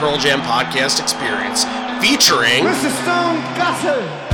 Pearl Jam podcast experience, featuring Mr. Stone Gossard.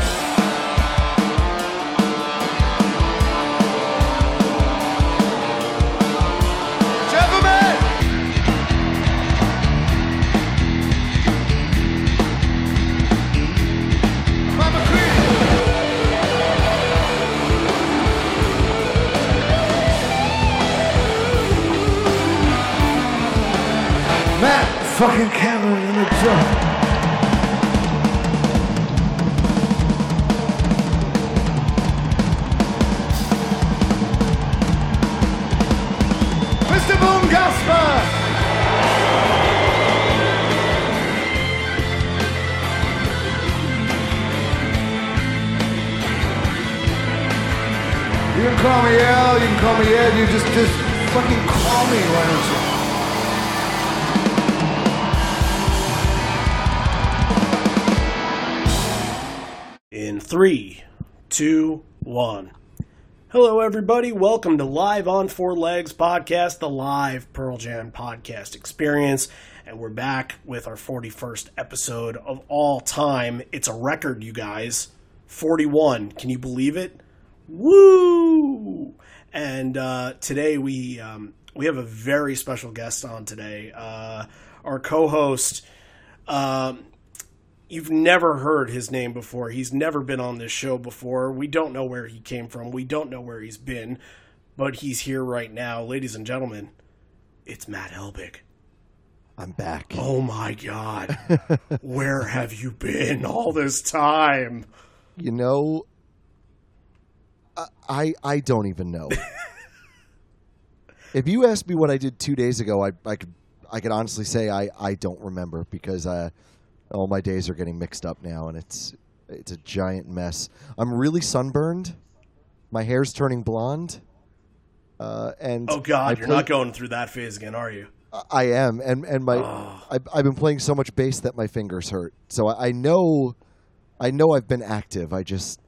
Everybody. Welcome to Live on Four Legs podcast, the live Pearl Jam podcast experience. And we're back with our 41st episode of all time. It's a record, you guys. 41. Can you believe it? Woo! And uh, today we um, we have a very special guest on today. Uh, our co-host. Um, you've never heard his name before. He's never been on this show before. We don't know where he came from. We don't know where he's been, but he's here right now, ladies and gentlemen. It's Matt Helbig. I'm back. Oh my god. where have you been all this time? You know, I I, I don't even know. if you asked me what I did two days ago, I I could I could honestly say I, I don't remember because uh, all my days are getting mixed up now, and it's it's a giant mess. I'm really sunburned. My hair's turning blonde. Uh, and Oh god, I you're play- not going through that phase again, are you? I am, and and my Oh. I've, I've been playing so much bass that my fingers hurt. So I, I know, I know I've been active. I just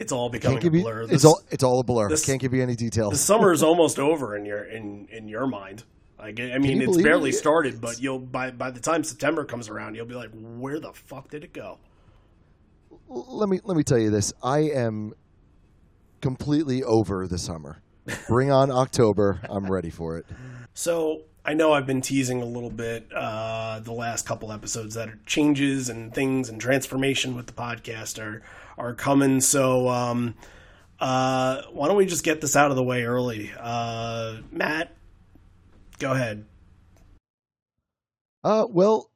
It's all becoming a give you. blur. It's all it's all a blur. this- can't give you any details. the summer is almost over in your in in your mind. Like I mean, it's barely it? started, but you'll by by the time September comes around, you'll be like, where the fuck did it go? let me let me tell you this. I am completely over the summer. Bring on October. I'm ready for it. So I know I've been teasing a little bit uh, the last couple episodes that are changes and things and transformation with the podcast are are coming. So um, uh, why don't we just get this out of the way early? Uh, Matt, go ahead. Uh, well,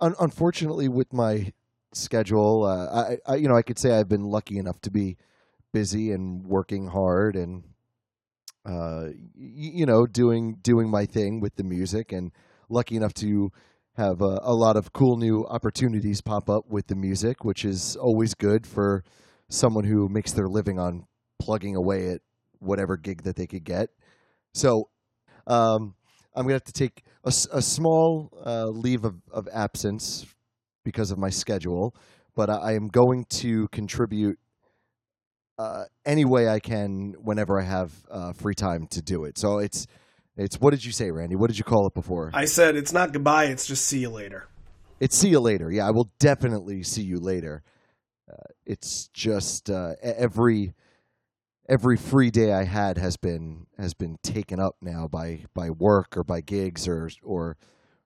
un- unfortunately, with my schedule, uh, I, I, you know, I could say I've been lucky enough to be busy and working hard and, uh, y- you know, doing doing my thing with the music, and lucky enough to have a, a lot of cool new opportunities pop up with the music, which is always good for someone who makes their living on plugging away at whatever gig that they could get. So, um, I'm gonna have to take a, a small uh, leave of, of absence because of my schedule, but I, I am going to contribute uh, any way I can whenever I have uh, free time to do it. So it's it's what did you say, Randy? What did you call it before? I said it's not goodbye; it's just see you later. It's see you later. Yeah, I will definitely see you later. Uh, it's just uh, every every free day I had has been has been taken up now by by work or by gigs or or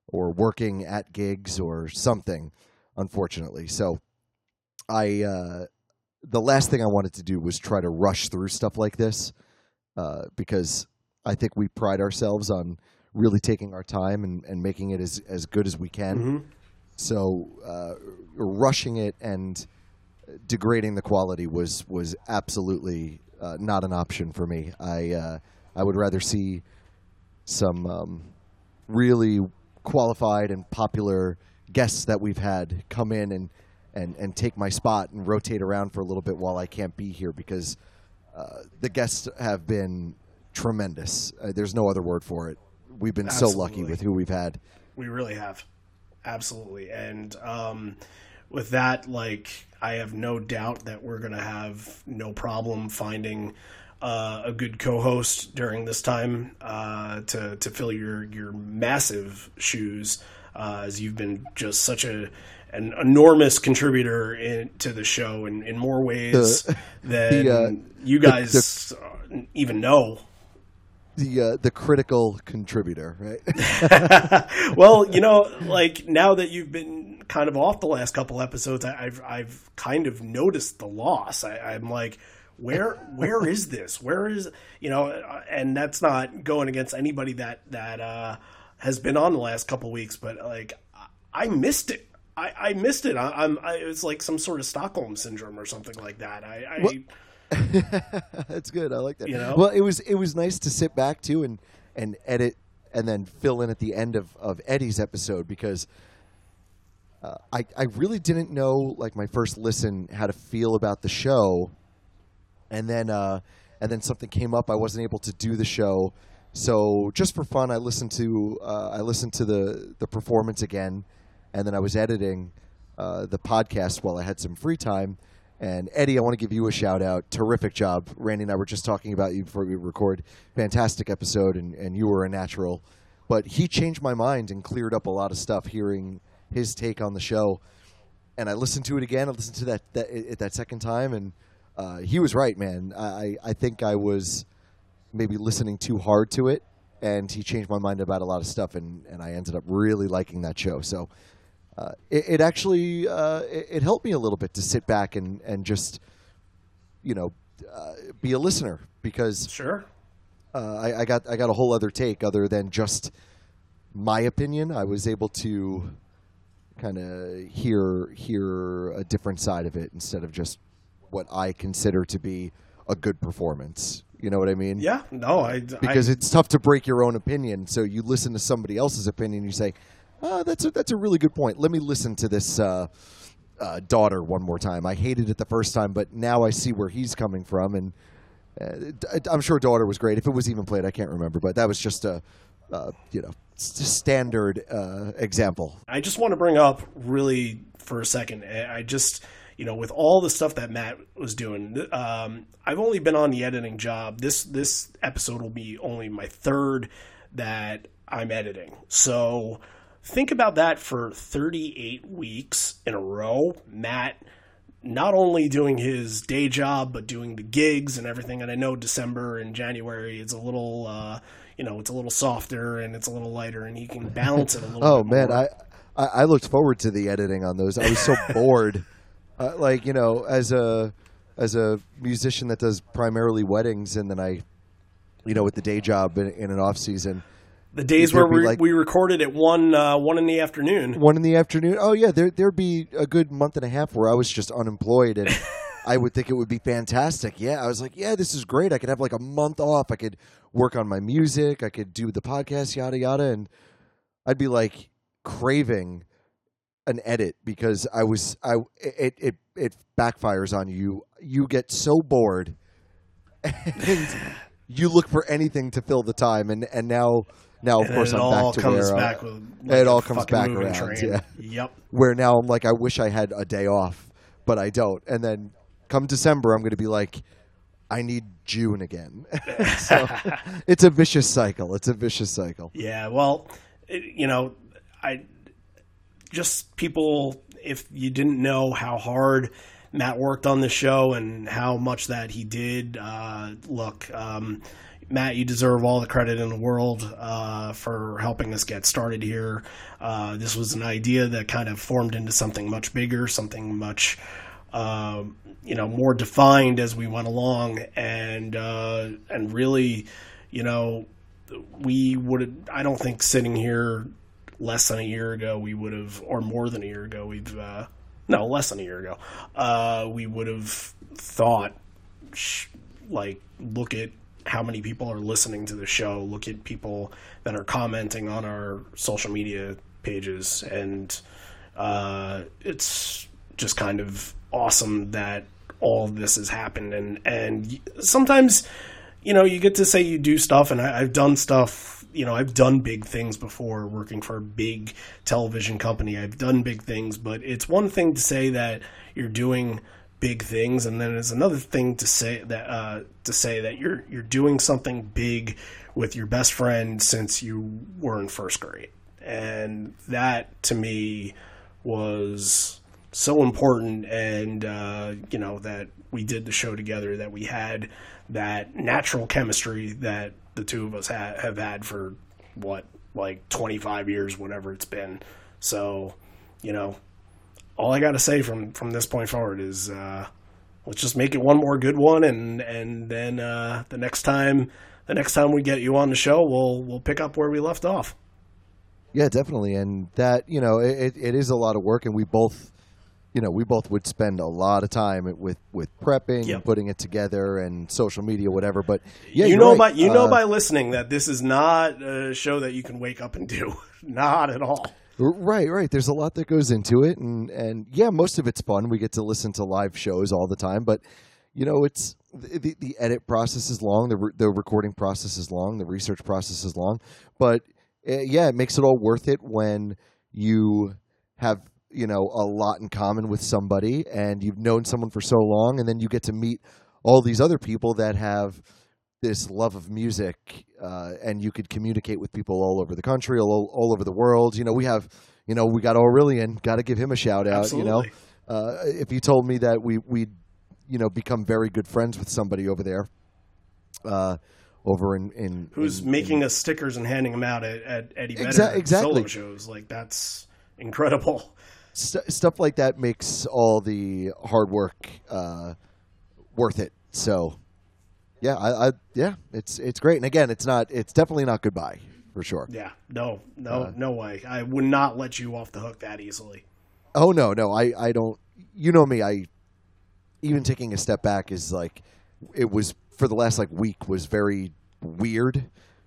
or working at gigs or something. Unfortunately, so I uh, the last thing I wanted to do was try to rush through stuff like this uh, because I think we pride ourselves on really taking our time and, and making it as, as good as we can. hmm So uh, rushing it and degrading the quality was was absolutely uh, not an option for me. I uh, I would rather see some um, really qualified and popular guests that we've had come in and, and, and take my spot and rotate around for a little bit while I can't be here because uh, the guests have been tremendous. Uh, there's no other word for it. We've been so lucky with who we've had. We really have. Absolutely. And um, with that, like, I have no doubt that we're going to have no problem finding uh, a good co-host during this time uh, to to fill your your massive shoes, uh, as you've been just such a an enormous contributor in, to the show in, in more ways The- than the, uh, you guys uh, even know. The uh, the critical contributor, right? well, you know, like now that you've been kind of off the last couple episodes, I, I've I've kind of noticed the loss. I, I'm like, where where is this? Where is you know? And that's not going against anybody that that uh, has been on the last couple weeks, but like I missed it. I, I missed it. I, I'm. I, it's like some sort of Stockholm syndrome or something like that. I, I That's good. I like that. You know? Well, it was it was nice to sit back too and and edit and then fill in at the end of of Eddie's episode because uh, I I really didn't know like my first listen how to feel about the show, and then uh, and then something came up. I wasn't able to do the show, so just for fun, I listened to uh, I listened to the the performance again, and then I was editing uh, the podcast while I had some free time. And Eddie, I want to give you a shout out. Terrific job. Randy and I were just talking about you before we record. Fantastic episode, and, and you were a natural. But he changed my mind and cleared up a lot of stuff hearing his take on the show. And I listened to it again. I listened to that that, it, that second time, and uh, he was right, man. I, I think I was maybe listening too hard to it, and he changed my mind about a lot of stuff, and, and I ended up really liking that show. So uh, it, it actually uh, it, it helped me a little bit to sit back and, and just you know uh, be a listener because sure. uh, I, I got I got a whole other take other than just my opinion. I was able to kind of hear hear a different side of it instead of just what I consider to be a good performance. You know what I mean? Yeah. No. I Because I, it's tough to break your own opinion. So you listen to somebody else's opinion. You say, "Oh, that's a, that's a really good point. Let me listen to this." Uh, uh, daughter one more time. I hated it the first time, but now I see where he's coming from, and uh, I'm sure daughter was great. If it was even played, I can't remember, but that was just a uh, you know standard uh, example. I just want to bring up really for a second. I I just, you know, with all the stuff that Matt was doing, um, I've only been on the editing job. This this episode will be only my third that I'm editing. So think about that for 38 weeks in a row. Matt not only doing his day job but doing the gigs and everything and i know december and january is a little uh, you know it's a little softer and it's a little lighter and he can balance it a little Oh man. I, I I looked forward to the editing on those. I was so bored. Uh, like you know, as a as a musician that does primarily weddings, and then I, you know, with the day job in, in an off season, the days where we, like- we recorded at one uh, one in the afternoon one in the afternoon. Oh yeah, there there'd be a good month and a half where I was just unemployed, and I would think it would be fantastic. Yeah, I was like, yeah, this is great. I could have like a month off. I could work on my music. I could do the podcast, yada yada, and I'd be like craving an edit because I was I it it it backfires on you. You get so bored, and you look for anything to fill the time, and and now. Now, of and course, I'm back to where uh, back with it all comes back around, train. yeah. yep where now I'm like, I wish I had a day off, but I don't. And then come December, I'm going to be like, I need June again. so it's a vicious cycle. It's a vicious cycle. Yeah, well, it, you know, I just people if you didn't know how hard Matt worked on the show and how much that he did, uh, look, um, Matt, you deserve all the credit in the world uh, for helping us get started here. Uh, this was an idea that kind of formed into something much bigger, something much um, you know more defined as we went along, and uh, and really, you know, we would. I don't think sitting here less than a year ago we would have, or more than a year ago, we've uh, no less than a year ago, uh, we would have thought like look at how many people are listening to the show, look at people that are commenting on our social media pages, and uh, it's just kind of awesome that all this has happened. And and sometimes, you know, you get to say you do stuff, and I, I've done stuff. You know, I've done big things before, working for a big television company. I've done big things, but it's one thing to say that you're doing big things, and then it's another thing to say that uh, to say that you're you're doing something big with your best friend since you were in first grade, and that to me was so important, and uh, you know that we did the show together, that we had that natural chemistry that the two of us ha- have had for what like 25 years, whatever it's been. So, you know, all I got to say from from this point forward is uh, let's just make it one more good one, and and then uh, the next time the next time we get you on the show, we'll we'll pick up where we left off. Yeah, definitely, and that you know it, it is a lot of work, and we both. You know, we both would spend a lot of time with with prepping, Yep. and putting it together, and social media, whatever. But yeah, you know right. by you know Uh, by listening that this is not a show that you can wake up and do. not at all. Right, right. There's a lot that goes into it, and and yeah, most of it's fun. We get to listen to live shows all the time, but you know, it's the the, the edit process is long, the re- the recording process is long, the research process is long, but uh, yeah, it makes it all worth it when you have you know a lot in common with somebody, and you've known someone for so long, and then you get to meet all these other people that have this love of music, uh, and you could communicate with people all over the country, all, all over the world. You know, we have, you know, we got Aurelian. Got to give him a shout out. You know, uh, if you told me that we we, you know, become very good friends with somebody over there, uh, over in in Who's in- making us stickers and handing them out at, at Eddie Vedder Exa- exactly. solo shows? Like that's incredible. St- stuff like that makes all the hard work uh, worth it. So, yeah, I, I yeah, it's it's great. And again, it's not it's definitely not goodbye for sure. Yeah, no, no, Uh, no way. I would not let you off the hook that easily. Oh no, no, I, I don't. You know me. I even taking a step back is like it was for the last like week was very weird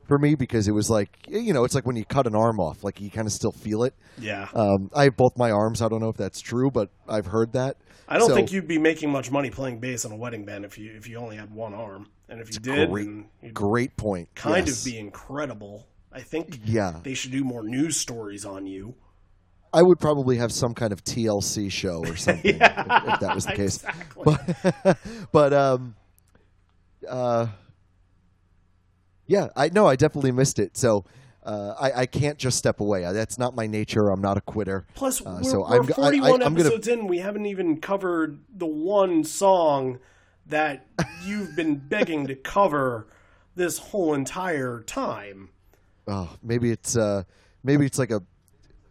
for me because it was like you know it's like when you cut an arm off, like you kind of still feel it. Yeah, Um, I have both my arms. I don't know if that's true, but I've heard that. I don't so- think you'd be making much money playing bass on a wedding band if you if you only had one arm, and if you did, great- Great point. kind Yes. of be incredible. I think Yeah, they should do more news stories on you. I would probably have some kind of TLC show or something if, if that was the case. Exactly. but but um uh yeah i know i definitely missed it so uh, I, I can't just step away. That's not my nature. I'm not a quitter. Plus, Uh, we're, so we're I'm go- I- 41 I- I'm gonna- episodes in. We haven't even covered the one song that you've been begging to cover this whole entire time. Oh, maybe it's uh, maybe it's like a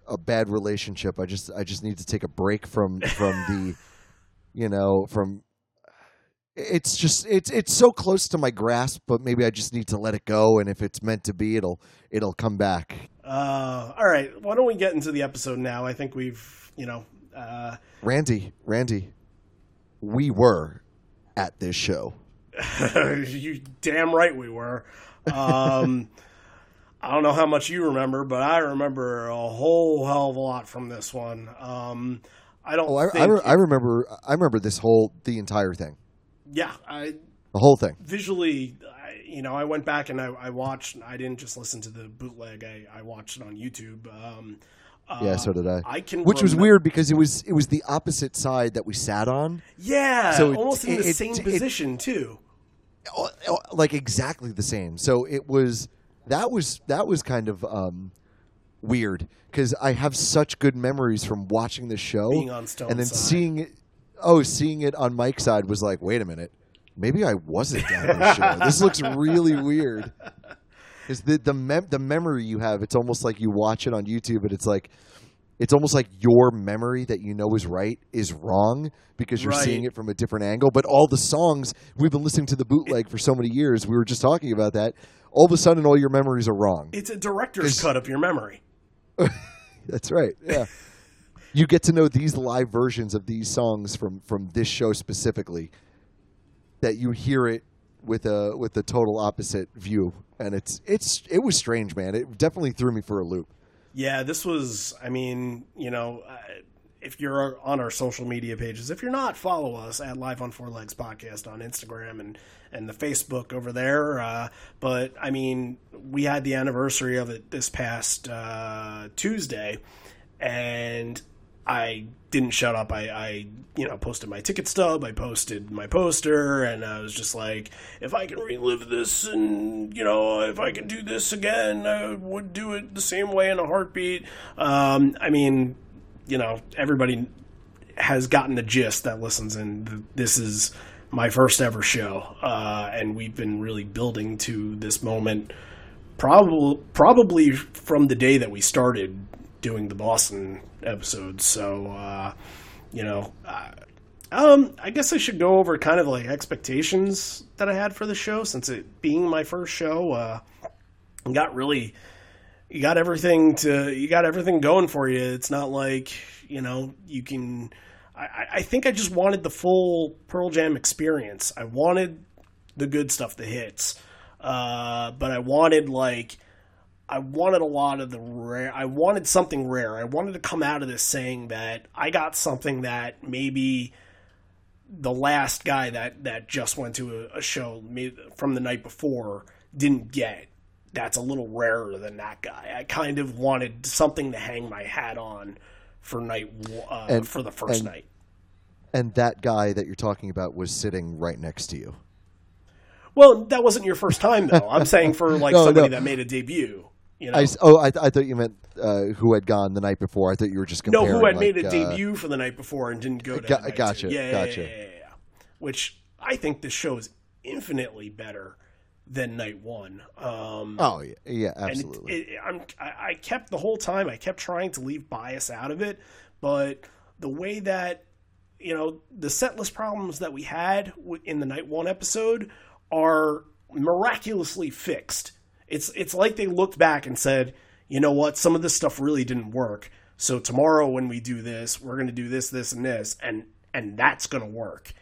a bad relationship. I just I just need to take a break from from the, you know, from. It's just it's it's so close to my grasp, but maybe I just need to let it go. And if it's meant to be, it'll it'll come back. Uh, all right, why don't we get into the episode now? I think we've, you know, uh, Randy, Randy, we were at this show. you damn right we were. Um, I don't know how much you remember, but I remember a whole hell of a lot from this one. Um, I don't Oh, I, think. I, re- I remember. I remember this whole the entire thing, yeah, I the whole thing. visually, I, you know, I went back and I, I watched. I didn't just listen to the bootleg. I, I watched it on YouTube. Um, uh, Yeah, so did I. I can, Which was weird because it was it was the opposite side that we sat on. Yeah, So it- almost in the it- same it- position too. Oh, oh, like exactly the same. So it was that was that was kind of um, weird because I have such good memories from watching the show Being on Stone's and then side. seeing it. Oh, seeing it on Mike's side was like, wait a minute, maybe I wasn't at this show. This looks really weird. Is the the mem- the memory you have, it's almost like you watch it on YouTube, and it's like. It's almost like your memory that you know is right is wrong because you're Right. seeing it from a different angle. But all the songs we've been listening to the bootleg for so many years, we were just talking about that. All of a sudden, all your memories are wrong. It's a director's cut of your memory. That's right. Yeah. You get to know these live versions of these songs from from this show specifically that you hear it with a with the total opposite view and it's it's it was strange man it definitely threw me for a loop Yeah, this was. I mean, you know, uh, if you're on our social media pages, if you're not, follow us at Live on Four Legs Podcast on Instagram and and the Facebook over there. Uh, but I mean, we had the anniversary of it this past uh, Tuesday, and I didn't shut up. I, I, you know, posted my ticket stub. I posted my poster, and I was just like, if I can relive this, and you know, if I can do this again, I would do it the same way in a heartbeat. Um, I mean, you know, everybody has gotten the gist that listens, and this is my first ever show, uh, and we've been really building to this moment, probably probably from the day that we started doing the Boston episodes. So, uh, you know, um, I guess I should go over kind of like expectations that I had for the show since it being my first show. Uh, got really, you got everything to, you got everything going for you. It's not like you know you can I, I think I just wanted the full Pearl Jam experience. I wanted the good stuff, the hits, uh, but I wanted like I wanted a lot of the rare. I wanted something rare. I wanted to come out of this saying that I got something that maybe the last guy that that just went to a, a show from the night before didn't get. That's a little rarer than that guy. I kind of wanted something to hang my hat on for night uh, and, for the first and, night. And that guy that you're talking about was sitting right next to you. Well, that wasn't your first time though. I'm saying for like no, somebody no. that made a debut. You know? I, oh, I, I thought you meant uh, who had gone the night before. I thought you were just comparing. No, who had like, made a uh, debut for the night before and didn't go to. Ga- gotcha, yeah, gotcha. Yeah, yeah, yeah, Which I think this show is infinitely better than night one. Um, oh yeah, yeah, absolutely. It, it, I'm, I, I kept the whole time. I kept trying to leave bias out of it, but the way that you know the setlist problems that we had in the night one episode are miraculously fixed. It's it's like they looked back and said, you know what, some of this stuff really didn't work. So tomorrow when we do this, we're going to do this, this, and this, and and that's going to work.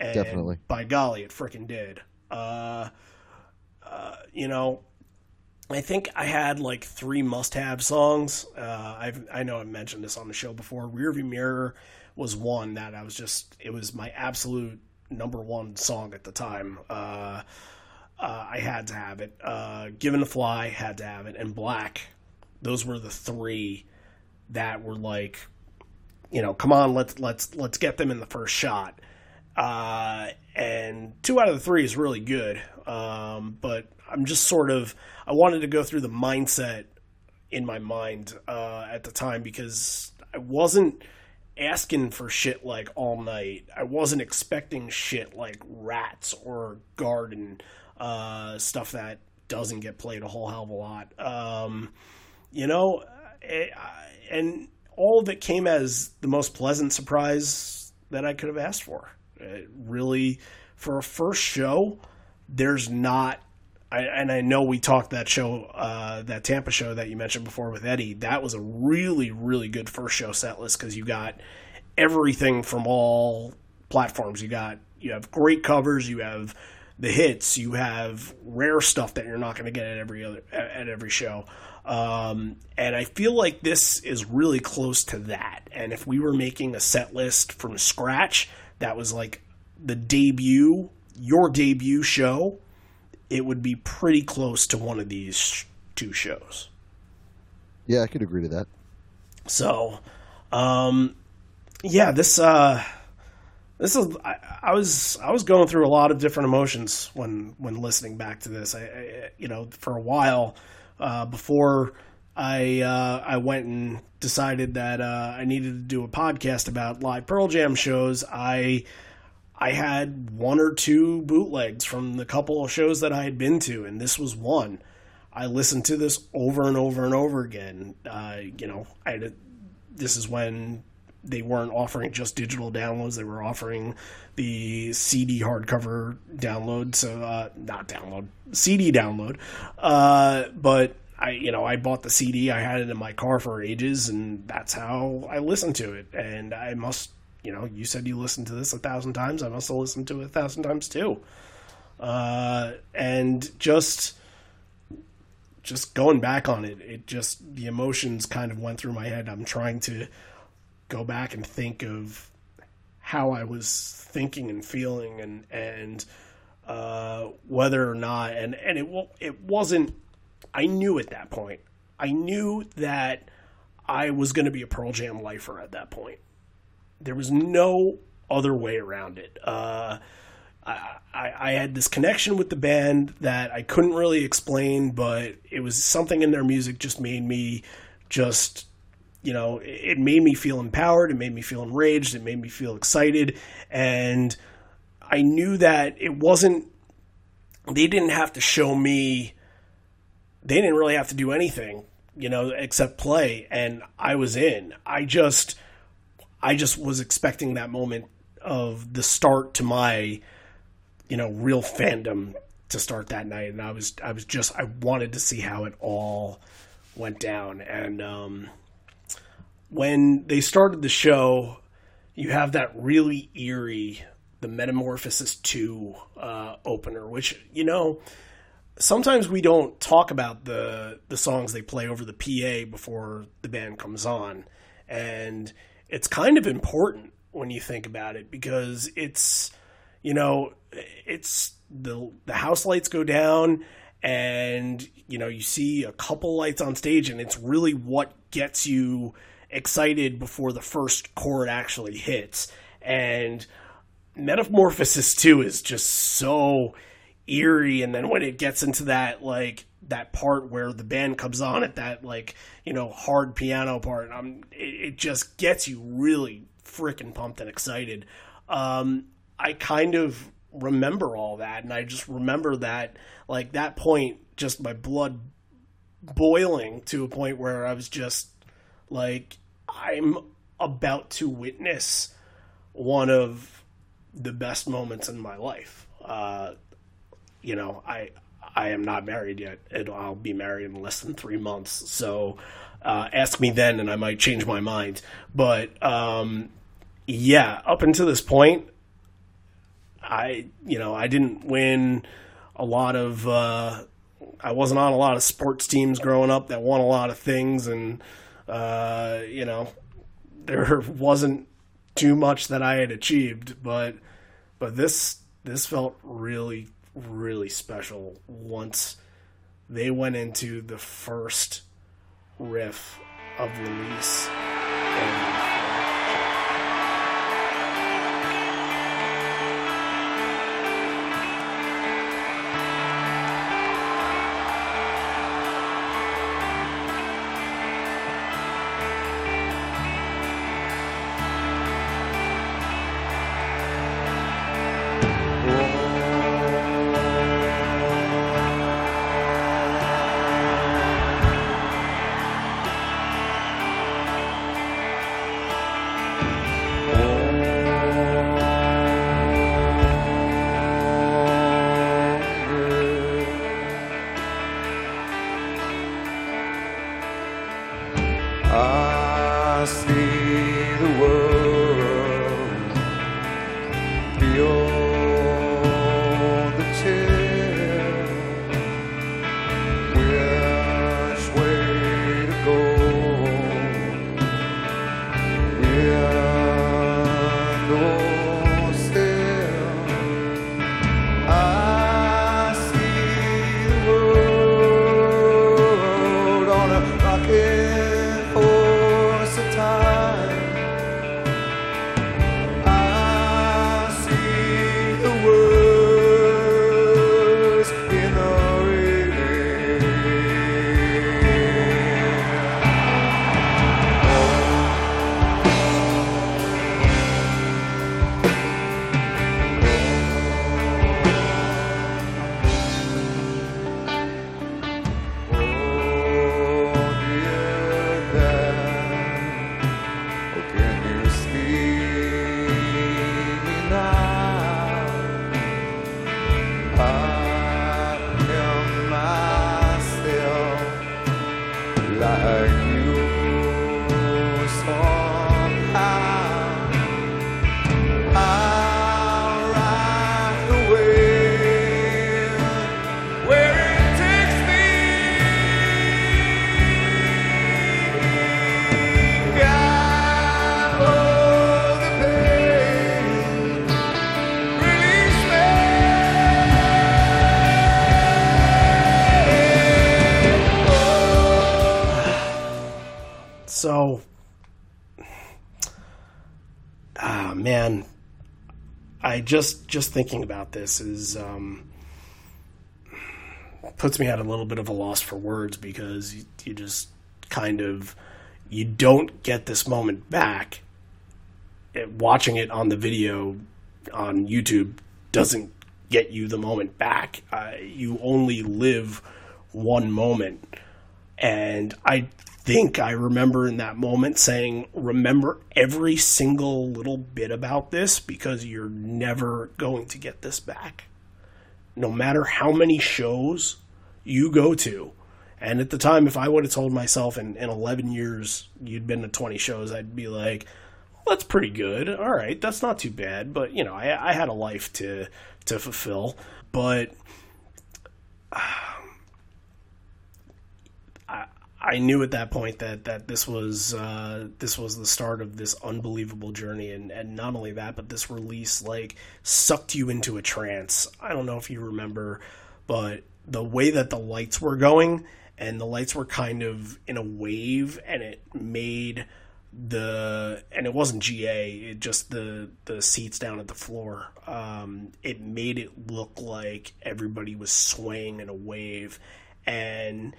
And Definitely. By golly, it freaking did. Uh, uh, you know, I think I had like three must-have songs. Uh, I've I know I mentioned this on the show before. Rearview Mirror was one that I was just it was my absolute number one song at the time. Uh, uh, I had to have it. Uh, Given to Fly had to have it, and Black. Those were the three that were like, you know, come on, let's let's let's get them in the first shot. Uh, and two out of the three is really good. Um, but I'm just sort of I wanted to go through the mindset in my mind uh, at the time because I wasn't asking for shit like all night. I wasn't expecting shit like rats or garden uh, stuff that doesn't get played a whole hell of a lot. Um, you know, it, and all of it came as the most pleasant surprise that I could have asked for. It really, for a first show, there's not I, and I know we talked that show, uh, that Tampa show that you mentioned before with Eddie. That was a really, really good first show set list because you got everything from all platforms. You got you have great covers, you have the hits, you have rare stuff that you're not going to get at every other at every show. Um, and I feel like this is really close to that. And if we were making a set list from scratch, that was like the debut, your debut show it would be pretty close to one of these two shows. Yeah, I could agree to that. So, um, yeah, this uh, this is I, I, was I was going through a lot of different emotions when when listening back to this. I, I you know for a while uh, before I uh, I went and decided that uh, I needed to do a podcast about live Pearl Jam shows. I I had one or two bootlegs from the couple of shows that I had been to, and this was one. I listened to this over and over and over again. Uh, you know, I this is when they weren't offering just digital downloads; they were offering the CD hardcover download. So, uh, not download, CD download. Uh, but I, you know, I bought the CD. I had it in my car for ages, and that's how I listened to it. And I must you know, you said you listened to this a thousand times. I must have listened to it a thousand times too. Uh, and just, just going back on it, it just the emotions kind of went through my head. I'm trying to go back and think of how I was thinking and feeling, and and uh, whether or not, and and it it wasn't. I knew at that point. I knew that I was going to be a Pearl Jam lifer at that point. There was no other way around it. Uh, I, I, I had this connection with the band that I couldn't really explain, but it was something in their music just made me just, you know, it made me feel empowered. It made me feel enraged. It made me feel excited. And I knew that it wasn't, they didn't have to show me, they didn't really have to do anything, you know, except play. And I was in. I just, I just was expecting that moment of the start to my you know real fandom to start that night and i was i was just i wanted to see how it all went down and um, when they started the show you have that really eerie the metamorphosis 2 uh, opener which you know sometimes we don't talk about the the songs they play over the pa before the band comes on. And it's kind of important when you think about it because it's you know it's the the house lights go down and you know you see a couple lights on stage and it's really what gets you excited before the first chord actually hits. And metamorphosis 2 is just so eerie. And then when it gets into that like that part where the band comes on at that like you know hard piano part um it, it just gets you really freaking pumped and excited. Um i kind of remember all that. And I just remember that like that point just my blood boiling to a point where I was just like I'm about to witness one of the best moments in my life. Uh, you know, I I am not married yet. and I'll be married in less than three months. So uh, ask me then, and I might change my mind. But um, yeah, up until this point, I you know I didn't win a lot of uh, I wasn't on a lot of sports teams growing up that won a lot of things and uh, you know there wasn't too much that I had achieved but but this this felt really really special once they went into the first riff of release. And I just just thinking about this is um, puts me at a little bit of a loss for words because you, you just kind of you don't get this moment back. It, watching it on the video on YouTube doesn't get you the moment back. Uh, you only live one moment. And I think I remember in that moment saying, remember every single little bit about this because you're never going to get this back. No matter how many shows you go to. And at the time, if I would have told myself in, in 11 years you'd been to 20 shows, I'd be like, well, that's pretty good. All right, that's not too bad. But, you know, I, I had a life to, to fulfill. But I, I knew at that point that, that this was uh, this was the start of this unbelievable journey, and, and not only that, but this release like sucked you into a trance. I don't know if you remember, but the way that the lights were going, and the lights were kind of in a wave, and it made the and it wasn't GA, it just the the seats down at the floor. Um, it made it look like everybody was swaying in a wave, and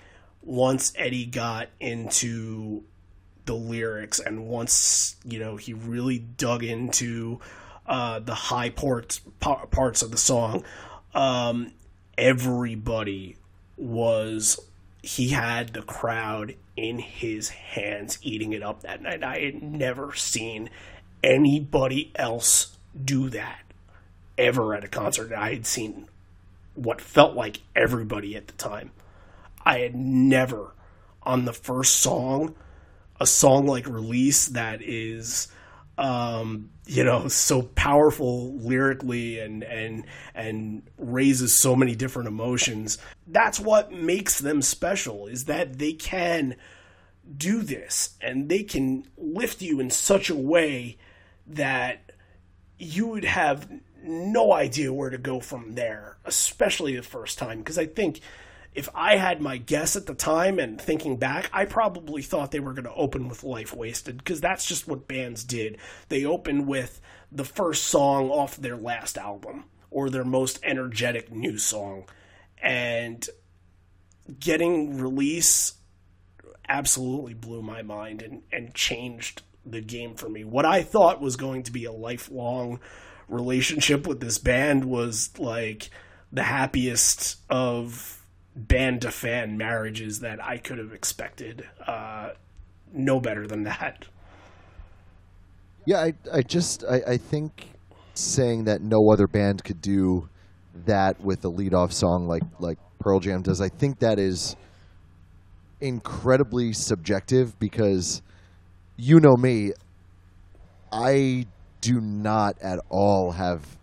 once Eddie got into the lyrics and once you know he really dug into uh, the high parts parts of the song, um, everybody was he had the crowd in his hands eating it up that night. I had never seen anybody else do that ever at a concert. I had seen what felt like everybody at the time. I had never on the first song, a song like Release that is um, you know, so powerful lyrically and and and raises so many different emotions. That's what makes them special is that they can do this and they can lift you in such a way that you would have no idea where to go from there, especially the first time because I think if I had my guess at the time and thinking back, I probably thought they were going to open with Life Wasted because that's just what bands did. They open with the first song off their last album or their most energetic new song. And getting release absolutely blew my mind and, and changed the game for me. What I thought was going to be a lifelong relationship with this band was like the happiest of band to fan marriages that I could have expected. Uh, no better than that. Yeah, I, I just I, I think saying that no other band could do that with a lead off song like like Pearl Jam does, I think that is incredibly subjective because you know me, I do not at all have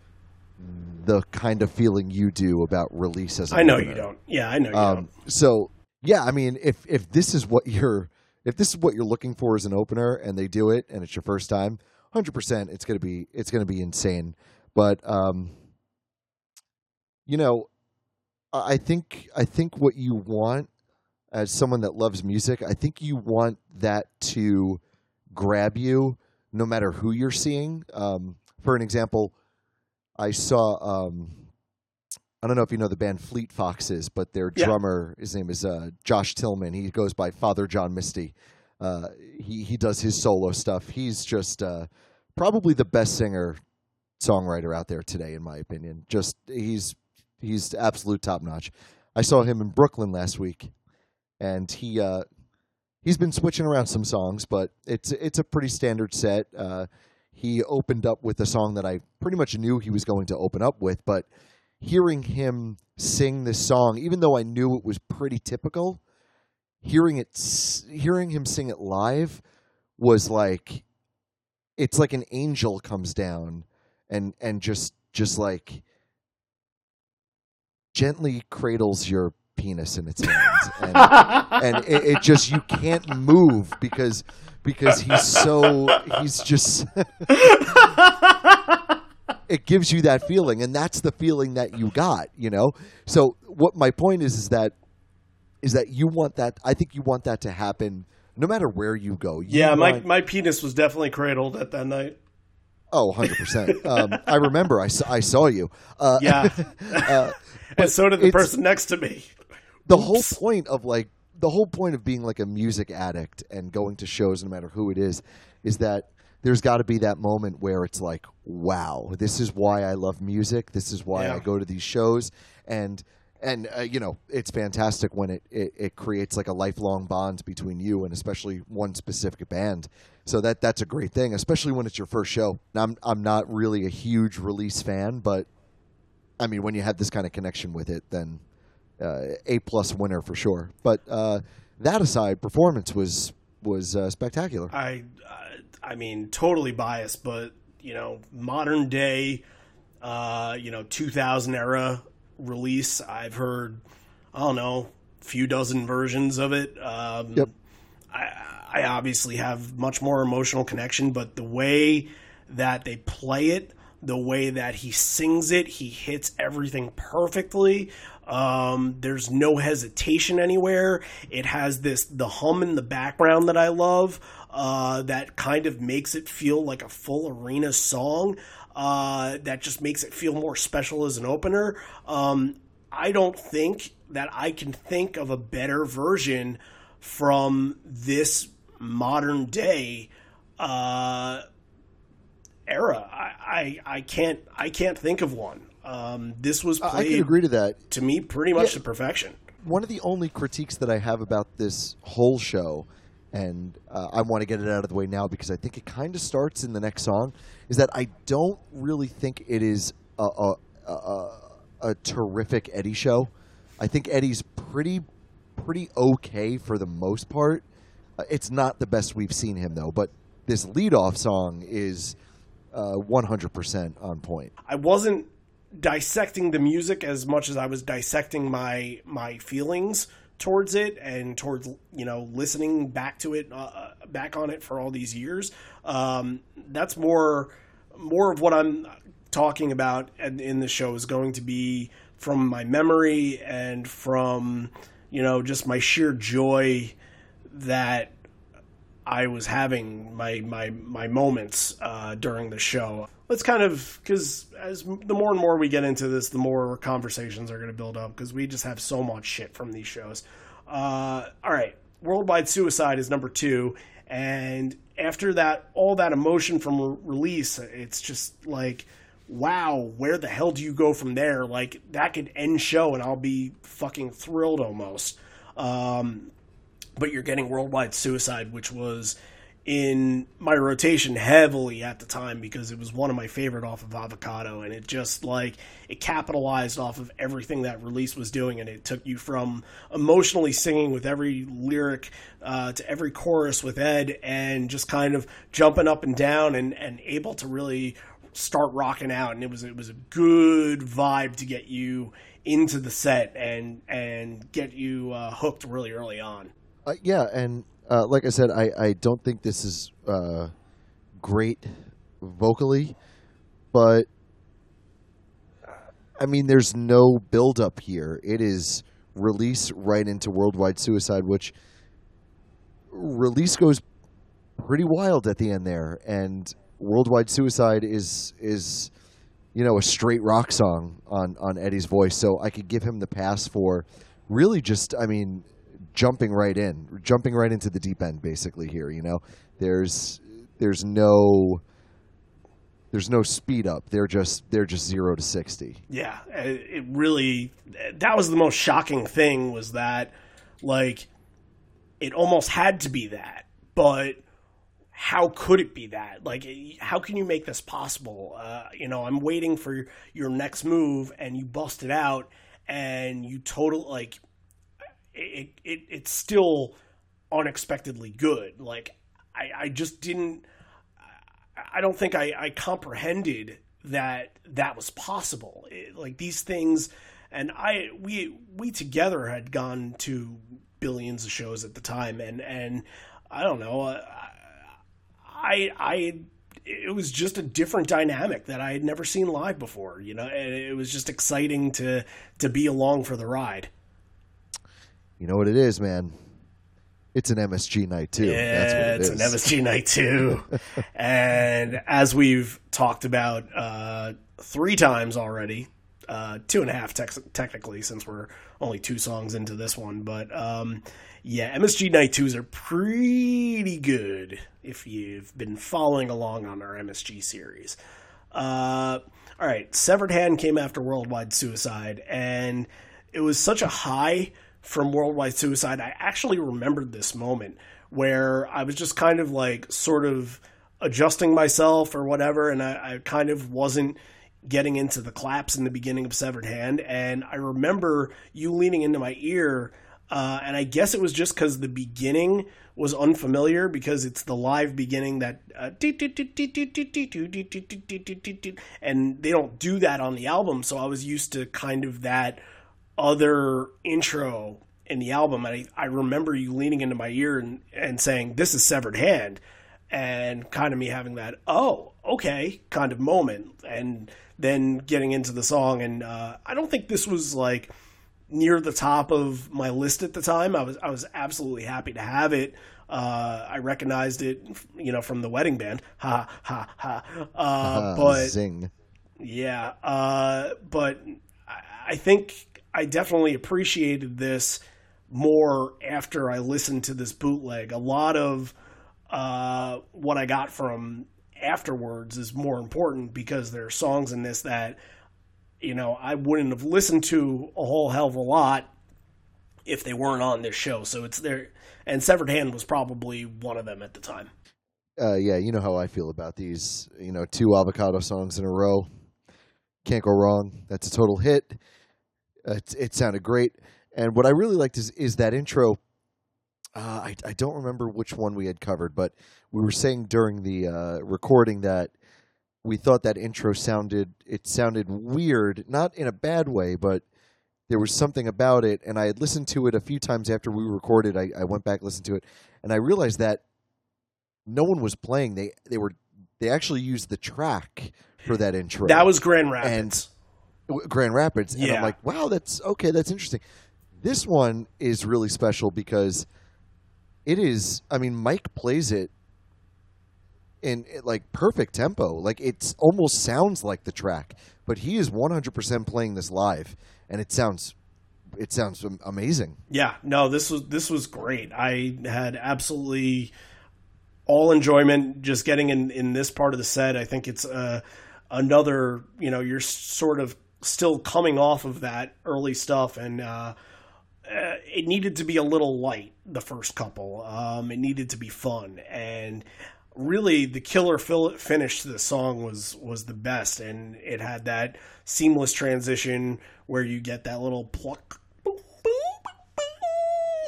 the kind of feeling you do about release as I know you don't. Yeah, I know you um, don't. So yeah, I mean, if if this is what you're if this is what you're looking for as an opener, and they do it, and it's your first time, hundred percent, it's gonna be it's gonna be insane. But um, you know, I think I think what you want as someone that loves music, I think you want that to grab you no matter who you're seeing. Um, for an example, I saw. Um, I don't know if you know the band Fleet Foxes, but their yeah. drummer, his name is uh, Josh Tillman. He goes by Father John Misty. Uh, he he does his solo stuff. He's just uh, probably the best singer songwriter out there today, in my opinion. Just he's he's absolute top notch. I saw him in Brooklyn last week, and he uh, he's been switching around some songs, but it's it's a pretty standard set. He opened up with a song that I pretty much knew he was going to open up with, but hearing him sing this song, even though I knew it was pretty typical, hearing it, hearing him sing it live was like, it's like an angel comes down and and just just like gently cradles your penis in its hands, and, and it, it just you can't move because because he's so he's just it gives you that feeling and that's the feeling that you got you know so what my point is is that is that you want that i think you want that to happen no matter where you go you yeah want, my my penis was definitely cradled at that night Oh, 100%. um, I remember I saw, I saw you. Uh, Yeah, uh, and so did the person next to me. The whole point of like the whole point of being like a music addict and going to shows no matter who it is is that there's got to be that moment where it's like wow this is why i love music. This is why Yeah. i go to these shows. And and uh, you know it's fantastic when it, it it creates like a lifelong bond between you and especially one specific band. So that that's a great thing especially when it's your first show. Now, i'm i'm not really a huge release fan but i mean when you have this kind of connection with it then a plus winner for sure. But uh, that aside, performance was was uh, spectacular. I, I, I mean, totally biased, but you know, modern day, uh, you know, 2000 era release. I've heard, I don't know, few dozen versions of it. Um, Yep. I, I obviously have much more emotional connection, but the way that they play it, the way that he sings it, he hits everything perfectly. Um, there's no hesitation anywhere. It has this the hum in the background that I love. Uh, that kind of makes it feel like a full arena song. Uh, that just makes it feel more special as an opener. Um, I don't think that I can think of a better version from this modern day uh, era. I, I I can't I can't think of one. Um, this was I played can agree to that. to me pretty much Yeah. to perfection. One of the only critiques that I have about this whole show, and uh, I want to get it out of the way now because I think it kind of starts in the next song, is that I don't really think it is a, a, a, a terrific Eddie show. I think Eddie's pretty pretty okay for the most part. Uh, it's not the best we've seen him though, but this leadoff song is uh, 100% on point. I wasn't dissecting the music as much as I was dissecting my my feelings towards it and towards you know listening back to it uh, back on it for all these years. Um, that's more more of what I'm talking about in, in the show is going to be from my memory and from you know just my sheer joy that I was having my my my moments uh, during the show. Let's kind of because as the more and more we get into this, the more conversations are going to build up because we just have so much shit from these shows. Uh, all right, Worldwide Suicide is number two, and after that, all that emotion from re- release, it's just like, wow, where the hell do you go from there? Like that could end show, and I'll be fucking thrilled almost. Um, but you're getting Worldwide Suicide, which was in my rotation heavily at the time because it was one of my favorite off of Avocado, and it just like it capitalized off of everything that release was doing, and it took you from emotionally singing with every lyric uh, to every chorus with Ed, and just kind of jumping up and down and and able to really start rocking out, and it was it was a good vibe to get you into the set and and get you uh, hooked really early on. Uh, yeah, and uh, like I said, I, I don't think this is uh, great vocally, but I mean, there's no build up here. It is release right into Worldwide Suicide, which release goes pretty wild at the end there, and Worldwide Suicide is is you know a straight rock song on on Eddie's voice, so I could give him the pass for really just I mean jumping right in, jumping right into the deep end basically here, you know. There's there's no there's no speed up. They're just they're just 0 to 60. Yeah, it really that was the most shocking thing was that like it almost had to be that, but how could it be that? Like, how can you make this possible? Uh, you know, I'm waiting for your next move, and you bust it out, and you total like it. It it's still unexpectedly good. Like, I I just didn't. I don't think I, I comprehended that that was possible. It- like these things, and I we we together had gone to billions of shows at the time, and and I don't know. uh, I I it was just a different dynamic that I had never seen live before. You know, and it was just exciting to to be along for the ride. You know what it is, man? It's an MSG night too. Yeah, That's what it it's is. an MSG night too. and as we've talked about uh, three times already, uh, two and a half tex technically, since we're only two songs into this one. But um, yeah, MSG night twos are pretty good if you've been following along on our MSG series. Uh, all right, Severed Hand came after Worldwide Suicide, and it was such a high from Worldwide Suicide. I actually remembered this moment where I was just kind of like sort of adjusting myself or whatever, and I, I kind of wasn't getting into the claps in the beginning of Severed Hand, and I remember you leaning into my ear. Uh, and I guess it was just because the beginning was unfamiliar because it's the live beginning that uh, and they don't do that on the album. So I was used to kind of that other intro in the album. And I, I remember you leaning into my ear and, and saying, This is Severed Hand. And kind of me having that, oh, okay, kind of moment. And then getting into the song. And uh, I don't think this was like near the top of my list at the time. I was I was absolutely happy to have it. Uh, I recognized it, you know, from the wedding band. Ha ha ha. Uh, but zing. yeah, uh, but I- I think I definitely appreciated this more after I listened to this bootleg. A lot of uh, what I got from afterwards is more important because there are songs in this that you know I wouldn't have listened to a whole hell of a lot if they weren't on this show. So it's there, and Severed Hand was probably one of them at the time. Uh, yeah, you know how I feel about these. You know, two avocado songs in a row. Can't go wrong. That's a total hit. Uh, it, it sounded great. And what I really liked is is that intro. Uh, I I don't remember which one we had covered, but we were saying during the uh, recording that we thought that intro sounded it sounded weird, not in a bad way, but there was something about it. And I had listened to it a few times after we recorded. I, I went back listened to it, and I realized that no one was playing. They they were they actually used the track for that intro. That was Grand Rapids. W- Grand Rapids, and Yeah. I'm like, wow, that's okay. That's interesting. This one is really special because it is. I mean, Mike plays it in in, like perfect tempo. Like it's almost sounds like the track, but he is 100% playing this live, and it sounds it sounds amazing. Yeah, no, this was this was great. I had absolutely all enjoyment just getting in in this part of the set. I think it's uh, another, you know, you're sort of still coming off of that early stuff, and uh, uh, it needed to be a little light. The first couple, um, it needed to be fun, and really the killer finish to the song was was the best, and it had that seamless transition where you get that little pluck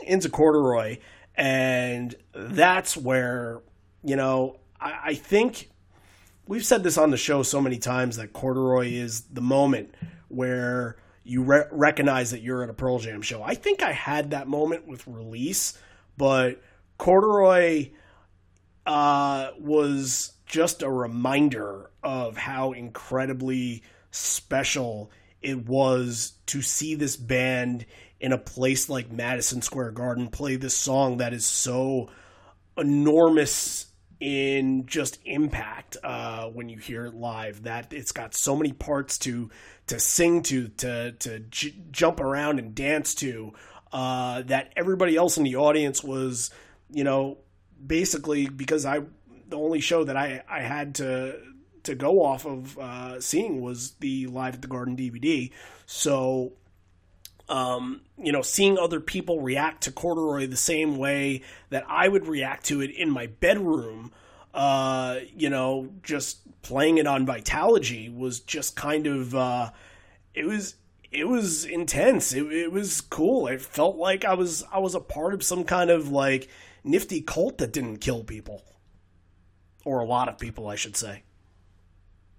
into corduroy, and that's where you know I, I think we've said this on the show so many times that corduroy is the moment where you re- recognize that you're at a Pearl Jam show. I think I had that moment with release, but corduroy uh, was just a reminder of how incredibly special it was to see this band in a place like Madison Square Garden play this song that is so enormous in just impact uh, when you hear it live. That it's got so many parts to to sing to, to to j- jump around and dance to. Uh, that everybody else in the audience was, you know, basically because I the only show that I I had to to go off of uh, seeing was the live at the Garden DVD. So um, you know, seeing other people react to corduroy the same way that I would react to it in my bedroom, uh, you know, just playing it on Vitalogy was just kind of, uh, it was, it was intense. It, it was cool. It felt like I was, I was a part of some kind of like nifty cult that didn't kill people. Or a lot of people, I should say.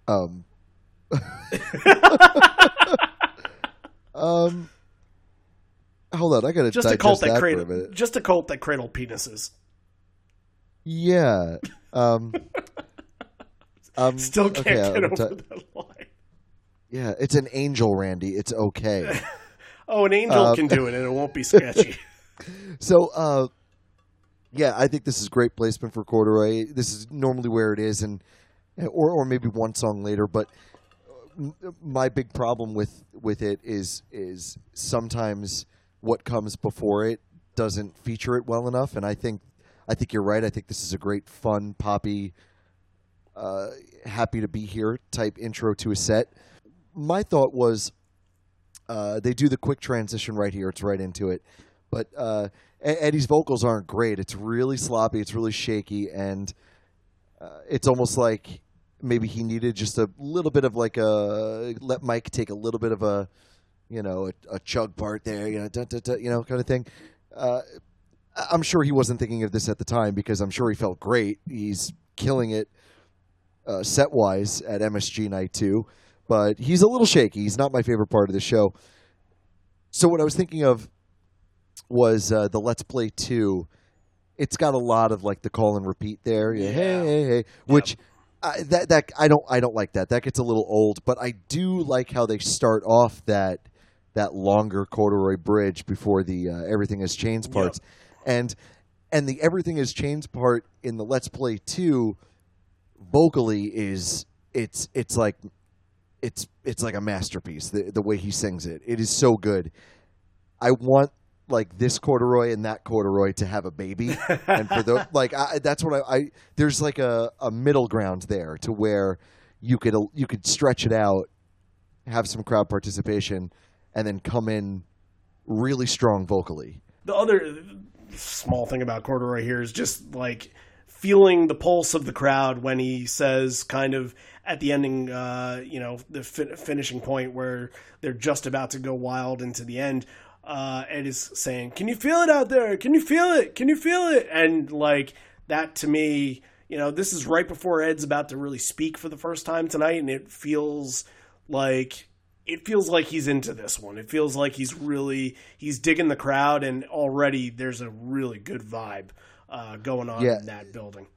Um, um, hold on, I gotta Just a cult that, that for a cradled, minute. just a cult that cradled penises. Yeah. Um, um, Still can't okay, get I'm over ti- that line. yeah, it's an angel, Randy. It's okay. Oh, an angel Um, can do it, and it won't be sketchy. so, uh, Yeah, I think this is great placement for Corduroy. This is normally where it is, and or or maybe one song later. But my big problem with with it is is sometimes what comes before it doesn't feature it well enough, and I think I think you're right. I think this is a great, fun, poppy, uh, happy to be here type intro to a set. My thought was uh, they do the quick transition right here. It's right into it. But uh, Eddie's vocals aren't great. It's really sloppy. It's really shaky, and uh, it's almost like maybe he needed just a little bit of like a let Mike take a little bit of a you know a, a chug part there, you know, da, da, da, you know, kind of thing. Uh, I'm sure he wasn't thinking of this at the time because I'm sure he felt great. He's killing it uh, set wise at MSG Night Two, but he's a little shaky. He's not my favorite part of the show. So what I was thinking of was uh, the Let's Play Two. It's got a lot of like the call and repeat there. Yeah, hey, hey, hey, which I, that that I don't I don't like that. That gets a little old. But I do like how they start off that that longer corduroy bridge before the uh, everything is chains parts, and and the everything is chains part in the Let's Play Two vocally is it's it's like it's it's like a masterpiece the the way he sings it. It is so good. I want like this corduroy and that corduroy to have a baby. And for the like I, that's what I, I there's like a, a middle ground there to where you could you could stretch it out have some crowd participation and then come in really strong vocally The other small thing about Corduroy here is just like feeling the pulse of the crowd when he says, kind of at the ending, uh, you know, the fi- finishing point where they're just about to go wild into the end. Uh, Ed is saying, "Can you feel it out there? Can you feel it? Can you feel it?" And like that to me, you know, this is right before Ed's about to really speak for the first time tonight, and it feels like it feels like he's into this one. It feels like he's really he's digging the crowd, and already there's a really good vibe uh, going on Yeah. in that building.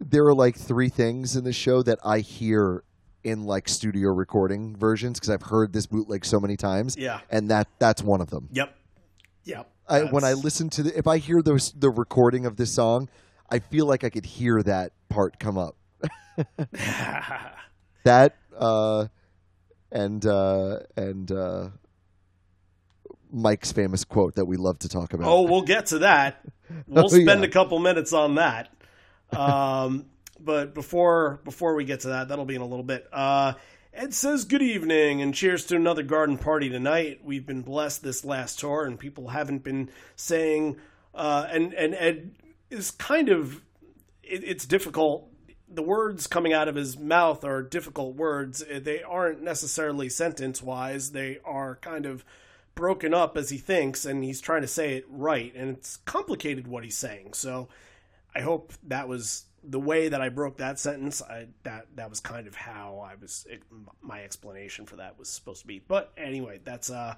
there are like three things in the show that I hear in like studio recording versions because I've heard this bootleg so many times. Yeah. and that that's one of them. Yep. Yep. I, when I listen to the, if I hear those the recording of this song, I feel like I could hear that part come up. That uh, and uh, and uh, Mike's famous quote that we love to talk about. Oh, we'll get to that. We'll Oh, spend yeah. a couple minutes on that. Um, but before before we get to that, that'll be in a little bit. Uh, Ed says good evening and cheers to another garden party tonight. We've been blessed this last tour, and people haven't been saying. Uh, and and Ed is kind of it, it's difficult. The words coming out of his mouth are difficult words. They aren't necessarily sentence wise. They are kind of broken up as he thinks, and he's trying to say it right, and it's complicated what he's saying. So I hope that was the way that I broke that sentence. I, that that was kind of how I was. It, my explanation for that was supposed to be. But anyway, that's uh,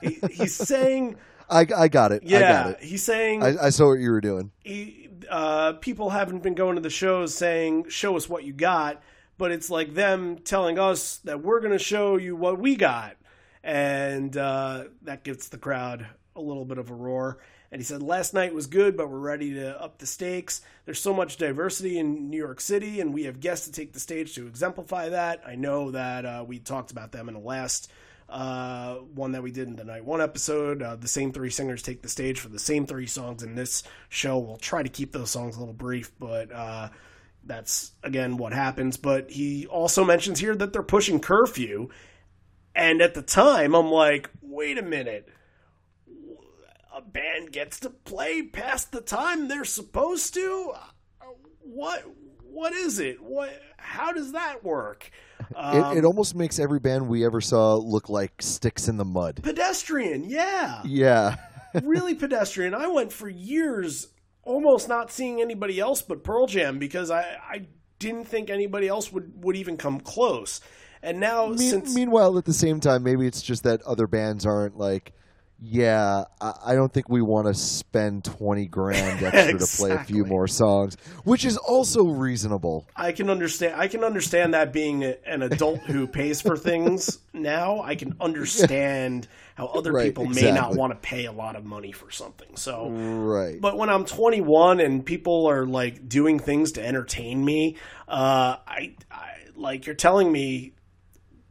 he, he's saying, I, I got it. I yeah, got it. he's saying I, I saw what you were doing. he, uh, people haven't been going to the shows saying, "Show us what you got," but it's like them telling us that we're going to show you what we got, and uh, that gets the crowd a little bit of a roar. And he said, "Last night was good, but we're ready to up the stakes. There's so much diversity in New York City, and we have guests to take the stage to exemplify that. I know that uh, we talked about them in the last." Uh, one that we did in the night one episode. Uh, the same three singers take the stage for the same three songs in this show. We'll try to keep those songs a little brief, but uh, that's again what happens. But he also mentions here that they're pushing curfew, and at the time, I'm like, wait a minute. A band gets to play past the time they're supposed to. Uh, What? What is it? What? How does that work? Um, it, it almost makes every band we ever saw look like sticks in the mud. pedestrian, yeah. Yeah. really pedestrian. I went for years almost not seeing anybody else but Pearl Jam because I, I didn't think anybody else would, would even come close. And now Mean- since meanwhile, at the same time, maybe it's just that other bands aren't like yeah, I, I don't think we want to spend twenty grand extra to play a few more songs, which is also reasonable. I can understand. I can understand that being a, an adult who pays for things now. I can understand how other Right, people may not want to pay a lot of money for something. So, Right. but when I'm 21 and people are like doing things to entertain me, uh, I, I like you're telling me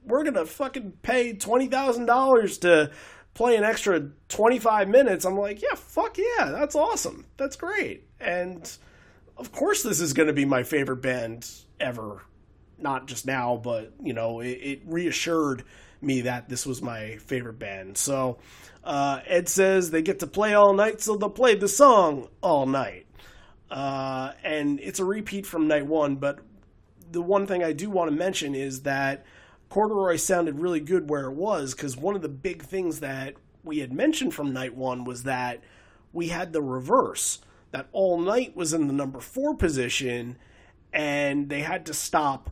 we're gonna fucking pay twenty thousand dollars to play an extra 25 minutes. I'm like, yeah, fuck yeah, that's awesome, that's great, and of course this is gonna be my favorite band ever. Not just now, but you know, it, it reassured me that this was my favorite band. So uh, Ed says they get to play all night, so they'll play the song all night. Uh, and it's a repeat from night one, but the one thing I do want to mention is that Corduroy sounded really good where it was because one of the big things that we had mentioned from night one was that we had the reverse, that All Night was in the number four position and they had to stop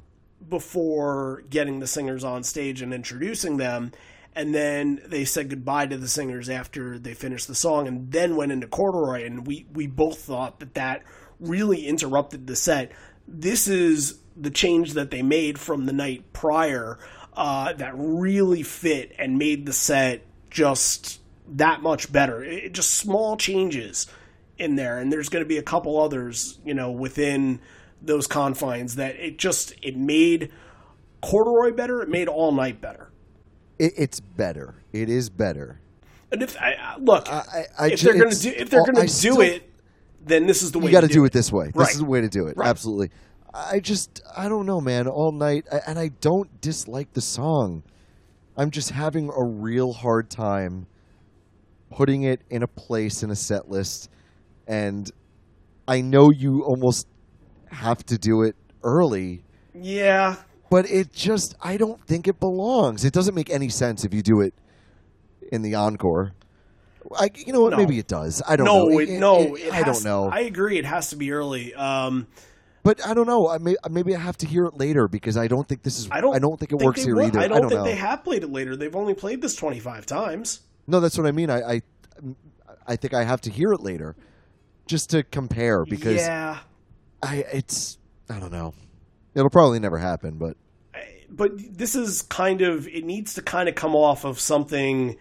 before getting the singers on stage and introducing them. And then they said goodbye to the singers after they finished the song and then went into Corduroy. And we, we both thought that that really interrupted the set. This is the change that they made from the night prior uh, that really fit and made the set just that much better. It, just small changes in there, and there's going to be a couple others, you know, within those confines that it just it made corduroy better. It made all night better. It, it's better. It is better. And if I, look, I, I if they're going to do if they're going to do it, then this is the way you got to to do it this way. Right. This is the way to do it. Right. Absolutely. I just, I don't know, man. All night, I- and I don't dislike the song. I'm just having a real hard time putting it in a place in a set list, and I know you almost have to do it early, Yeah, but it just, I don't think it belongs. It doesn't make any sense if you do it in the encore. I, you know what? No. Maybe it does. I don't no, know. it, no, it I has- don't know. I agree. It has to be early. Um, But I don't know. I may, maybe I have to hear it later because I don't think this is. I don't. I don't think it works they here either. I don't, think know. they have played it later. They've only played this twenty five times. No, that's what I mean. I, I, I think I have to hear it later, just to compare because yeah, I. It's. I don't know. It'll probably never happen, but but this is kind of it needs to kind of come off of something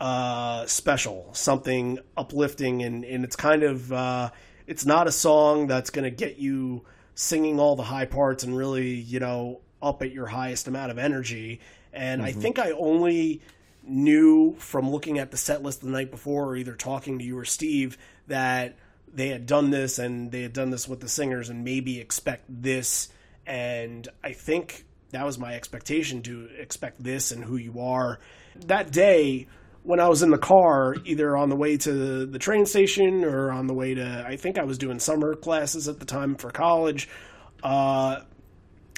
uh, special, something uplifting, and and it's kind of uh, it's not a song that's going to get you singing all the high parts and really you know up at your highest amount of energy. And I mm-hmm. think I only knew from looking at the set list the night before, or either talking to you or Steve, that they had done this and they had done this with the singers, and maybe expect this. And I think that was my expectation to expect this and who you are. That day, when I was in the car, either on the way to the train station or on the way to, I think I was doing summer classes at the time for college, uh,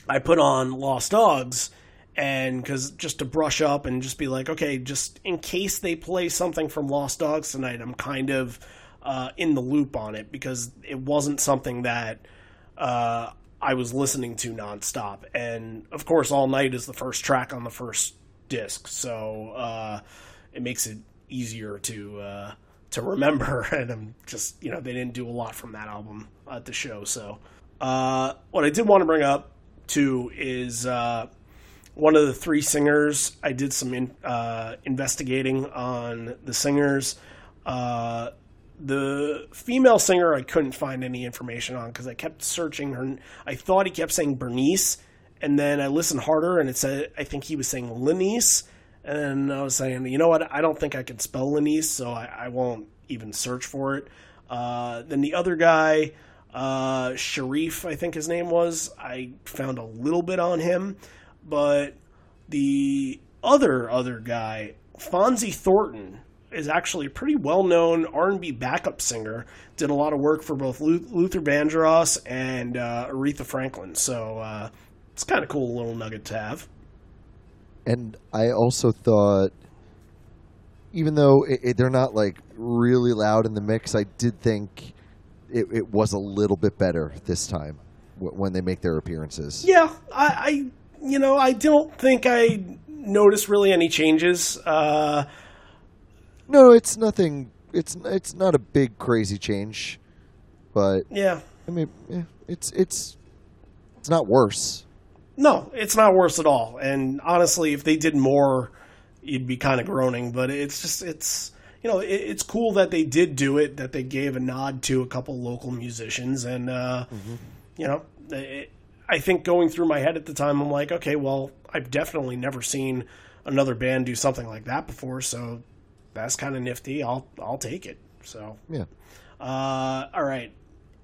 I put on Lost Dogs and because just to brush up and just be like, okay, just in case they play something from Lost Dogs tonight, I'm kind of uh, in the loop on it because it wasn't something that uh, I was listening to nonstop. And of course, All Night is the first track on the first disc, so uh, it makes it easier to uh, to remember. And I'm just you know they didn't do a lot from that album at the show, so. Uh, what I did want to bring up too is uh, one of the three singers. I did some in, uh, investigating on the singers. Uh, the female singer, I couldn't find any information on because I kept searching her. I thought he kept saying Bernice, and then I listened harder, and it said I think he was saying Lenice, and I was saying, you know what? I don't think I can spell Lenice, so I, I won't even search for it. Uh, then the other guy, uh, Sharif, I think his name was. I found a little bit on him, but the other other guy, Fonzie Thornton, is actually a pretty well-known R&B backup singer. Did a lot of work for both Luther Vandross and uh, Aretha Franklin. So uh, it's kind of cool little nugget to have. And I also thought, even though it, it, they're not like really loud in the mix, I did think it, it was a little bit better this time w- when they make their appearances. Yeah, I, I you know I don't think I noticed really any changes. Uh, No, it's nothing. It's it's not a big crazy change, but Yeah. I mean, yeah, it's it's it's not worse. No, it's not worse at all. And honestly, if they did more, you'd be kind of groaning. But it's just, it's, you know, it, it's cool that they did do it, that they gave a nod to a couple local musicians. And, uh, you know, it, I think going through my head at the time, I'm like, okay, well, I've definitely never seen another band do something like that before. So that's kind of nifty. I'll, I'll take it. So, Yeah. uh, all right.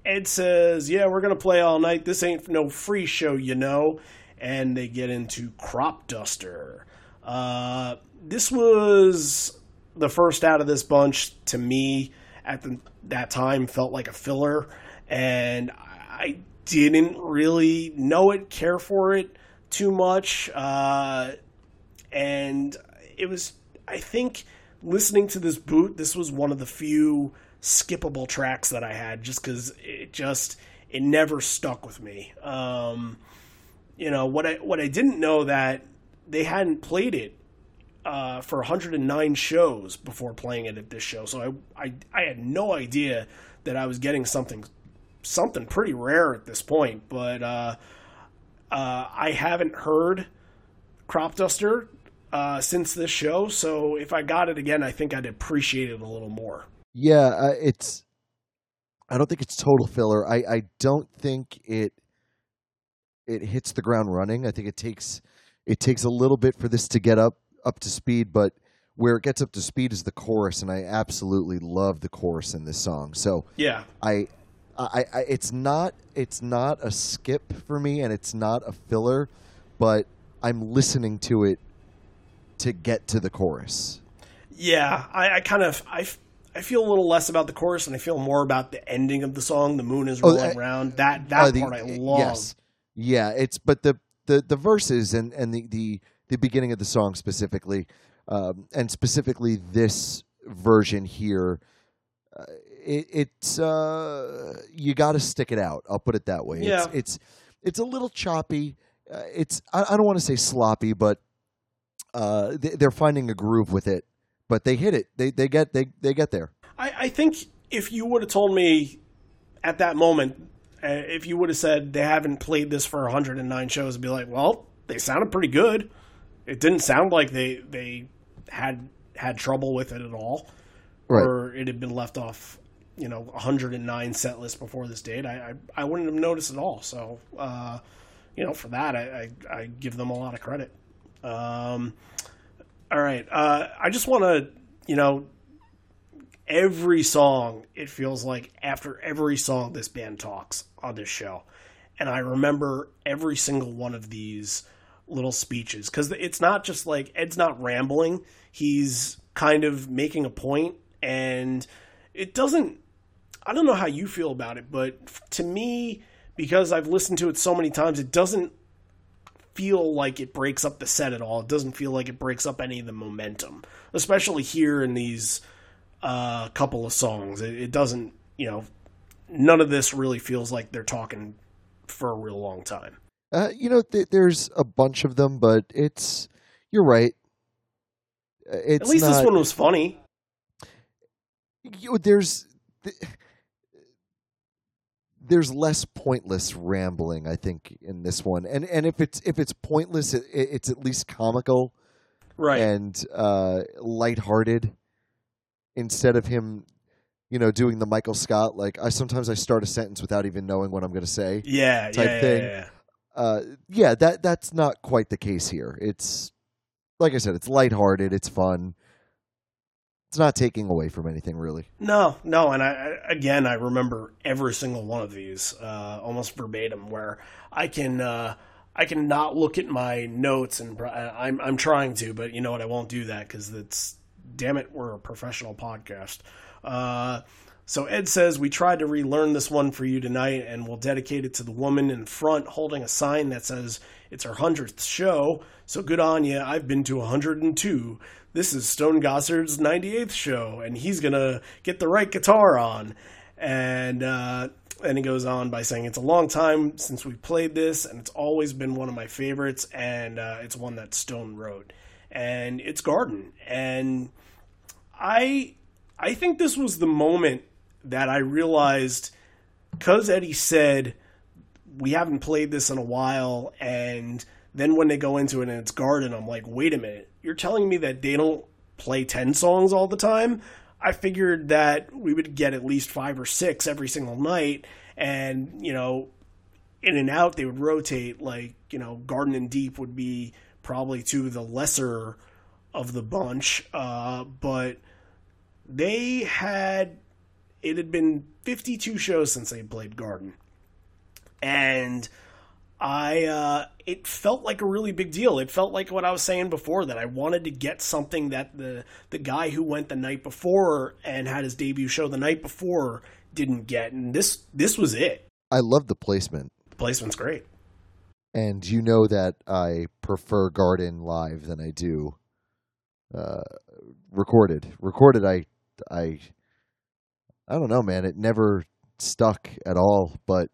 Ed says, "Yeah, we're gonna play all night. This ain't no free show, you know." And they get into Crop Duster. Uh, this was the first out of this bunch to me at the, that time felt like a filler, and I didn't really know it, care for it too much. Uh, and it was i think listening to this boot this was one of the few skippable tracks that i had just because it just it never stuck with me um you know what i what i didn't know that they hadn't played it uh, for 109 shows before playing it at this show so I, I i had no idea that i was getting something something pretty rare at this point but uh uh i haven't heard crop duster uh, since this show. So if I got it again, I think I'd appreciate it a little more. Yeah, uh, it's. I don't think it's total filler. I, I don't think it. It hits the ground running. I think it takes it takes a little bit for this to get up up to speed, but where it gets up to speed is the chorus, and I absolutely love the chorus in this song. So Yeah, I, I, I it's not it's not a skip for me, and it's not a filler, but I'm listening to it to get to the chorus. yeah. I, I kind of I I feel a little less about the chorus, and I feel more about the ending of the song. The moon is Oh, rolling uh, around. That that Uh, the- part I love. Yes, yeah. It's but the the the verses and and the the the beginning of the song specifically, um, and specifically this version here. Uh, it, it's uh, you got to stick it out. I'll put it that way. Yeah. It's it's, it's a little choppy. Uh, it's I, I don't want to say sloppy, but uh, they, they're finding a groove with it. But they hit it. They they get they they get there. I, I think if you would have told me at that moment, if you would have said they haven't played this for 109 shows, I'd be like, well, they sounded pretty good. It didn't sound like they they had had trouble with it at all, Right. or it had been left off, you know, 109 set list before this date. I I, I wouldn't have noticed at all. So, uh, you know, for that, I, I, I give them a lot of credit. Um, all right, uh, I just want to, you know, every song it feels like after every song this band talks on this show. And i remember every single one of these little speeches because it's not just like ed's not rambling. He's kind of making a point and it doesn't i don't know how you feel about it but to me because i've listened to it so many times it doesn't feel like it breaks up the set at all. It doesn't feel like it breaks up any of the momentum especially here in these uh, couple of songs. It, it doesn't, you know, none of this really feels like they're talking for a real long time. Uh, you know, th- there's a bunch of them, but it's you're right. Uh, It's At least not, this one was funny. you- there's th- there's less pointless rambling, I think, in this one. And and if it's if it's pointless, it- it's at least comical Right. and uh, lighthearted instead of him. You know, doing the Michael Scott, like I sometimes I start a sentence without even knowing what I'm going to say. yeah, type yeah, thing. yeah, yeah. uh, yeah, that that's not quite the case here. It's like I said, it's lighthearted, it's fun. It's not taking away from anything really. No, no, and I again I remember every single one of these uh, almost verbatim. Where I can uh, I can not look at my notes and I'm I'm trying to, but you know what? I won't do that because it's damn it, we're a professional podcast. Uh, so Ed says we tried to relearn this one for you tonight, and we'll dedicate it to the woman in front holding a sign that says it's her hundredth show. So good on you. I've been to 102. This is Stone Gossard's 98th show, and he's gonna get the right guitar on. And uh, and he goes on by saying it's a long time since we played this, and it's always been one of my favorites, and uh, it's one that Stone wrote, and it's Garden, and I I think this was the moment that I realized because Eddie said we haven't played this in a while, and then when they go into it and it's Garden, I'm like, wait a minute, you're telling me that they don't play ten songs all the time? I figured that we would get at least five or six every single night, and you know, in and out they would rotate. Like you know, Garden and Deep would be probably two of the lesser of the bunch, uh, but they had it had been 52 shows since they played Garden, and I uh, it felt like a really big deal. It felt like what I was saying before that I wanted to get something that the the guy who went the night before and had his debut show the night before didn't get, and this this was it. I love the placement. The placement's great. And you know that I prefer Garden live than I do uh, recorded. Recorded, I I I don't know, man. It never stuck at all. But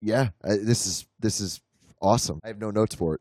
yeah, I, this is this is awesome. I have no notes for it.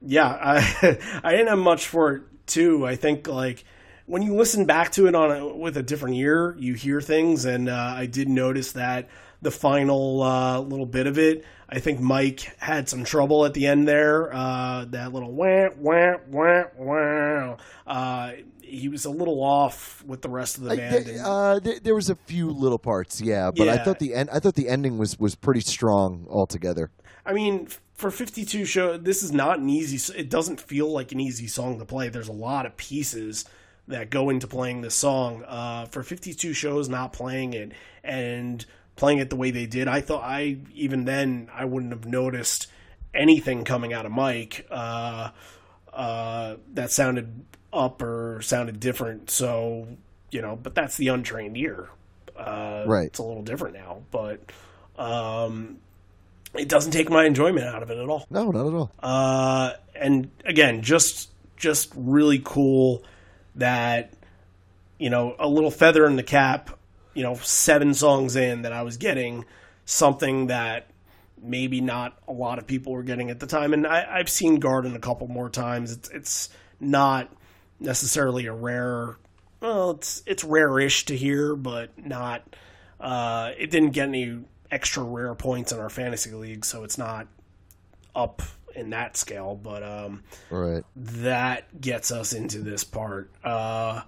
Yeah, I I didn't have much for it too. I think like when you listen back to it on a, with a different ear, you hear things, and uh, I did notice that the final uh, little bit of it, I think Mike had some trouble at the end there. Uh, that little wah wah wah wah. Uh, he was a little off with the rest of the band. Th- uh, th- there was a few little parts, yeah, but yeah. I thought the end. I thought the ending was was pretty strong altogether. I mean, for 52 show, this is not an easy. It doesn't feel like an easy song to play. There's a lot of pieces that go into playing this song. Uh, for 52 shows, not playing it and playing it the way they did, I thought I even then I wouldn't have noticed anything coming out of Mike uh, uh, that sounded up or sounded different. So you know, but that's the untrained ear. Uh, right. It's a little different now, but um, it doesn't take my enjoyment out of it at all. No, not at all. Uh, and again, just just really cool that you know a little feather in the cap. You know, seven songs in that I was getting something that maybe not a lot of people were getting at the time. And I, have seen Garden a couple more times. It's it's not necessarily a rare. Well, it's it's rare-ish to hear, but not. Uh, it didn't get any extra rare points in our fantasy league, so it's not up in that scale. But um, right, that gets us into this part. Uh,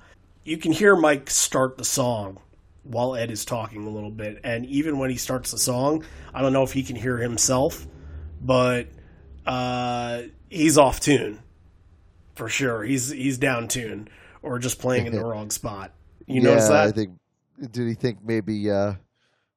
you can hear Mike start the song while Ed is talking a little bit, and even when he starts the song, I don't know if he can hear himself, but uh, he's off tune for sure. He's he's down tune or just playing in the wrong spot. You yeah, notice that? I think. Did he think maybe? Uh,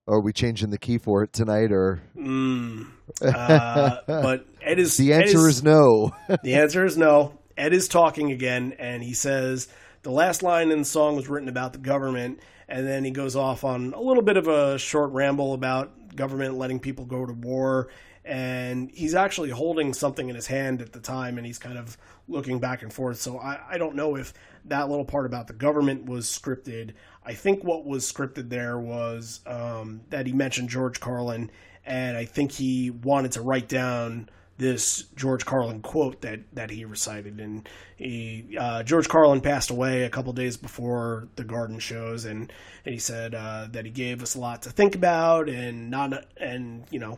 are we changing the key for it tonight, or? Mm, uh, but Ed is. The answer is, is no. the answer is no. Ed is talking again, and he says the last line in the song was written about the government, and then he goes off on a little bit of a short ramble about government letting people go to war. And he's actually holding something in his hand at the time and he's kind of looking back and forth. So I, I don't know if that little part about the government was scripted. I think what was scripted there was um, that he mentioned george carlin and i think he wanted to write down this George Carlin quote that, that he recited, and he uh, George Carlin passed away a couple days before the Garden shows, and, and he said uh, that he gave us a lot to think about, and not and you know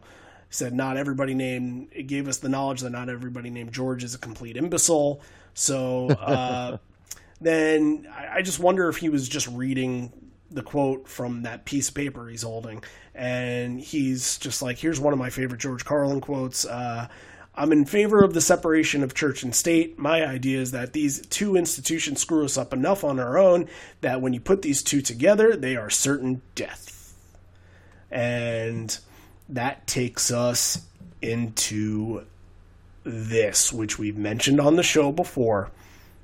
said not everybody named it gave us the knowledge that not everybody named George is a complete imbecile. So uh, then I, I just wonder if he was just reading the quote from that piece of paper he's holding, and he's just like, "Here's one of my favorite George Carlin quotes." Uh, I'm in favor of the separation of church and state. My idea is that these two institutions screw us up enough on our own that when you put these two together, they are certain death. And that takes us into this, which we've mentioned on the show before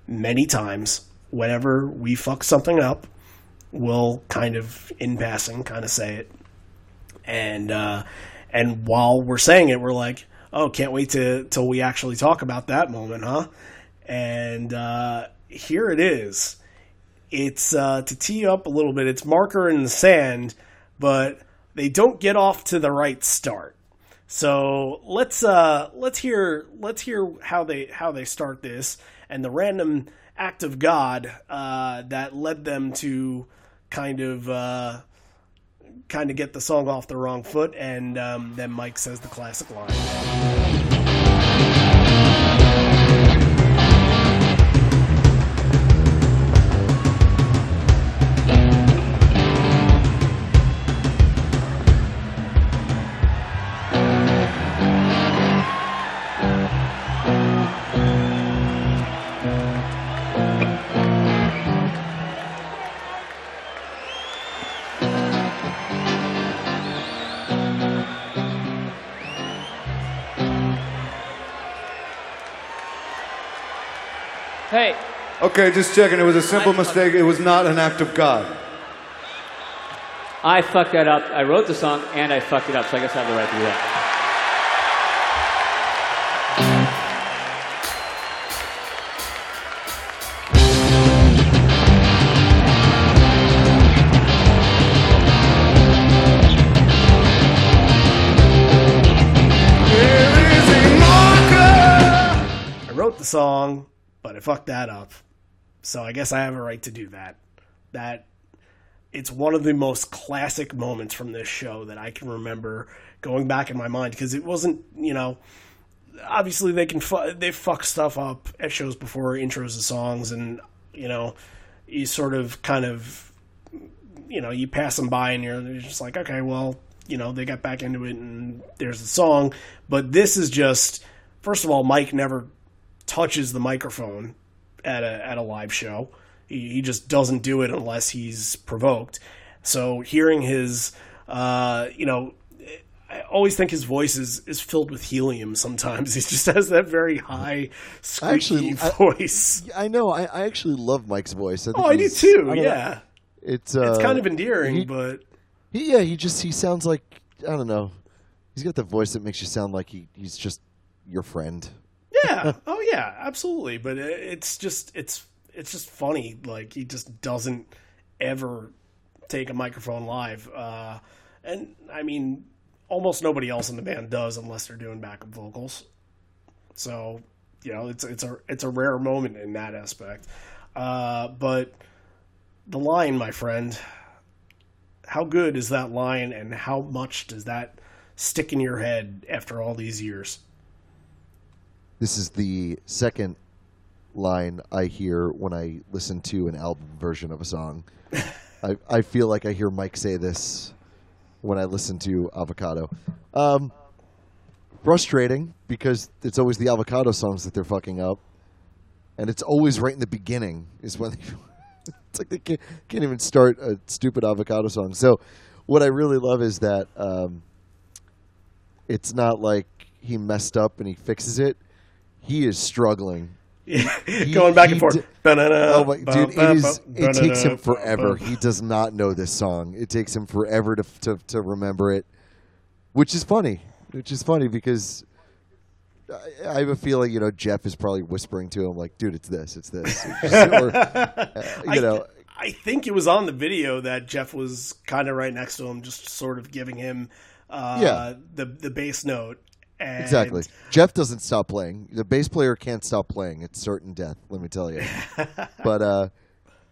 many times. Whenever we fuck something up, we'll kind of in passing kind of say it, and uh, and while we're saying it, we're like, oh, can't wait to till we actually talk about that moment, huh? And uh, here it is. It's uh, to tee up a little bit. It's marker in the sand, but they don't get off to the right start. So let's uh, let's hear let's hear how they how they start this and the random act of God uh, that led them to kind of uh, kind of get the song off the wrong foot, and um, then Mike says the classic line. Okay, just checking. It was a simple mistake. It was not an act of God. I fucked that up. I wrote the song and I fucked it up, so I guess I have the right to do that. I wrote the song, but I fucked that up. So I guess I have a right to do that. That it's one of the most classic moments from this show that I can remember going back in my mind because it wasn't, you know, obviously they can fu- they fuck stuff up at shows before intros of songs and you know you sort of kind of you know you pass them by and you're just like okay well you know they got back into it and there's the song but this is just first of all Mike never touches the microphone at a at a live show he, he just doesn't do it unless he's provoked so hearing his uh you know I always think his voice is, is filled with helium sometimes. He just has that very high, squeaky Actually, voice. I know. I, I actually love Mike's voice. I oh, I do too. I know. yeah. It's uh, It's kind of endearing, he- but he, yeah. He just he sounds like I don't know. He's got the voice that makes you sound like he, he's just your friend. Yeah. oh, yeah, absolutely. But it's just it's it's just funny. Like he just doesn't ever take a microphone live. Uh, and I mean, almost nobody else in the band does unless they're doing backup vocals. So you know, it's it's a it's a rare moment in that aspect. Uh, but the line, my friend, how good is that line, and how much does that stick in your head after all these years? This is the second line I hear when I listen to an album version of a song. I, I feel like I hear Mike say this when I listen to Avocado. Um, frustrating because it's always the Avocado songs that they're fucking up, and it's always right in the beginning is when they, it's like they can't, can't even start a stupid Avocado song. So, what I really love is that um, it's not like he messed up and he fixes it. He is struggling Going back and forth. d- Oh my dude! It is. It takes him forever. He does not know this song. It takes him forever to to, to remember it, which is funny. Which is funny because I, I have a feeling you know Jeff is probably whispering to him like, "Dude, it's this. It's this." Or, you I, know, I think it was on the video that Jeff was kind of right next to him, just sort of giving him uh, Yeah. the the bass note. And exactly. Jeff doesn't stop playing. The bass player can't stop playing. It's certain death. Let me tell you. but uh,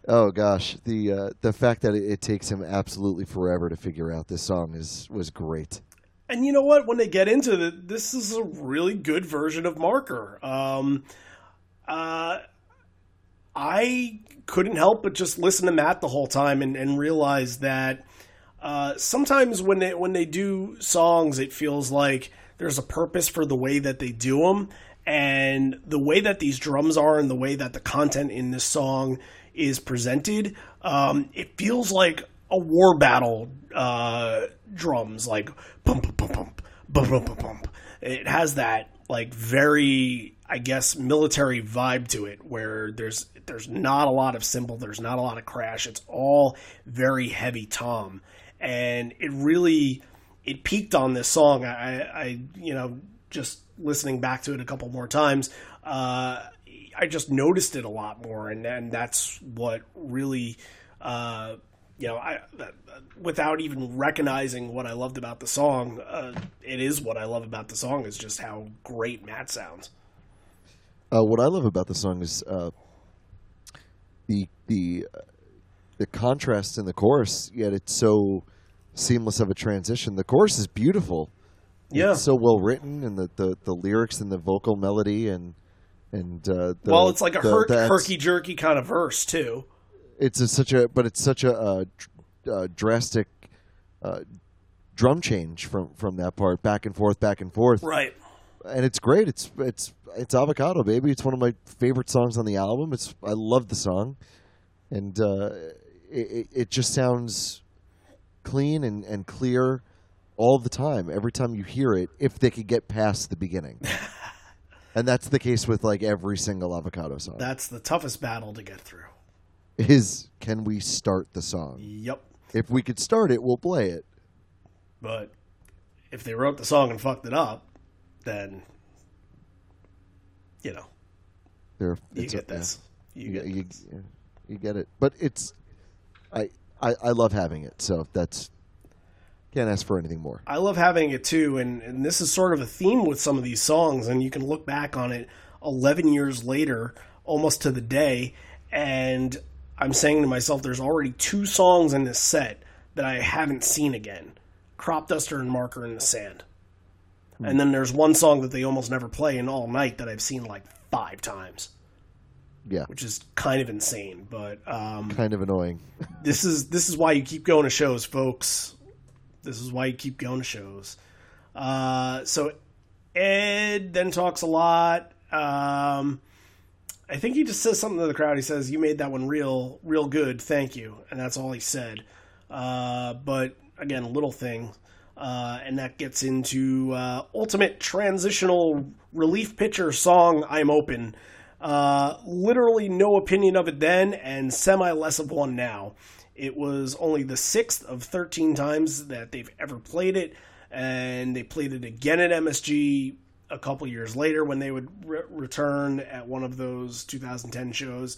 oh gosh, the uh, the fact that it, it takes him absolutely forever to figure out this song is was great. And you know what? When they get into it, this is a really good version of Marker. Um, uh, I couldn't help but just listen to Matt the whole time and, and realize that uh, sometimes when they when they do songs, it feels like there's a purpose for the way that they do them, and the way that these drums are, and the way that the content in this song is presented. Um, it feels like a war battle uh, drums, like pump pump pump pump bump bump. It has that like very, I guess, military vibe to it, where there's there's not a lot of cymbal, there's not a lot of crash. It's all very heavy tom, and it really it peaked on this song. I, I you know just listening back to it a couple more times. Uh, I just noticed it a lot more, and and that's what really uh, you know, I without even recognizing what I loved about the song, uh, it is what I love about the song is just how great Matt sounds. Uh, what I love about the song is uh, the the uh, the contrast in the chorus. Yet it's so seamless of a transition. The chorus is beautiful. Yeah. It's so well written, and the, the, the lyrics and the vocal melody and and uh, the, well, it's like a the- her- the herky jerky kind of verse too. It's a, such a but it's such a, uh, uh, drastic uh, drum change from from that part, back and forth, back and forth. Right. and it's great. It's it's it's avocado, baby. It's one of my favorite songs on the album. It's I love the song, and uh, it- it just sounds clean and, and clear all the time. Every time you hear it, if they could get past the beginning, and that's the case with like every single avocado song. That's the toughest battle to get through. Is can we start the song? Yep. If we could start it, we'll play it. But if they wrote the song and fucked it up, then you know There, you it's a- get this. You You, get you, this. you get it, but it's I, I I love having it. So that's can't ask for anything more. I love having it too, and, and this is sort of a theme with some of these songs, and you can look back on it 11 years later, almost to the day, and I'm saying to myself, there's already two songs in this set that I haven't seen again Crop Duster and Marker in the Sand. Hmm. And then there's one song that they almost never play in all night that I've seen like five times, Yeah, which is kind of insane. But um, kind of annoying. this is this is why you keep going to shows, folks. This is why you keep going to shows. Uh, so Ed then talks a lot. Um, I think he just says something to the crowd. He says, "You made that one real, real good. Thank you," and that's all he said. Uh, but again, little thing, uh, and that gets into uh, ultimate transitional relief pitcher song. I'm open. Uh, literally no opinion of it then, and semi less of one now. It was only the sixth of 13 times that they've ever played it, and they played it again at MSG a couple years later when they would re- return at one of those 2010 shows.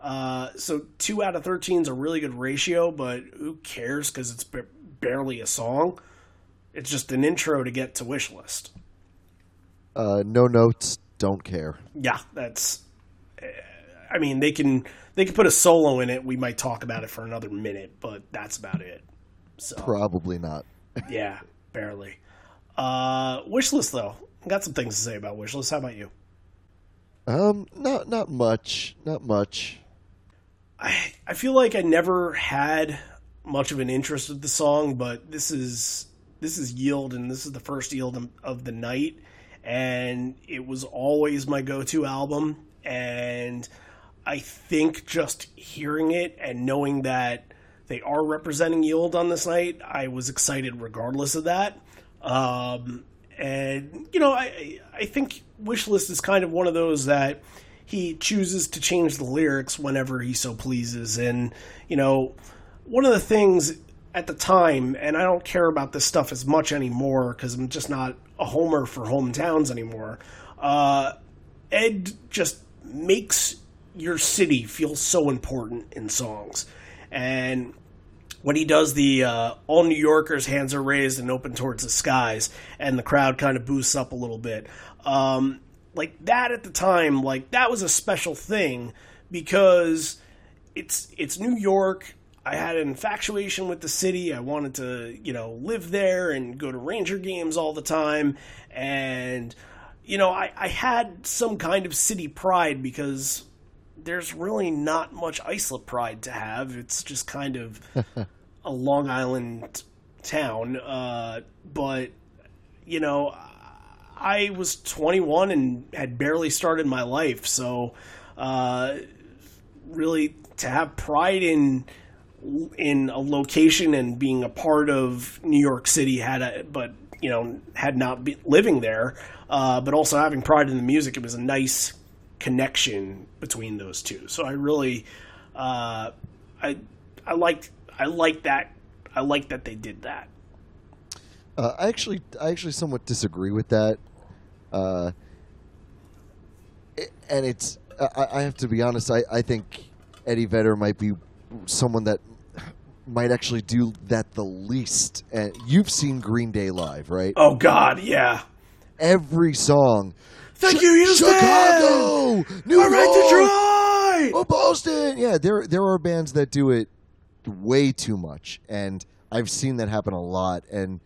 Uh, so two out of 13 is a really good ratio, but who cares because it's ba- barely a song. It's just an intro to get to wish list. Uh, no notes, don't care. Yeah, that's. I mean, they can they can put a solo in it. We might talk about it for another minute, but that's about it. So Probably not. yeah, barely. Uh, wish list though, got some things to say about wish list. How about you? Um, not not much, not much. I I feel like I never had much of an interest in the song, but this is this is Yield, and this is the first Yield of- of the night, and it was always my go-to album. And I think just hearing it and knowing that they are representing Yield on this night, I was excited regardless of that. Um, and you know, I I think Wishlist is kind of one of those that he chooses to change the lyrics whenever he so pleases. And you know, one of the things at the time, and I don't care about this stuff as much anymore because I'm just not a homer for hometowns anymore. Uh, Ed just makes your city feels so important in songs, and when he does the uh, all New Yorkers hands are raised and open towards the skies, and the crowd kind of boosts up a little bit. Um, like that at the time, like that was a special thing because it's it's New York. I had an infatuation with the city. I wanted to, you know, live there and go to Ranger games all the time. And, you know, I, I had some kind of city pride because there's really not much Islip pride to have. It's just kind of a Long Island town. Uh, but, you know, I was 21 and had barely started my life. So, uh, really, to have pride in in a location and being a part of New York City had a, but you know had not been living there, uh, but also having pride in the music. It was a nice connection between those two. So I really, uh, I I liked I liked that I liked that they did that. Uh, I actually, I actually somewhat disagree with that. Uh, it- and it's, I, I have to be honest. I, I think Eddie Vedder might be someone that might actually do that the least. And you've seen Green Day live, right? Oh God, yeah. Every song. Thank Chi- you, Houston. Chicago, New All right to York, try. oh Boston. Yeah, there there are bands that do it way too much, and I've seen that happen a lot. And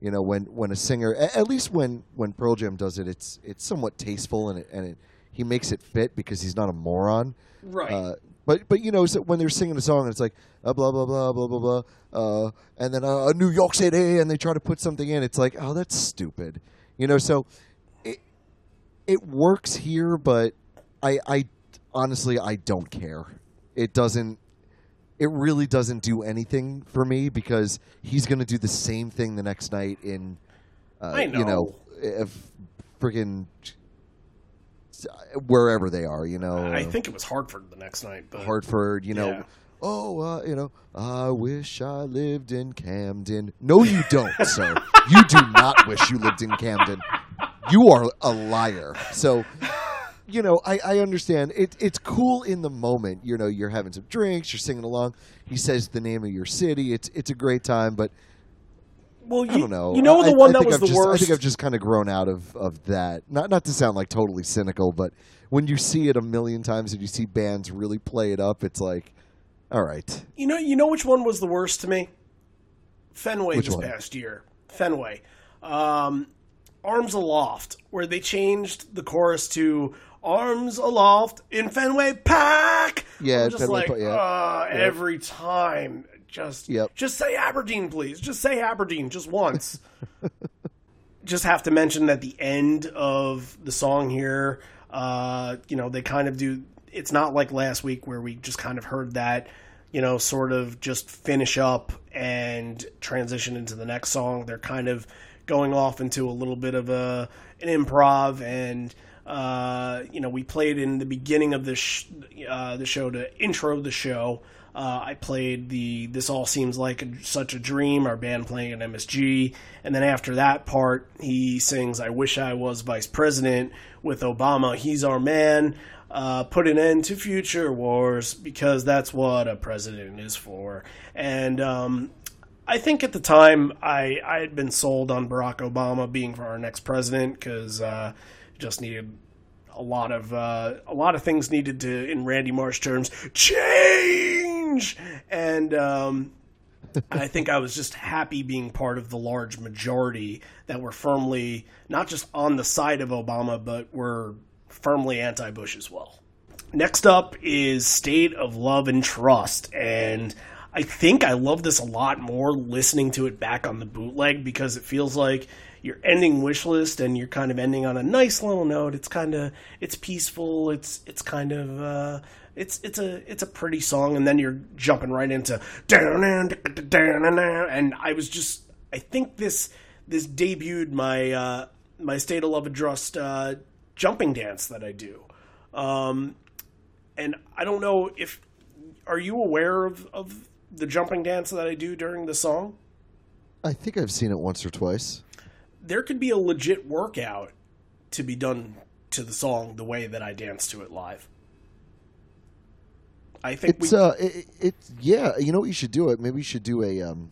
you know, when when a singer, a- at least when when Pearl Jam does it, it's it's somewhat tasteful and it, and it, he makes it fit because he's not a moron. Right. Uh, but but you know so when they're singing a song and it's like uh, blah blah blah blah blah blah, uh, and then uh, New York City, and they try to put something in. It's like oh that's stupid, you know. So it works here, but I I honestly I don't care. It doesn't. It really doesn't do anything for me because he's going to do the same thing the next night in, uh, I you know, know. if friggin' wherever they are, you know. I think it was Hartford the next night, but Hartford, you know. Yeah. Oh, uh, you know, I wish I lived in Camden. No, you don't, sir. You do not wish you lived in Camden. You are a liar. So, you know, I, I understand. It, it's cool in the moment. You know, you're having some drinks, you're singing along. He says the name of your city. It's it's a great time, but well, you, I don't know. You know I- the I one that was I've the just, worst. I think I've just kind of grown out of, of that. Not not to sound like totally cynical, but when you see it a million times and you see bands really play it up, it's like, all right. You know, you know which one was the worst to me? Fenway Which this one? past year. Fenway, um, Arms Aloft, where they changed the chorus to "Arms Aloft in Fenway Park." Yeah, I'm just Fenway like yeah. uh, Yep. every time. Just, Yep. just say Aberdeen, please. Just say Aberdeen, just once. just have to mention that the end of the song here, uh, you know, they kind of do. It's not like last week where we just kind of heard that, you know, sort of just finish up and transition into the next song. They're kind of going off into a little bit of a an improv and. Uh, you know, we played in the beginning of the sh- uh, the show to intro the show. Uh, I played the "This All Seems Like a, Such a Dream," our band playing at MSG, and then after that part, he sings "I Wish I Was Vice President" with Obama. He's our man. Uh, put an end to future wars because that's what a president is for. And um, I think at the time I I had been sold on Barack Obama being for our next president because uh, just needed a lot of uh, a lot of things needed to, in Randy Marsh terms, change. And um, I think I was just happy being part of the large majority that were firmly not just on the side of Obama, but were firmly anti-Bush as well. Next up is State of Love and Trust. And I think I love this a lot more listening to it back on the bootleg because it feels like you're ending wish list and you're kind of ending on a nice little note. It's kind of it's peaceful. It's it's kind of uh, it's it's a it's a pretty song, and then you're jumping right into and I was just I think this this debuted my uh, my State of Love Trust uh, jumping dance that I do. Um, and I don't know if are you aware of, of the jumping dance that I do during the song? I think I've seen it once or twice. There could be a legit workout to be done to the song the way that I dance to it live. I think It's we uh, it, it yeah. You know what you should do? It maybe you should do a um.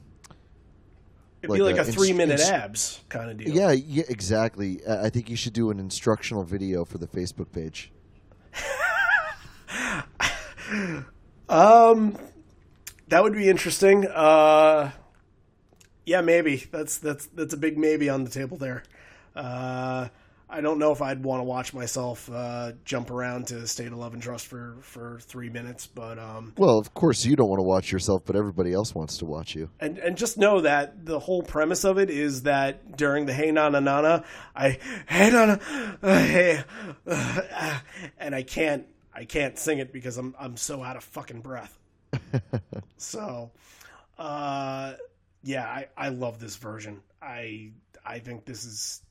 it'd be like like a a three minute ins- abs kind of deal. Yeah, yeah, exactly. I think you should do an instructional video for the Facebook page. Um, that would be interesting. Uh, yeah, maybe that's that's that's a big maybe on the table there. Uh, I don't know if I'd want to watch myself uh, jump around to State of Love and Trust for for three minutes, but um, Well, of course you don't want to watch yourself, but everybody else wants to watch you. and and just know that the whole premise of it is that during the Hey Nana Nana, I Hey Nana, uh, Hey, uh, and I can't I can't sing it because I'm I'm so out of fucking breath. So, uh, yeah, I I love this version. I I think this is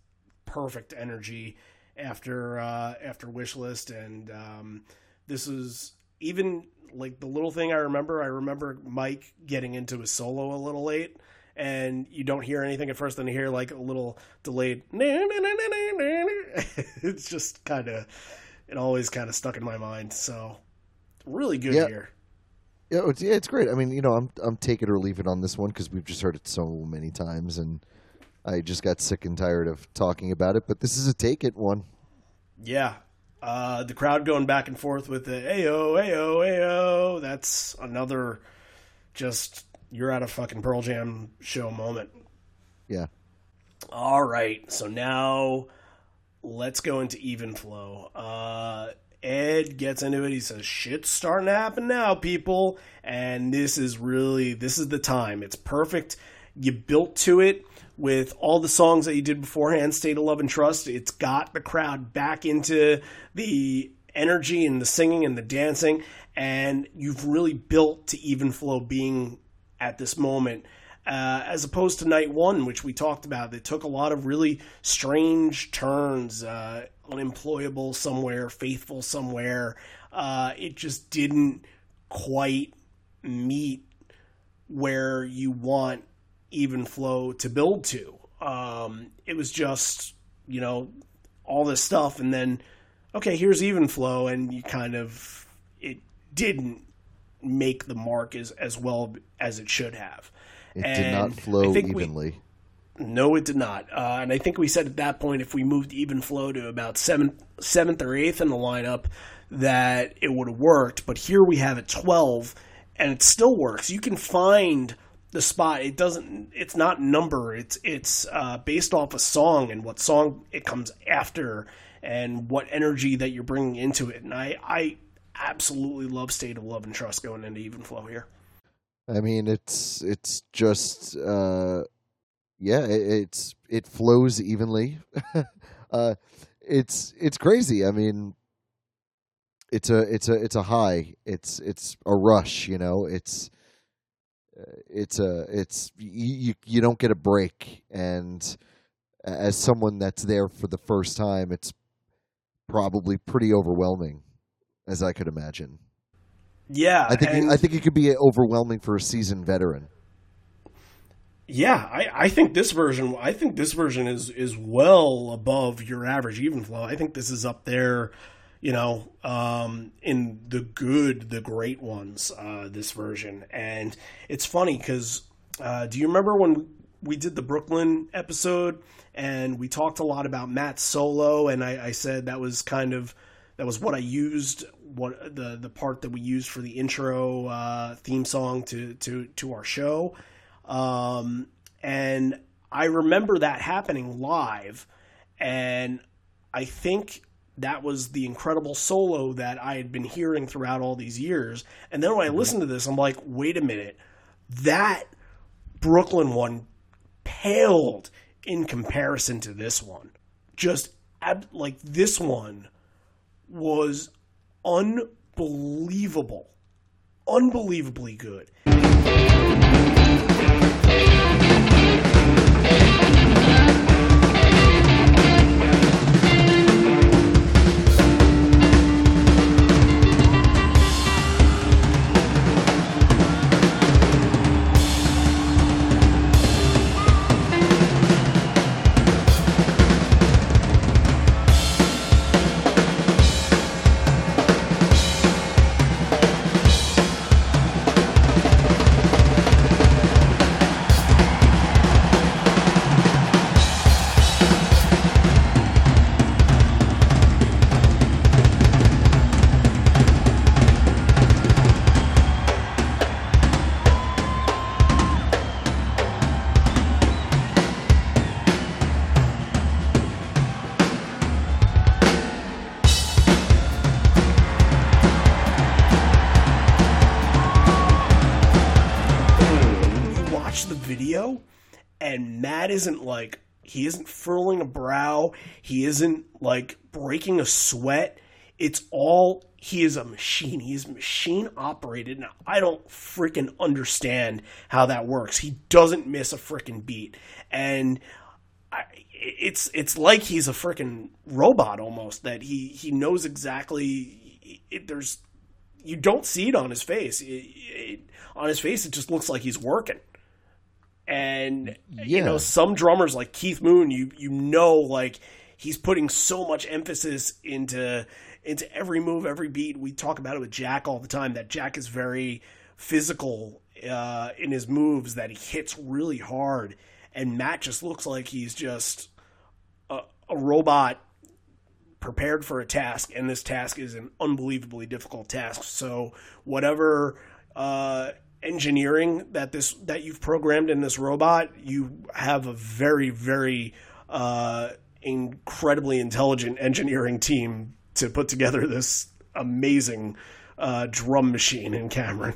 perfect energy after uh, after Wishlist, and um, this is even like the little thing I remember. I remember Mike getting into his solo a little late, and you don't hear anything at first, then you hear like a little delayed. It's just kind of it always kind of stuck in my mind. So really good Yeah. here. Yeah, it's, yeah, it's great. I mean, you know, I'm I'm take it or leave it on this one because we've just heard it so many times, and I just got sick and tired of talking about it. But this is a take it one. Yeah. Uh, the crowd going back and forth with the ayo, ayo, ayo. That's another just you're at a fucking Pearl Jam show moment. Yeah. All right. So now let's go into even flow. Uh, Ed gets into it. He says, shit's starting to happen now, people. And this is really, this is the time. It's perfect. You built to it with all the songs that you did beforehand, State of Love and Trust. It's got the crowd back into the energy and the singing and the dancing. And you've really built to even flow being at this moment. Uh, as opposed to night one, which we talked about, that took a lot of really strange turns, uh, unemployable somewhere, faithful somewhere. Uh, it just didn't quite meet where you want even flow to build to. Um, it was just, you know, all this stuff, and then, okay, here's even flow, and you kind of, it didn't make the mark as, as well as it should have. It And did not flow think we- evenly. No, it did not. Uh, and I think we said at that point, if we moved even flow to about seventh, seventh or eighth in the lineup, that it would have worked. But here we have it twelve, and it still works. You can find the spot. It doesn't. It's not number. It's it's uh, based off a song and what song it comes after, and what energy that you're bringing into it. And I I absolutely love State of Love and Trust going into even flow here. I mean, it's it's just uh, yeah, it, it's it flows evenly. uh, it's it's crazy. I mean, it's a it's a it's a high. It's it's a rush. You know, it's uh, it's a it's you you don't get a break. And as someone that's there for the first time, it's probably pretty overwhelming, as I could imagine. Yeah, I think and- I think it could be overwhelming for a seasoned veteran. Yeah, I, I think this version I think this version is is well above your average even flow. I think this is up there, you know, um, in the good, the great ones. Uh, this version, and it's funny because uh, do you remember when we did the Brooklyn episode and we talked a lot about Matt's solo, and I, I said that was kind of that was what I used what the the part that we used for the intro uh, theme song to to to our show. Um, and I remember that happening live, and I think that was the incredible solo that I had been hearing throughout all these years. And then when I listened to this, I'm like, wait a minute, that Brooklyn one paled in comparison to this one. Just ab- like this one was unbelievable, unbelievably good. Isn't furling a brow, he isn't like breaking a sweat. It's all he is a machine. He is machine operated, and I don't freaking understand how that works. He doesn't miss a freaking beat, and I, it's it's like he's a freaking robot almost. That he he knows exactly. It, there's you don't see it on his face. It, it, on his face, it just looks like he's working. And you know, some drummers like Keith Moon, you you know, like he's putting so much emphasis into into every move, every beat. We talk about it with Jack all the time. That Jack is very physical uh, in his moves that he hits really hard, and Matt just looks like he's just a, a robot prepared for a task, and this task is an unbelievably difficult task. So whatever uh, engineering that this that you've programmed in this robot, you have a very very uh, incredibly intelligent engineering team to put together this amazing uh, drum machine in Cameron.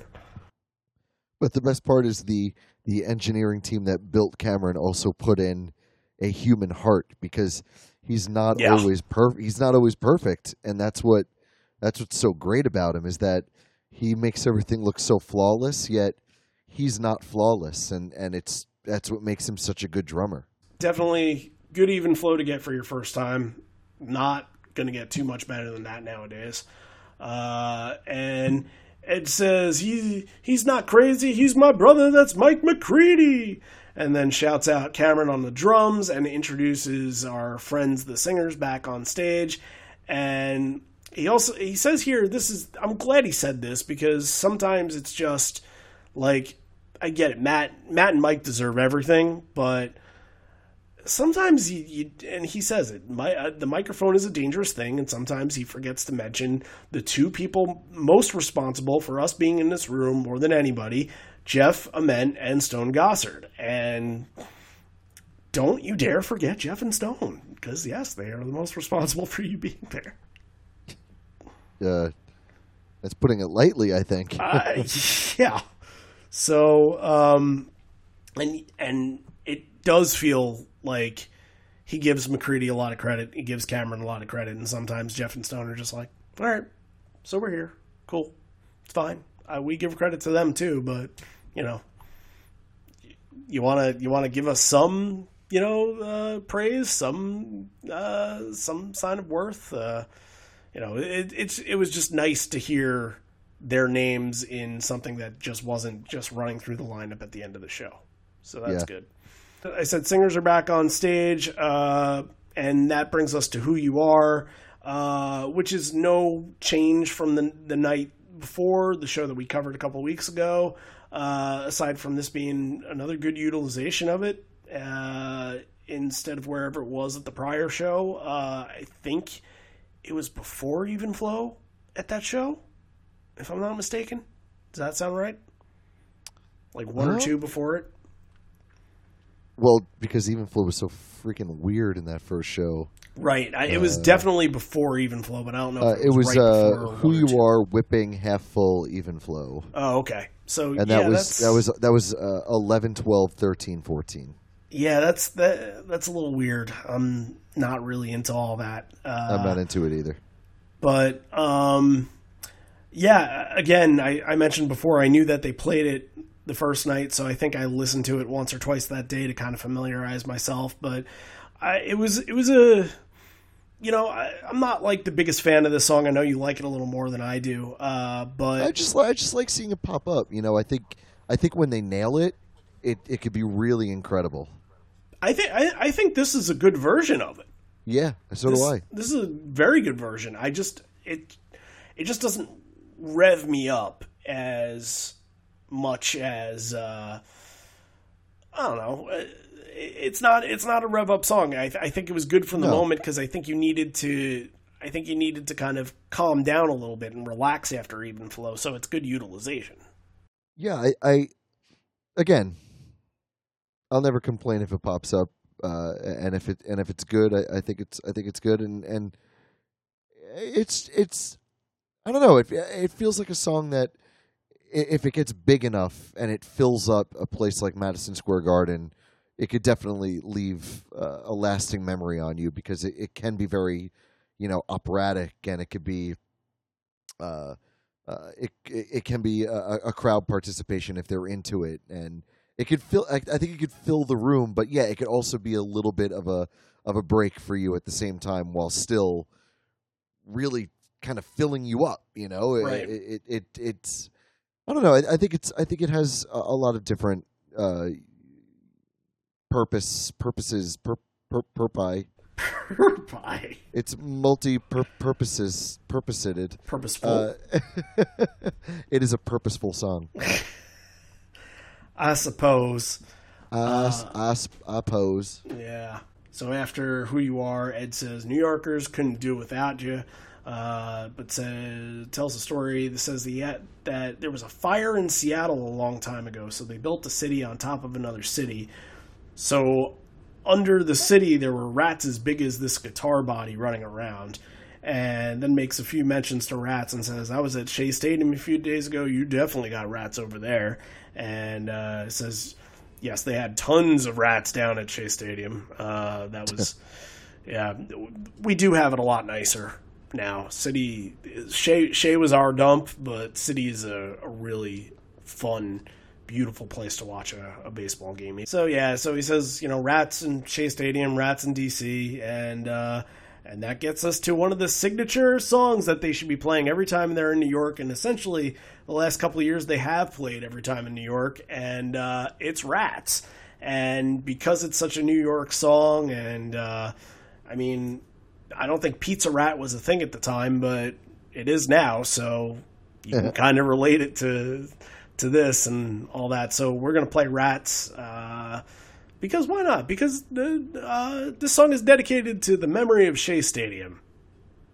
But the best part is the the engineering team that built Cameron also put in a human heart because he's not Yeah. always per he's not always perfect and that's what that's what's so great about him is that he makes everything look so flawless yet he's not flawless and and it's that's what makes him such a good drummer. Definitely good even flow to get for your first time. Not going to get too much better than that nowadays. Uh, and it says he he's not crazy. He's my brother. That's Mike McCready. And then shouts out Cameron on the drums and introduces our friends, the singers, back on stage. And he also he says here, this is I'm glad he said this because sometimes it's just like I get it. Matt Matt and Mike deserve everything, but sometimes you, you and he says it my, uh, the microphone is a dangerous thing and sometimes he forgets to mention the two people most responsible for us being in this room more than anybody jeff ament and stone gossard and don't you dare forget jeff and stone because yes they are the most responsible for you being there Uh that's putting it lightly, I think. uh, yeah. So, um, and and it does feel like he gives McCready a lot of credit. He gives Cameron a lot of credit, and sometimes Jeff and Stone are just like, "All right, so we're here, cool, it's fine." Uh, we give credit to them too, but you know, you want to you want to give us some you know uh, praise, some uh, some sign of worth. You know, it, it's it was just nice to hear their names in something that just wasn't just running through the lineup at the end of the show. So that's Yeah. good. I said singers are back on stage, uh, and that brings us to who you are, uh, which is no change from the the night before the show that we covered a couple weeks ago. Uh, aside from this being another good utilization of it, uh, instead of wherever it was at the prior show, uh, I think it was before Even Flow at that show, if I'm not mistaken. Does that sound right? Like one or Uh, two before it? well, because Even Flow was so freaking weird in that first show. Right. I, it was definitely before Even Flow, but I don't know. Uh, if it was right uh, who you are whipping half full even flow Oh, okay. So and yeah, that was that's, that was that was uh, 11 12 13 14 yeah, that's that. That's a little weird. I'm not really into all that. Uh, i'm not into it either but um, yeah, again, I, I mentioned before I knew that they played it the first night, so I think I listened to it once or twice that day to kind of familiarize myself. But I, it was it was a you know I, I'm not like the biggest fan of this song. I know you like it a little more than I do, uh, but i just i just like seeing it pop up you know i think i think when they nail it it, it could be really incredible I think I, I think this is a good version of it. yeah so this, do i This is a very good version. I just it it just doesn't rev me up as much as uh, I don't know. Uh, It's not it's not a rev up song. I, I think it was good from the No. moment because I think you needed to. I think you needed to kind of calm down a little bit and relax after even flow. So it's good utilization. yeah i, I again i'll never complain if it pops up uh, and if it and if it's good I, I think it's i think it's good and and it's it's i don't know it, it feels like a song that if it gets big enough and it fills up a place like madison square garden it could definitely leave uh, a lasting memory on you because it, it can be very you know operatic and it could be uh, uh, it it can be a, a crowd participation if they're into it, and it could fill. I, I think it could fill the room, but yeah, it could also be a little bit of a of a break for you at the same time, while still really kind of filling you up. You know, It- Right. it, it, it it's I don't know. I, I think it's I think it has a, a lot of different uh, purpose purposes per, per, purpi Bye. It's multi purposes purposed. Purposeful. Uh, it is a purposeful song. I suppose. I, I, I pose. Yeah. So after Who You Are, Ed says New Yorkers couldn't do without you. Uh, but says, tells a story that says the, that there was a fire in Seattle a long time ago, so they built a city on top of another city. So under the city, there were rats as big as this guitar body running around. And then makes a few mentions to rats and says, I was at Shea Stadium a few days ago. You definitely got rats over there. And uh, says, yes, they had tons of rats down at Shea Stadium. Uh, that was, yeah, we do have it a lot nicer now. City, Shea, Shea was our dump, but City is a, a really fun, beautiful place to watch a, a, baseball game. So yeah, so he says, you know, rats in Shea Stadium, rats in DC, and uh, and that gets us to one of the signature songs that they should be playing every time they're in New York, and essentially the last couple of years they have played every time in New York, and uh, it's Rats. And because it's such a New York song, and uh, I mean, I don't think Pizza Rat was a thing at the time, but it is now, so you can kind of relate it to to this and all that. So we're gonna play Rats. Uh, because why not? Because the, uh, this song is dedicated to the memory of Shea Stadium.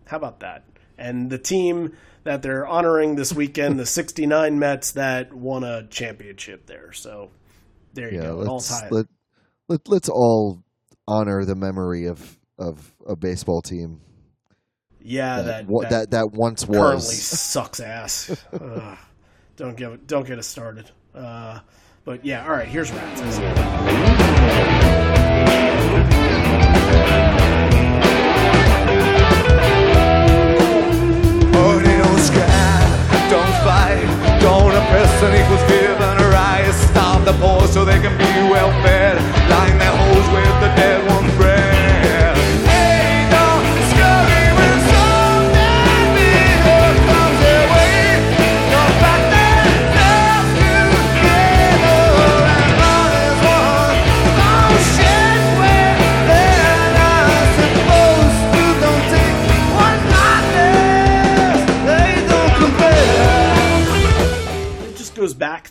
How about that? And the team that they're honoring this weekend, the 69 Mets that won a championship there. So there you yeah, go. Let's, all let, let, let's all honor the memory of, of a baseball team. Yeah, that, that, that, that once currently was. sucks ass. Ugh, don't give it, don't get us started. Uh, but yeah, all right, here's Rats. Don't fight, don't oppress an equals given a. Stop the poor so they can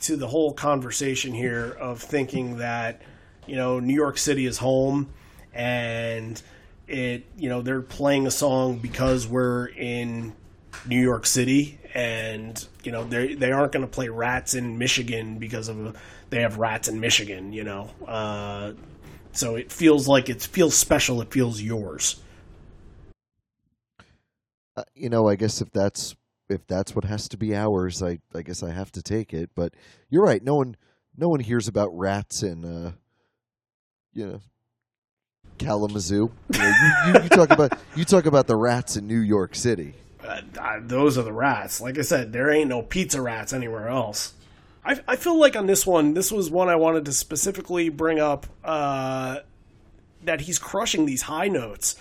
to the whole conversation here of thinking that you know New York City is home and it you know they're playing a song because we're in New York City and you know they they aren't going to play Rats in Michigan because of they have Rats in Michigan you know? Uh, so it feels like it feels special it feels yours. Uh, you know, I guess if that's if that's what has to be ours, I I guess I have to take it. But you're right. No one no one hears about rats in uh, you know Kalamazoo. You, know, you, you, you talk about you talk about the rats in New York City. uh, those are the rats. Like I said, there ain't no pizza rats anywhere else. I, I feel like on this one, this was one I wanted to specifically bring up uh, that he's crushing these high notes.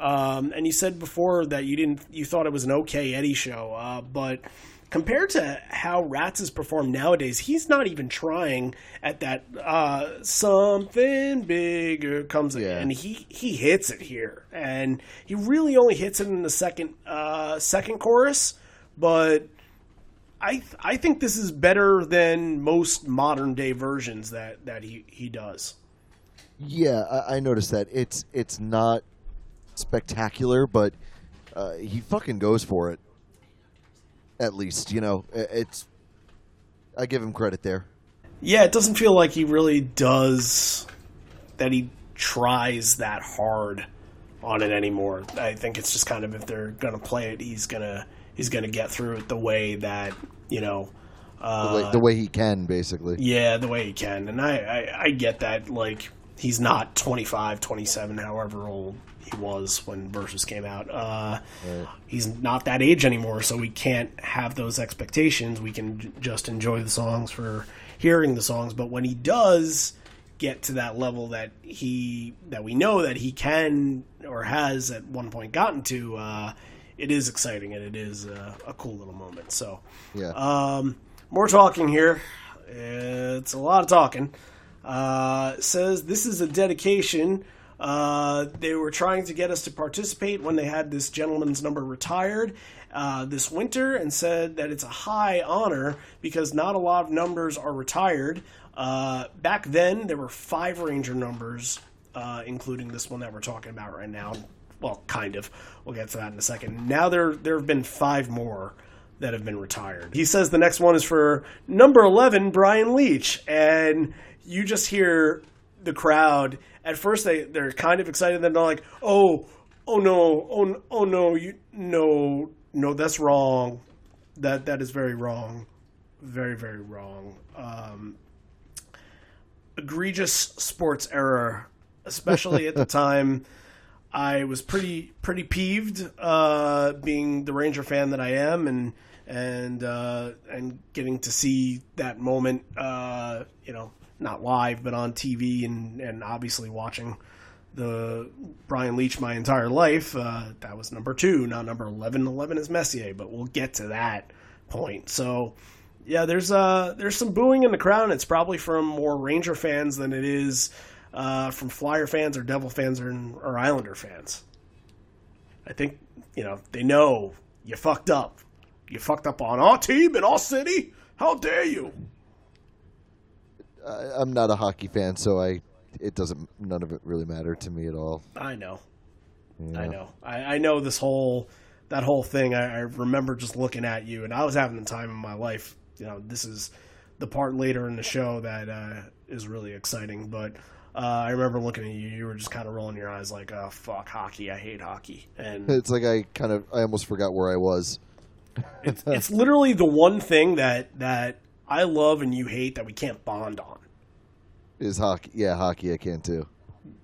Um, and you said before that you didn't, you thought it was an okay Eddie show, uh, but compared to how Rats is performed nowadays, he's not even trying at that uh, something bigger comes Yeah. and he he hits it here, and he really only hits it in the second uh, second chorus, but. I I think this is better than most modern day versions that, that he, he does. Yeah, I, I noticed that. It's it's not spectacular, but uh, he fucking goes for it. At least, you know, it's. I give him credit there. Yeah, it doesn't feel like he really does that he tries that hard on it anymore. I think it's just kind of if they're gonna play it, he's gonna he's gonna get through it the way that you know. The, Uh, way, the way he can, basically. Yeah, the way he can. And I, I, I get that. Like, he's not 25, 27, however old he was when Versus came out. Uh, He's not that age anymore, so we can't have those expectations. We can j- just enjoy the songs for hearing the songs. But when he does get to that level that he that we know that he can or has at one point gotten to, uh, it is exciting and it is uh, a cool little moment. So Yeah. um, more talking here. It's a lot of talking. Uh, says this is a dedication Uh, they were trying to get us to participate when they had this gentleman's number retired uh, this winter and said that it's a high honor because not a lot of numbers are retired. Uh, back then, there were five Ranger numbers, uh, including this one that we're talking about right now. Well, kind of. We'll get to that in a second. Now there there have been five more that have been retired. He says the next one is for number 11, Brian Leetch. And you just hear the crowd. At first, they, they're kind of excited. Then they're like, oh, oh no, oh, oh no, you, no, no, that's wrong. That That is very wrong. Very, very wrong. Um, egregious sports error, especially at the time. I was pretty pretty peeved, uh, being the Ranger fan that I am, and and uh, and getting to see that moment, uh, you know, not live but on TV, and and obviously watching the Brian Leetch my entire life. Uh, that was number two, not number eleven. Eleven is Messier, but we'll get to that point. So. Yeah, there's uh there's some booing in the crowd. It's probably from more Ranger fans than it is uh, from Flyer fans or Devil fans or, or Islander fans. I think you know they know you fucked up. You fucked up on our team in our city. How dare you? I, I'm not a hockey fan, so I it doesn't none of it really matter to me at all. I know. Yeah. I know. I, I know this whole that whole thing. I, I remember just looking at you, and I was having the time of my life. You know, this is the part later in the show that uh, is really exciting. But uh, I remember looking at you. You were just kind of rolling your eyes, like, "Oh fuck, hockey! I hate hockey." And It's like I kind of I almost forgot where I was. it's, it's literally the one thing that that I love and you hate that we can't bond on. Is hockey? Yeah, hockey I can too.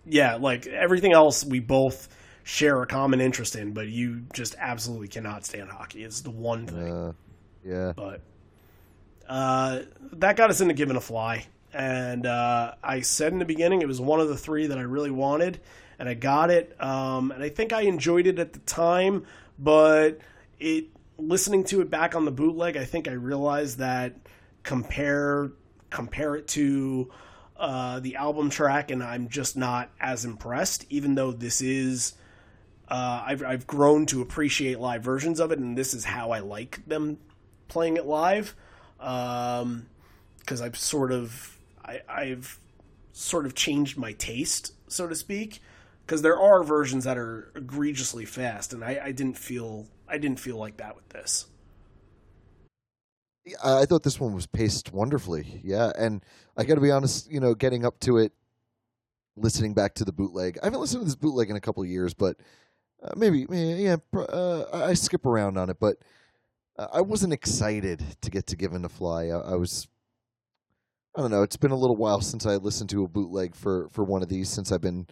Yeah, like everything else we both share a common interest in, but you just absolutely cannot stand hockey. It's the one thing. Uh, yeah. But uh, that got us into Given to Fly. And uh, I said in the beginning it was one of the three that I really wanted, and I got it. Um, and I think I enjoyed it at the time, but it listening to it back on the bootleg, I think I realized that compare compare it to uh, the album track, and I'm just not as impressed. Even though this is, uh, I've I've grown to appreciate live versions of it, and this is how I like them playing it live. Because I've sort of I, I've sort of changed my taste, so to speak. Because there are versions that are egregiously fast, and I, I didn't feel I didn't feel like that with this. I thought this one was paced wonderfully. Yeah, and I got to be honest, you know, getting up to it, listening back to the bootleg. I haven't listened to this bootleg in a couple of years, but uh, maybe, yeah, uh, I I skip around on it. But uh, I wasn't excited to get to Given to Fly. I, I was, I don't know. It's been a little while since I listened to a bootleg for for one of these. Since I've been,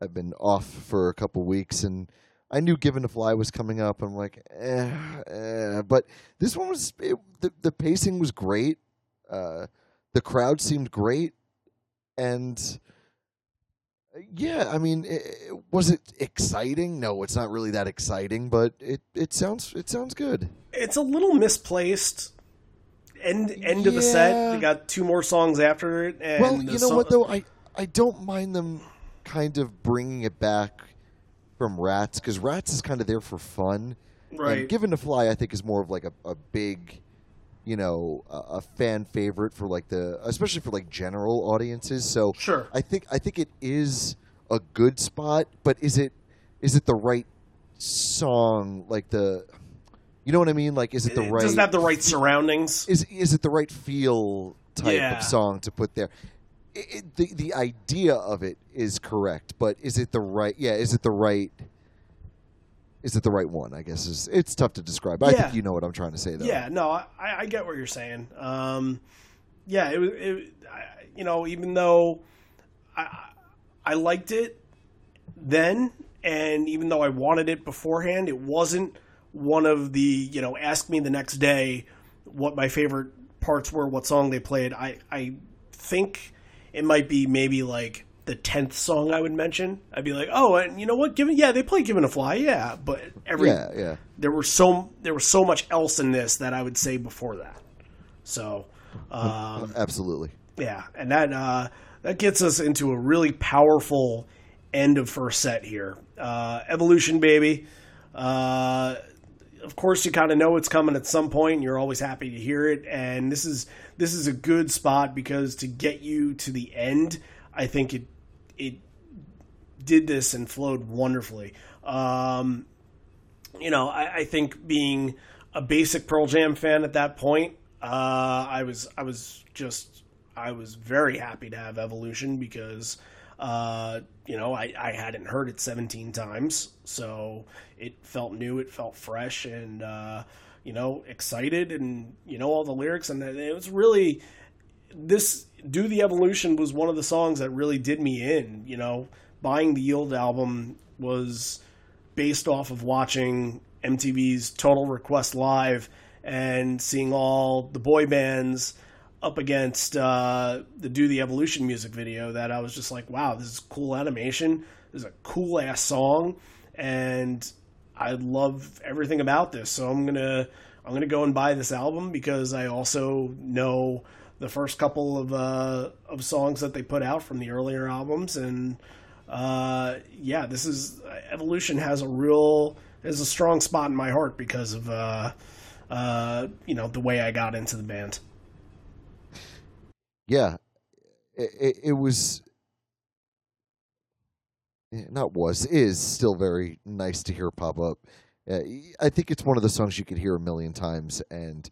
I've been off for a couple weeks and. I knew Given to Fly was coming up. I'm like, eh, eh. but this one was it, the the pacing was great. Uh, the crowd seemed great, and yeah, I mean, it, it- was it exciting? No, it's not really that exciting, but it it sounds it sounds good. It's a little misplaced. End end of the set. Yeah. They got two more songs after it. And well, you know song- what though, I I don't mind them kind of bringing it back from Rats because Rats is kind of there for fun. Right. And Given to Fly, I think, is more of like a, a big, you know, a, a fan favorite for like the, especially for like general audiences. So Sure. I think I think it is a good spot, but is it is it the right song? Like the, you know what I mean? Like, is it the It right? doesn't have the right surroundings. is is it the right feel type Yeah. of song to put there? It, it- the the idea of it is correct, but is it the right? Yeah, is it the right? Is it the right one? I guess is it's tough to describe. I Yeah. think you know what I'm trying to say though. Yeah, no, I, I get what you're saying. Um, yeah, it was, it, I, you know, even though I, I liked it then, and even though I wanted it beforehand, it wasn't one of the, you know, ask me the next day what my favorite parts were, what song they played. I, I think it might be maybe like the tenth song I would mention. I'd be like, oh, and you know what? Given, yeah, they play "Given a Fly," yeah, but every yeah, yeah. there were so there was so much else in this that I would say before that. So, um, Absolutely. yeah, and that uh, that gets us into a really powerful end of first set here. Uh, Evolution, baby. Uh, of course, you kind of know it's coming at some point. And you're always happy to hear it, and this is this is a good spot because to get you to the end, I think it it did this and flowed wonderfully. Um, you know, I, I, think being a basic Pearl Jam fan at that point, uh, I was I was just I was very happy to have Evolution because uh, you know I, I hadn't heard it 17 times, so it felt new, it felt fresh, and uh, you know excited, and you know all the lyrics, and it was really this do the evolution was one of the songs that really did me in you know. Buying the yield album was based off of watching mtv's total request live and seeing all the boy bands up against uh, the do the evolution music video that i was just like wow this is cool animation. This is a cool ass song. And i love everything about this so i'm gonna i'm gonna go and buy this album because i also know the first couple of uh, of songs that they put out from the earlier albums, and uh, yeah, this is Evolution has a real has a strong spot in my heart because of uh, uh, you know the way I got into the band. Yeah, it, it was not was is still very nice to hear pop up. Uh, I think it's one of the songs you could hear a million times and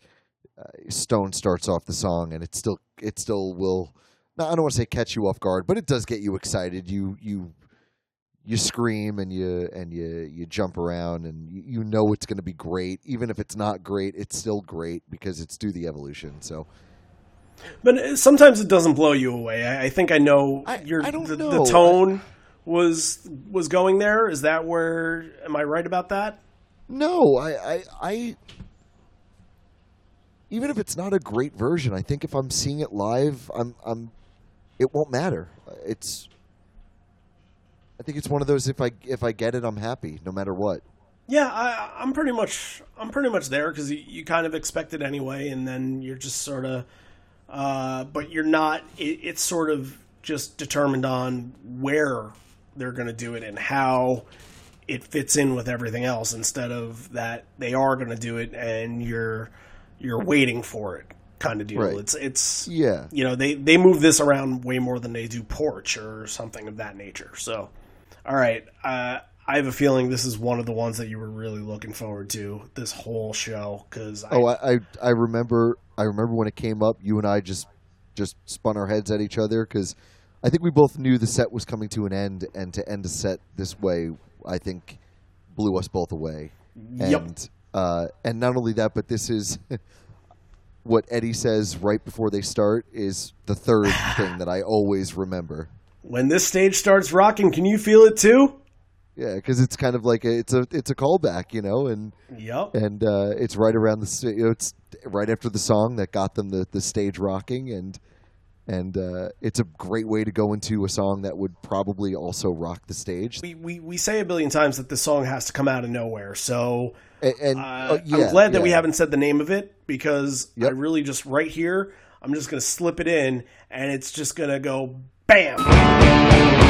uh, Stone starts off the song, and it still it still will. I don't want to say catch you off guard, but it does get you excited. You you you scream and you and you you jump around and you, you know it's going to be great. Even if it's not great, it's still great because it's do the evolution. So. But uh, sometimes it doesn't blow you away. I, I think I know your I the, know. the tone was was going there. Is that where? Am I right about that? No, I, I, I even if it's not a great version, I think if I'm seeing it live, I'm I'm it won't matter. It's I think it's one of those if I if I get it, I'm happy no matter what. Yeah, I, am pretty much I'm pretty much there because you, you, kind of expect it anyway, and then you're just sort of, uh, but you're not. It, it's sort of just determined on where they're going to do it and how it fits in with everything else, instead of that they are going to do it and you're you're waiting for it kind of deal. Right. It's it's yeah. You know, they they move this around way more than they do Porch or something of that nature. So, all right, uh, I have a feeling this is one of the ones that you were really looking forward to this whole show because oh, I, I I remember I remember when it came up, you and I just just spun our heads at each other because I think we both knew the set was coming to an end, and to end a set this way, I think blew us both away. Yep. And uh, and not only that, but this is what Eddie says right before they start is the third thing that I always remember. When this stage starts rocking, can you feel it too? Yeah, because it's kind of like a, it's a it's a callback, you know, and yep, and uh, it's right around the you know it's right after the song that got them the the stage rocking, and and uh, it's a great way to go into a song that would probably also rock the stage. We we we say a billion times that this song has to come out of nowhere, so and, and uh, uh, yeah, I'm glad that yeah. we haven't said the name of it because yep. I really just right here, I'm just going to slip it in and it's just going to go bam.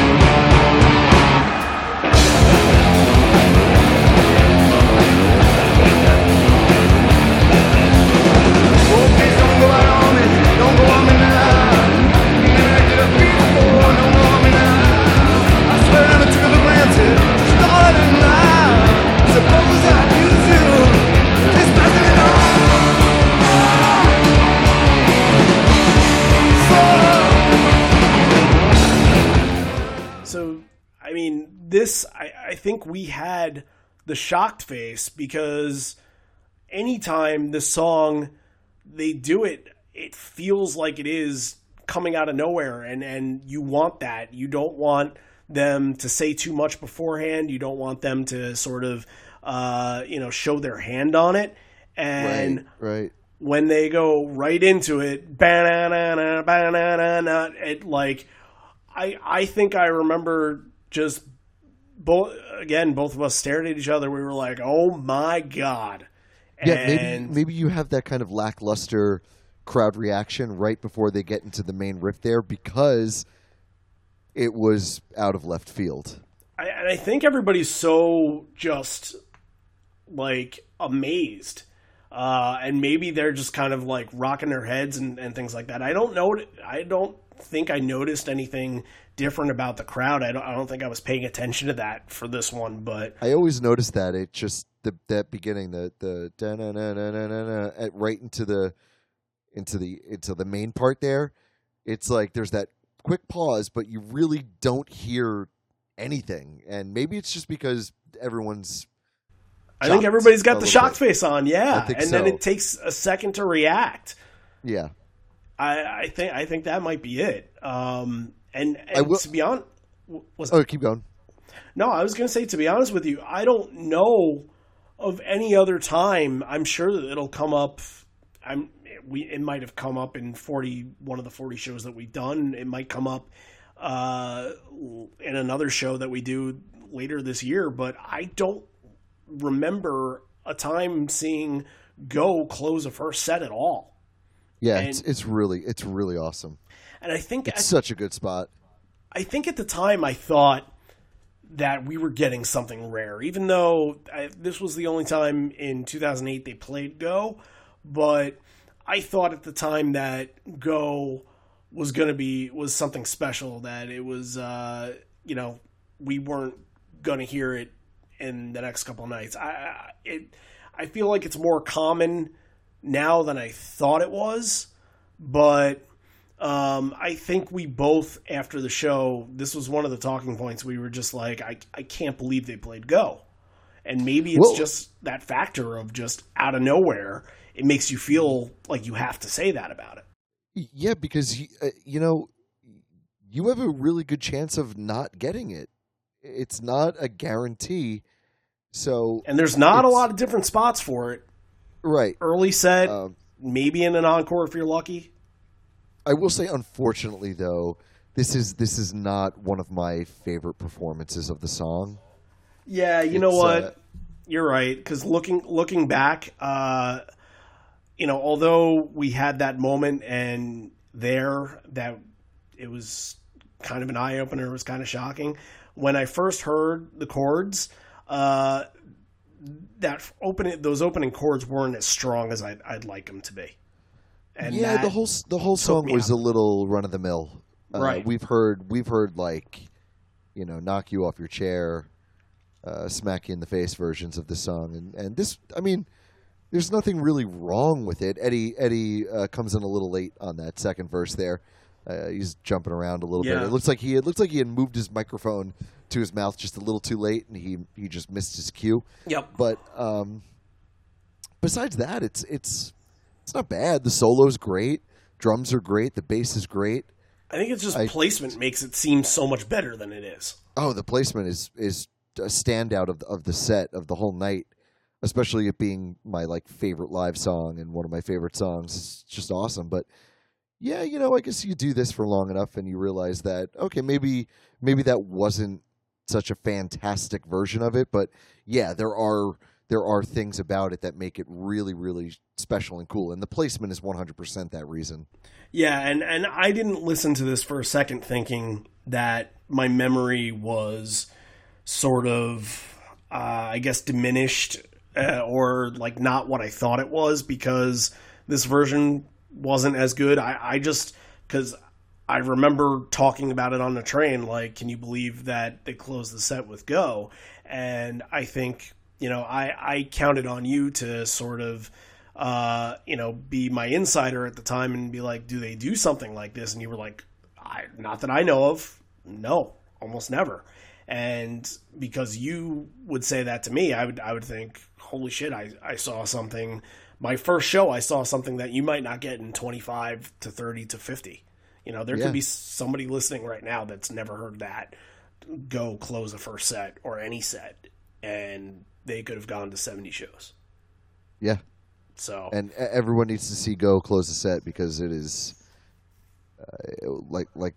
This, I, I think we had the shocked face because anytime the song they do it, it feels like it is coming out of nowhere, and and you want that. You don't want them to say too much beforehand. You don't want them to sort of, uh, you know, show their hand on it. And right, right. when they go right into it, banana, banana, it like, I I think I remember just both again, both of us stared at each other. We were like, "Oh my god!" Yeah, and maybe maybe you have that kind of lackluster crowd reaction right before they get into the main riff there because it was out of left field. I, and I think everybody's so just like amazed. Uh, and maybe they're just kind of like rocking their heads and, and things like that. I don't know. I don't think I noticed anything different about the crowd. I don't, I don't think I was paying attention to that for this one, but I always noticed that it just the that beginning the the da na na na na na at right into the into the into the main part there. It's like there's that quick pause, but you really don't hear anything, and maybe it's just because everyone's. I think everybody's got the shock bit. face on, yeah, and then it takes a second to react. Yeah, I, I think I think that might be it. Um, and, and will- to be honest, was Oh, keep going. no, I was going to say to be honest with you, I don't know of any other time. I'm sure that it'll come up. I'm we it might have come up in forty one of the forty shows that we've done. It might come up uh, in another show that we do later this year, but I don't remember a time seeing Go close a first set at all. Yeah, And- it's it's really it's really awesome. And I think It's such a good spot. I think at the time I thought that we were getting something rare, even though I, this was the only time in 2008 they played Go. But I thought at the time that Go was going to be was something special. That it was, uh, you know, we weren't going to hear it in the next couple of nights. I I- it I feel like it's more common now than I thought it was, but um, I think we both, after the show, this was one of the talking points. We were just like, I, I can't believe they played Go. And maybe it's Well- just that factor of just out of nowhere, it makes you feel like you have to say that about it. Yeah, because uh, you know you have a really good chance of not getting it. It's not a guarantee. So And there's not a lot of different spots for it. Right, Early set, um, maybe in an encore if you're lucky. I will say, unfortunately, though, this is this is not one of my favorite performances of the song. Yeah, you know what? uh, You're right. Because looking looking back, uh, you know, although we had that moment and there that it was kind of an eye opener, it was kind of shocking. When I first heard the chords, uh, that opening those opening chords weren't as strong as I'd, I'd like them to be. And yeah, the whole the whole song was out. a little run of the mill. Uh, Right. We've heard we've heard like, you know, knock you off your chair, uh, smack you in the face versions of the song, and and this, I mean, there's nothing really wrong with it. Eddie Eddie uh, comes in a little late on that second verse there. Uh, he's jumping around a little bit. It looks like he it looks like he had moved his microphone to his mouth just a little too late, and he he just missed his cue. Yep. But um, besides that, it's it's it's not bad. The solo's great, drums are great, the bass is great. I think it's just I- placement makes it seem so much better than it is. Oh, the placement is is a standout of the, of the set of the whole night, especially it being my like favorite live song and one of my favorite songs. It's just awesome. But yeah, you know, I guess you do this for long enough and you realize that okay, maybe maybe that wasn't such a fantastic version of it, but yeah, there are there are things about it that make it really really special and cool, and the placement is 100% that reason. Yeah, and and I didn't listen to this for a second thinking that my memory was sort of, uh, I guess, diminished uh, or like not what I thought it was because this version wasn't as good. I, I just because I remember talking about it on the train. Like, can you believe that they closed the set with "Go"? And I think you know I I counted on you to sort of uh, you know, be my insider at the time and be like, do they do something like this? And you were like, I, not that I know of. No, almost never. And because you would say that to me, I would, I would think, holy shit, I, I saw something. My first show, I saw something that you might not get in 25 to 30 to 50. You know, there Yeah. could be somebody listening right now that's never heard that go close a first set or any set, and they could have gone to 70 shows. Yeah, So, and everyone needs to see Go close the set because it is uh, like like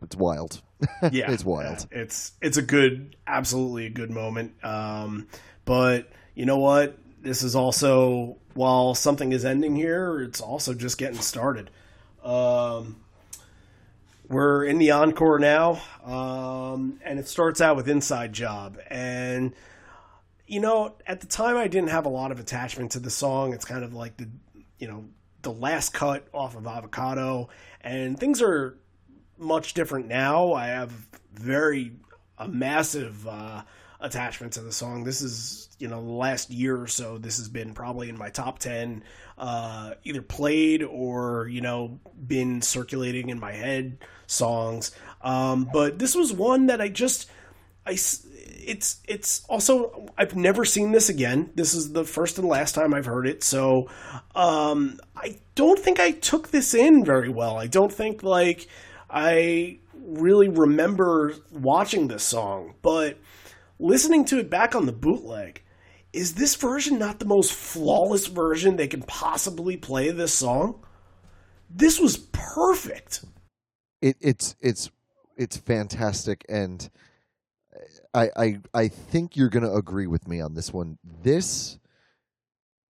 it's wild. yeah, it's wild. yeah. It's it's a good, absolutely a good moment. Um, but you know what? This is also while something is ending here, it's also just getting started. Um, we're in the encore now, um, and it starts out with Inside Job. And, you know, at the time I didn't have a lot of attachment to the song. It's kind of like the, you know, the last cut off of Avocado, and things are much different now. I have very, a massive, uh, attachment to the song. This is, you know, the last year or so, this has been probably in my top 10, uh, either played or, you know, been circulating in my head songs. Um, but this was one that I just, I, it's, it's also, I've never seen this again. This is the first and last time I've heard it. So, um, I don't think I took this in very well. I don't think like I really remember watching this song, but, listening to it back on the bootleg, is this version not the most flawless version they can possibly play this song? This was perfect. It, it's it's it's fantastic, and I I I think you're going to agree with me on this one. This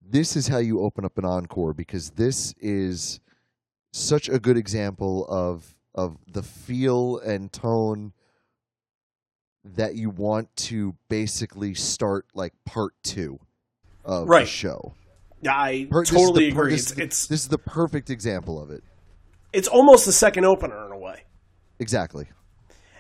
this is how you open up an encore because this is such a good example of of the feel and tone that you want to basically start like part two of the show. I Per- this is the totally per- agree. This, It's, it's this is the perfect example of it. it's almost the second opener in a way. Exactly.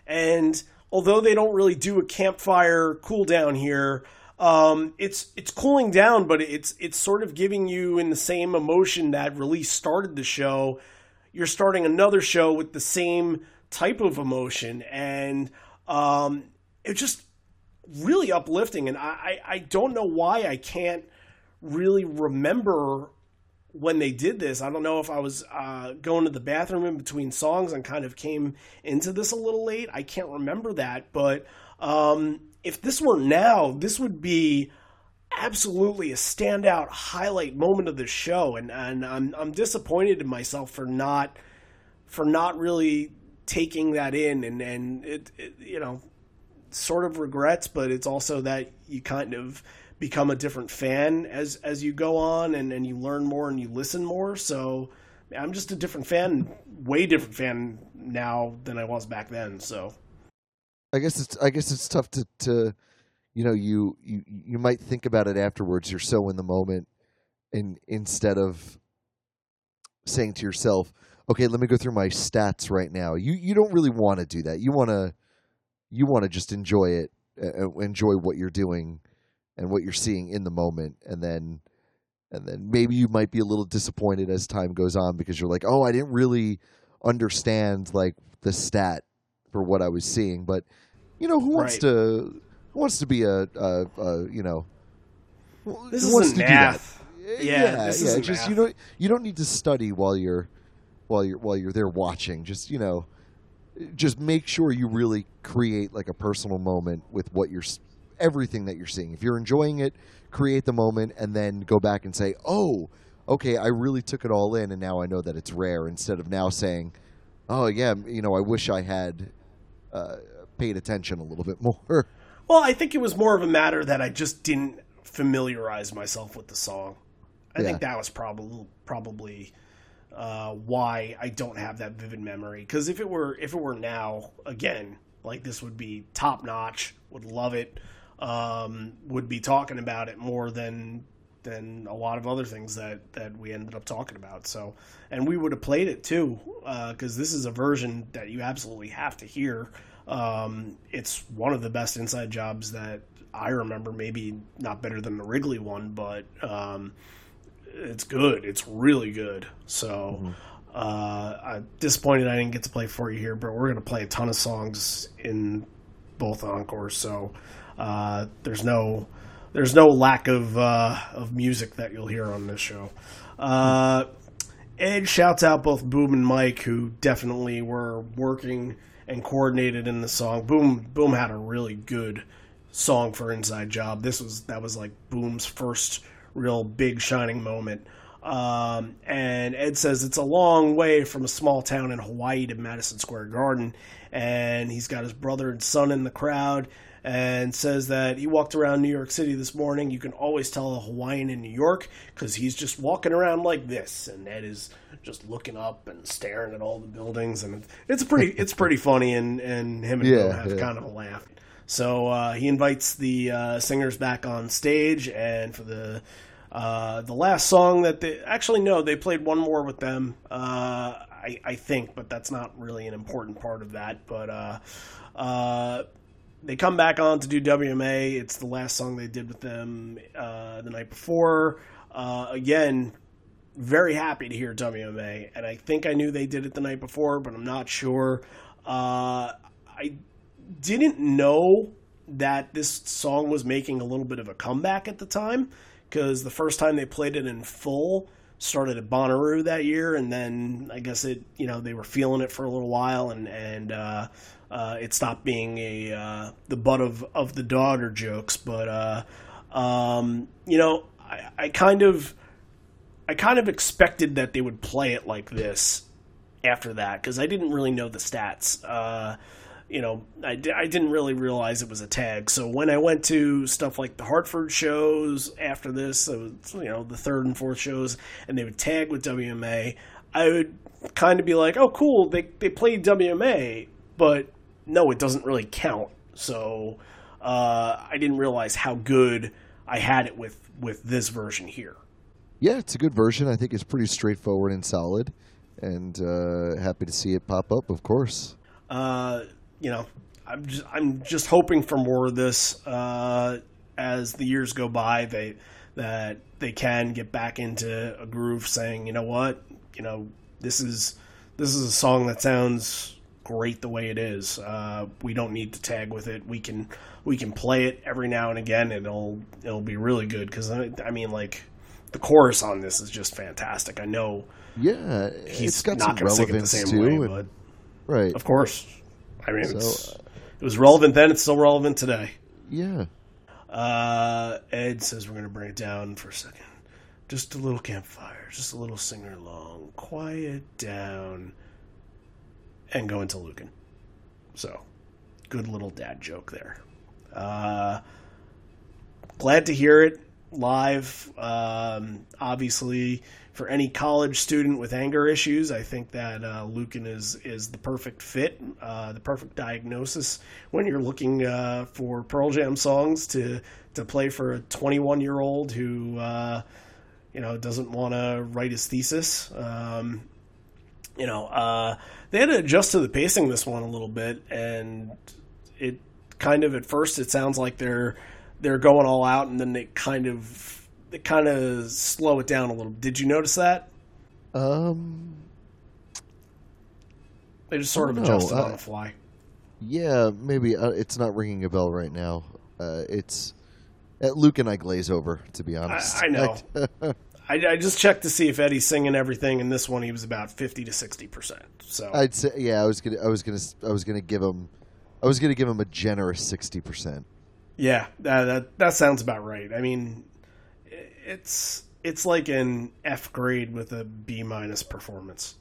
And although they don't really do a campfire cool down here, um, it's it's cooling down, but it's it's sort of giving you in the same emotion that release started the show. You're starting another show with the same type of emotion, and um, it's just really uplifting. And I, I I don't know why I can't really remember when they did this. I don't know if I was uh, going to the bathroom in between songs and kind of came into this a little late. I can't remember that, but um, if this were now, this would be absolutely a standout highlight moment of the show, and and I'm I'm disappointed in myself for not for not really taking that in, and and it, it you know sort of regrets, but it's also that you kind of become a different fan as as you go on and, and you learn more and you listen more. So I'm just a different fan, way different fan now than I was back then. So I guess it's I guess it's tough to, to you know you, you you might think about it afterwards. You're so in the moment, and instead of saying to yourself, "Okay, let me go through my stats right now," you you don't really want to do that. You want to you want to just enjoy it, uh, enjoy what you're doing, and what you're seeing in the moment, and then and then maybe you might be a little disappointed as time goes on because you're like, "Oh, I didn't really understand like the stat for what I was seeing," but you know who wants Right. to who wants to be a, a, a you know this who wants to do that? math. Yeah, this yeah. isn't Just math. you don't you don't need to study while you're while you're while you're there watching. Just you know, just make sure you really create like a personal moment with what you're everything that you're seeing. If you're enjoying it, create the moment and then go back and say, "Oh, okay, I really took it all in and now I know that it's rare." Instead of now saying, "Oh, yeah, you know, I wish I had uh, paid attention a little bit more." Well, I think it was more of a matter that I just didn't familiarize myself with the song. I think that was probably probably uh, why I don't have that vivid memory. Because if it were if it were now, again, like this would be top notch. Would love it. Um, would be talking about it more than than a lot of other things that that we ended up talking about. So, and we would have played it too, because this is a version that you absolutely have to hear. Um, it's one of the best inside jobs that I remember. Maybe not better than the Wrigley one, but um, it's good. It's really good. So. Uh, I'm disappointed I didn't get to play for you here, but we're going to play a ton of songs in both encores. So uh, there's no there's no lack of uh, of music that you'll hear on this show. Uh, Ed shouts out both Boom and Mike, who definitely were working and coordinated in the song. Boom Boom had a really good song for Inside Job. This was that was like Boom's first real big shining moment. Um, and Ed says it's a long way from a small town in Hawaii to Madison Square Garden, and he's got his brother and son in the crowd. and says that he walked around New York City this morning. You can always tell a Hawaiian in New York because he's just walking around like this, and Ed is just looking up and staring at all the buildings, and it's pretty it's pretty funny, and and him and Yeah, Boom have yeah. kind of a laugh. So uh, he invites the uh, singers back on stage, and for the uh, the last song that they actually no, they played one more with them, uh, I, I think, but that's not really an important part of that. But uh, uh, they come back on to do WMA. It's the last song they did with them uh, the night before. Again, very happy to hear WMA, and I think I knew they did it the night before, but I'm not sure. I didn't know that this song was making a little bit of a comeback at the time because the first time they played it in full started at Bonnaroo that year, and then I guess it you know they were feeling it for a little while, and and uh, uh, it stopped being a uh, the butt of of the daughter jokes, but uh, um, you know I, I kind of I kind of expected that they would play it like this after that because I didn't really know the stats. You know, I, I didn't really realize it was a tag. So when I went to stuff like the Hartford shows after this, so, you know, the third and fourth shows, and they would tag with WMA, I would kind of be like, oh, cool, they, they played WMA, but no, it doesn't really count. So uh, I didn't realize how good I had it with, with this version here. Yeah, it's a good version. I think it's pretty straightforward and solid, and uh, happy to see it pop up. Of course. uh, you know, I'm just, I'm just hoping for more of this uh, as the years go by. They that they can get back into a groove, saying, you know what, you know, this is this is a song that sounds great the way it is. Uh, we don't need to tag with it. We can we can play it every now and again, and it'll it'll be really good. Because I, I mean, like the chorus on this is just fantastic. I know Yeah, he's it's got not some to sing it the same too, way, and- but right? of course. I mean, So, it's, it was relevant then. It's still relevant today. Yeah, Uh, Ed says we're going to bring it down for a second. Just a little campfire, just a little singer along. Quiet down. And go into Lukin. So, good little dad joke there. Uh, glad to hear it live. Um, obviously, for any college student with anger issues, I think that uh, Lukin is is the perfect fit, uh, the perfect diagnosis when you're looking uh, for Pearl Jam songs to to play for a 21 year old who uh, you know doesn't want to write his thesis. Um, you know, uh, they had to adjust to the pacing this one a little bit, and it kind of at first it sounds like they're they're going all out, and then they kind of they kind of slow it down a little. Did you notice that? um, They just sort of I adjusted on the fly. yeah, maybe uh, it's not ringing a bell right now. Uh, it's at Lukin I glaze over, to be honest. I know. I, I just checked to see if Eddie's singing everything, and this one he was about fifty to sixty percent. So I'd say, yeah, I was gonna, I was gonna, I was gonna give him, I was gonna give him a generous sixty percent. Yeah, that, that that sounds about right. I mean, it's it's like an F grade with a B minus performance.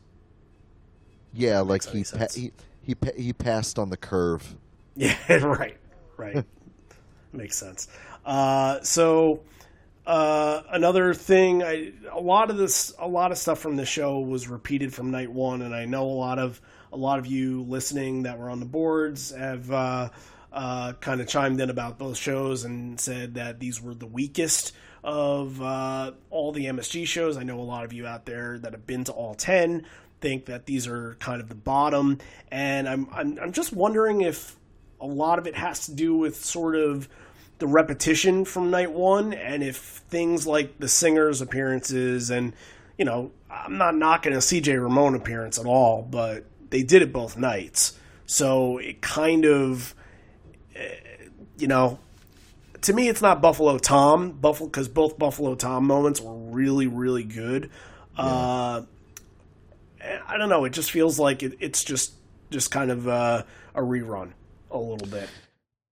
Yeah, like he, pa- he he pa- he passed on the curve. Yeah, right, right. Makes sense. Uh, so uh, another thing, I, a lot of this, a lot of stuff from the show was repeated from night one, and I know a lot of a lot of you listening that were on the boards have uh, uh, kind of chimed in about those shows and said that these were the weakest of uh, all the MSG shows. I know a lot of you out there that have been to all ten think that these are kind of the bottom, and I'm I'm, I'm just wondering if a lot of it has to do with sort of the repetition from night one and if things like the singers appearances and you know i'm not knocking a cj Ramone appearance at all but they did it both nights so it kind of you know to me it's not buffalo tom buffalo because both buffalo tom moments were really really good uh i don't know it just feels like it, it's just just kind of uh, a rerun a little bit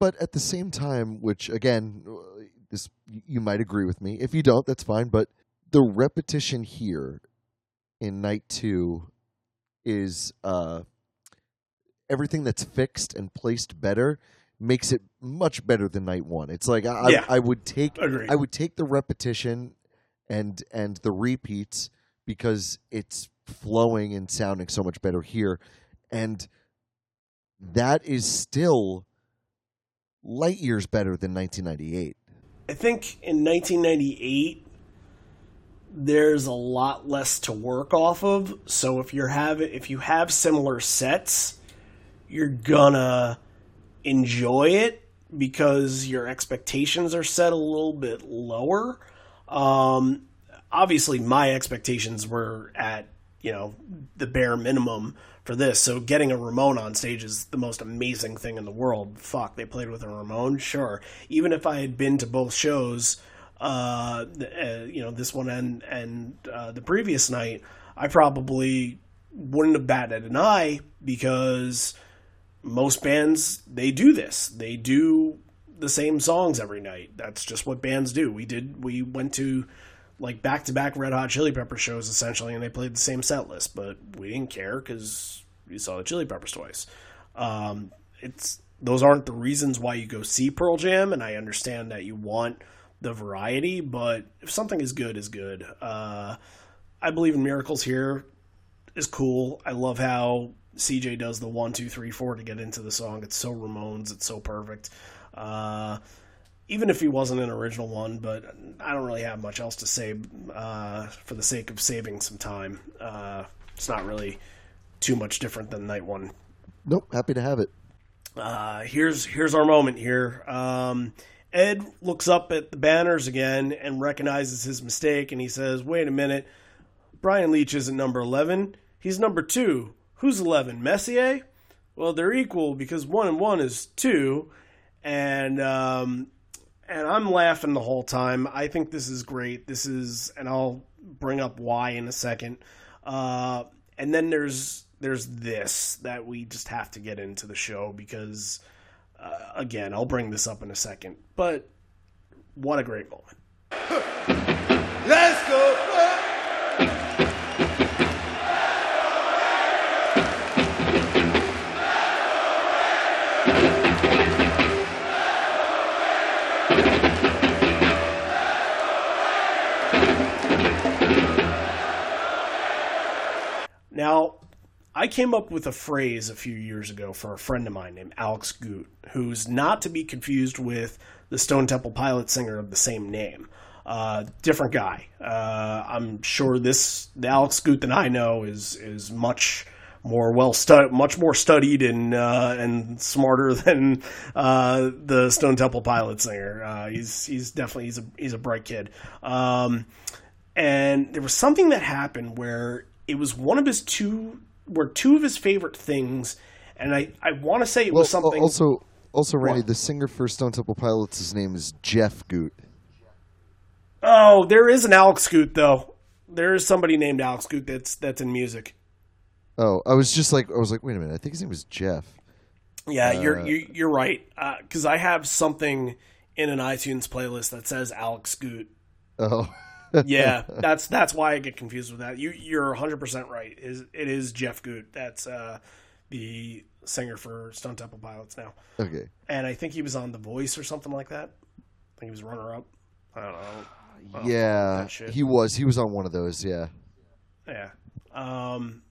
But at the same time, which again, this you might agree with me. If you don't, that's fine. But the repetition here in night two is uh, everything that's fixed and placed better makes it much better than night one. It's like I, Yeah. I, I would take Agreed. I would take the repetition and and the repeats because it's flowing and sounding so much better here, and that is still light years better than 1998. I think in 1998 there's a lot less to work off of. So if you're have if you have similar sets, you're gonna enjoy it because your expectations are set a little bit lower. Um, obviously, my expectations were at you know the bare minimum for this. So getting a Ramone on stage is the most amazing thing in the world. Fuck, they played with a Ramone, sure. Even if I had been to both shows, uh, uh, you know, this one and and uh, the previous night, I probably wouldn't have batted an eye because most bands they do this. They do the same songs every night. That's just what bands do. We did. We went to like back to back Red Hot Chili Pepper shows essentially, and they played the same set list, but we didn't care because we saw the Chili Peppers twice. Um, it's those aren't the reasons why you go see Pearl Jam, and I understand that you want the variety, but if something is good, is good. Uh, I believe in miracles here is cool. I love how CJ does the one, two, three, four to get into the song. It's so Ramones. It's so perfect. Uh, even if he wasn't an original one, but I don't really have much else to say uh, for the sake of saving some time. Uh, it's not really too much different than night one. Nope, happy to have it. Uh, here's here's our moment here. Um, Ed looks up at the banners again and recognizes his mistake, and he says, "Wait a minute, Brian Leetch isn't number eleven. He's number two. Who's eleven? Messier? Well, they're equal because one and one is two, and um, and I'm laughing the whole time. I think this is great. This is, and I'll bring up why in a second. Uh, and then there's there's this that we just have to get into the show because, uh, again, I'll bring this up in a second. But what a great moment! Let's go. I came up with a phrase a few years ago for a friend of mine named Alex Goot, who's not to be confused with the Stone Temple Pilot singer of the same name. Uh, different guy. Uh, I'm sure this the Alex Goot that I know is is much more well studied, much more studied and uh, and smarter than uh, the Stone Temple Pilot singer. Uh, he's he's definitely he's a he's a bright kid. Um, and there was something that happened where it was one of his two were two of his favorite things and i i want to say it Well, was something also, also, Randy, What? the singer for Stone Temple Pilots, his name is Jeff Gutt. oh there is an alex Goot though there is somebody named alex Goot that's that's in music Oh, I was just like, I was like, wait a minute, I think his name was Jeff. yeah you're Uh, you, you're right because i have something in an itunes playlist that says alex Goot. Oh, yeah that's that's why i get confused with that you you're 100% right is it is Jeff Gutt that's uh the singer for stone temple pilots now okay. and I think he was on The Voice or something like that. I think he was runner up. I don't know. Yeah, he was. He was on one of those. Yeah. Yeah. Um,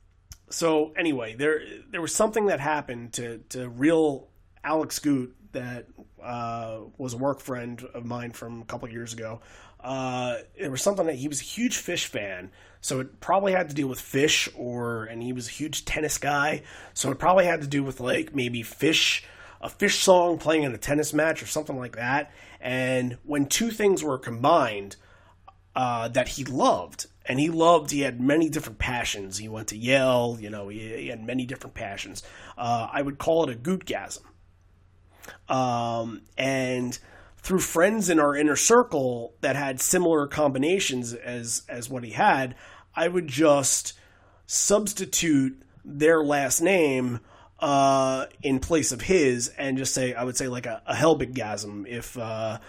so anyway, there there was something that happened to to real Alex Goot that uh, was a work friend of mine from a couple years ago. Uh, there was something that he was a huge Phish fan, so it probably had to do with Phish, or and he was a huge tennis guy, so it probably had to do with like maybe Phish, a Phish song playing in a tennis match or something like that. And when two things were combined, uh, that he loved. And he loved, he had many different passions. He went to Yale, you know, he, he had many different passions. Uh, I would call it a gootgasm. Um, and through friends in our inner circle that had similar combinations as, as what he had, I would just substitute their last name uh, in place of his and just say, I would say like a, a Helbiggasm if, uh,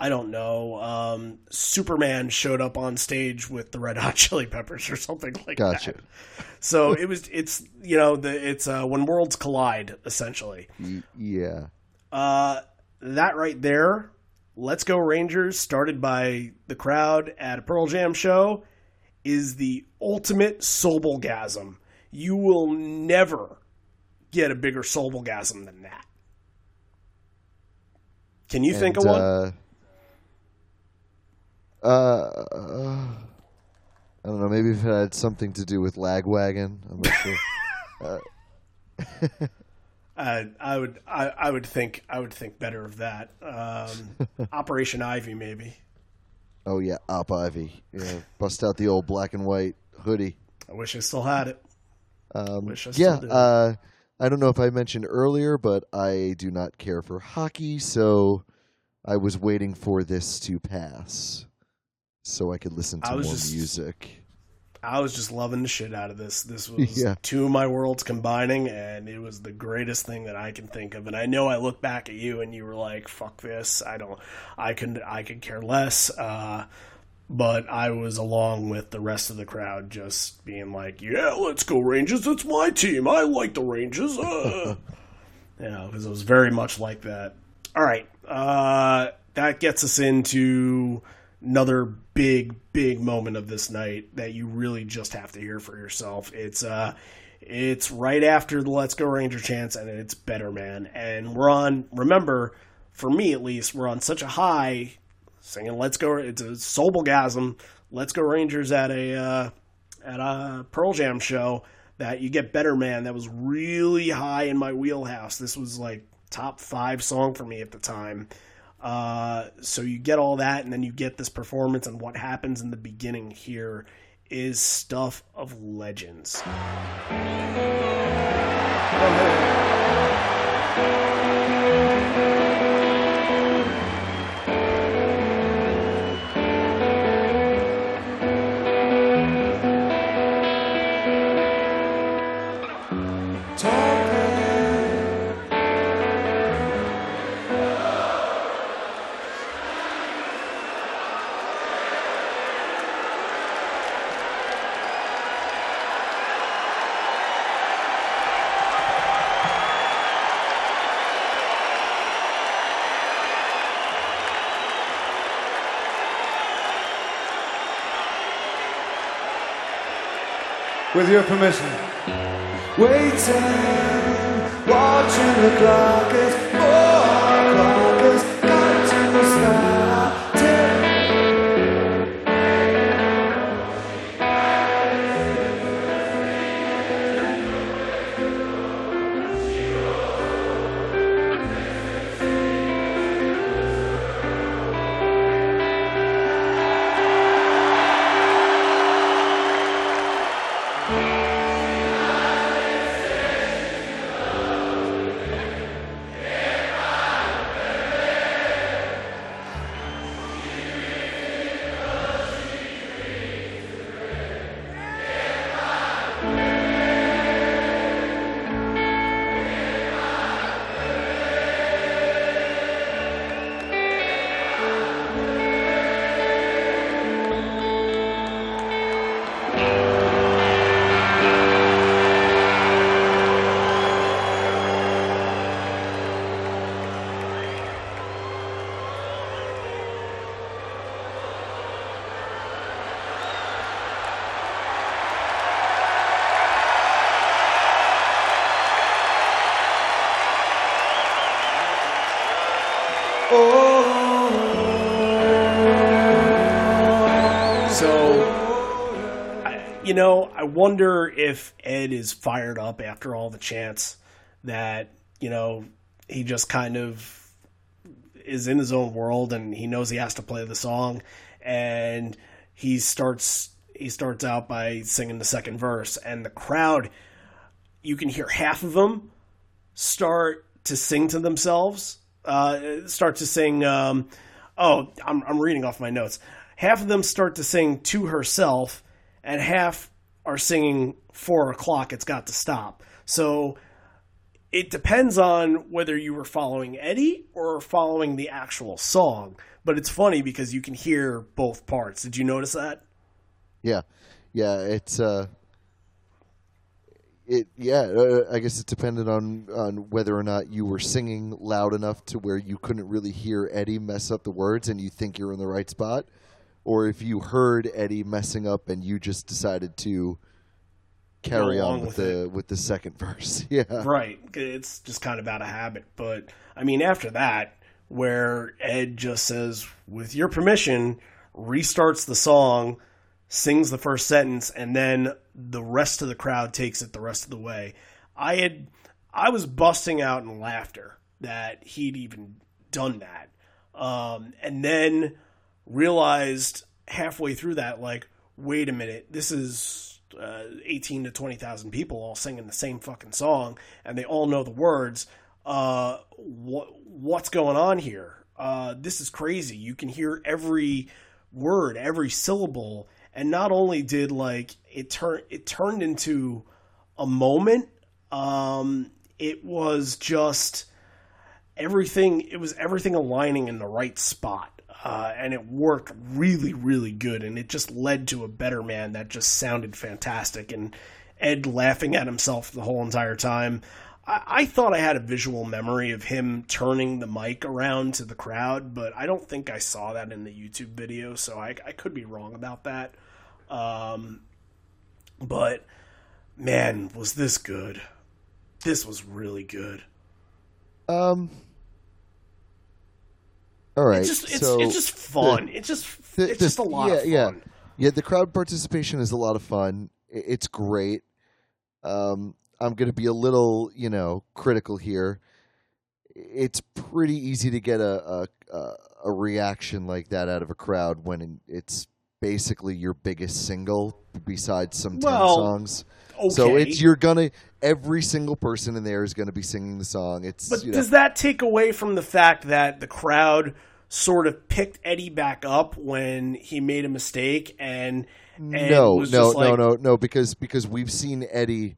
I don't know, um, Superman showed up on stage with the Red Hot Chili Peppers or something like that. Gotcha. that. So it was, it's, you know, the, it's uh, when worlds collide, essentially. Yeah. uh, that right there, Let's Go Rangers, started by the crowd at a Pearl Jam show, is the ultimate soulgasm. You will never get a bigger soulgasm than that. Can you think of And, one? Uh, uh, uh, I don't know. Maybe if it had something to do with Lagwagon. I'm not sure. Uh, I would, I, I would think, I would think better of that. Um, Operation Ivy, maybe. oh yeah, Op Ivy. Yeah, bust out the old black and white hoodie. I wish I still had it. Um, Wish I still yeah, did. uh, I don't know if I mentioned earlier, but I do not care for hockey, so I was waiting for this to pass so I could listen to more just- music. I was just loving the shit out of this. This was Yeah. two of my worlds combining, and it was the greatest thing that I can think of. And I know I look back at you, and you were like, "Fuck this! I don't. I can. I could care less." Uh, but I was along with the rest of the crowd, just being like, "Yeah, let's go Rangers! It's my team. I like the Rangers." Uh. you know, because it was very much like that. All right, uh, that gets us into another big, big moment of this night that you really just have to hear for yourself. It's uh, it's right after the "Let's Go Ranger" chance and it's "Better Man," and we're on. Remember, for me at least, we're on such a high singing "Let's Go." It's a soulgasm. "Let's Go Rangers" at a uh, at a Pearl Jam show that you get Better Man. That was really high in my wheelhouse. This was like top five song for me at the time. Uh, so you get all that, and then you get this performance, and what happens in the beginning here is stuff of legends. With your permission. Waiting, watching the clock if Ed is fired up after all the chants that, you know, he just kind of is in his own world and he knows he has to play the song. And he starts he starts out by singing the second verse and the crowd you can hear half of them start to sing to themselves uh, start to sing um, oh I'm, I'm reading off my notes. Half of them start to sing to herself and half are singing four o'clock it's got to stop so it depends on whether you were following Eddie or following the actual song. But it's funny because you can hear both parts. Did you notice that? Yeah, yeah. It's uh, it yeah uh, i guess it depended on on whether or not you were singing loud enough to where you couldn't really hear eddie mess up the words and you think you're in the right spot or if you heard eddie messing up and you just decided to carry on with, with the with the second verse yeah Right. It's just kind of out of habit. But I mean, after that, where Ed just says, with your permission, restarts the song, sings the first sentence, and then the rest of the crowd takes it the rest of the way. I had, I was busting out in laughter that he'd even done that. Um, and then realized halfway through that, like, wait a minute, this is uh, 18 to 20,000 people all singing the same fucking song and they all know the words. Uh, what what's going on here? Uh, this is crazy. You can hear every word, every syllable, and not only did like it turn it turned into a moment. Um, it was just everything. It was everything aligning in the right spot. Uh, and it worked really, really good, and it just led to a better man that just sounded fantastic. And Ed laughing at himself the whole entire time. I, I thought I had a visual memory of him turning the mic around to the crowd, but I don't think I saw that in the YouTube video, so I, I could be wrong about that. Um, but man, was this good? This was really good. um all right It's just it's, so it's just fun. it's just the- it's the- just a lot yeah, of fun. yeah. Yeah, the crowd participation is a lot of fun. It's great. Um, I'm going to be a little, you know, critical here. It's pretty easy to get a a, a reaction like that out of a crowd when it's basically your biggest single besides some 10 Well, songs. Okay. So it's you're gonna every single person in there is gonna be singing the song. It's But you know, does that take away from the fact that the crowd sort of picked Eddie back up when he made a mistake and, and no, no, like, no, no, no, because because we've seen Eddie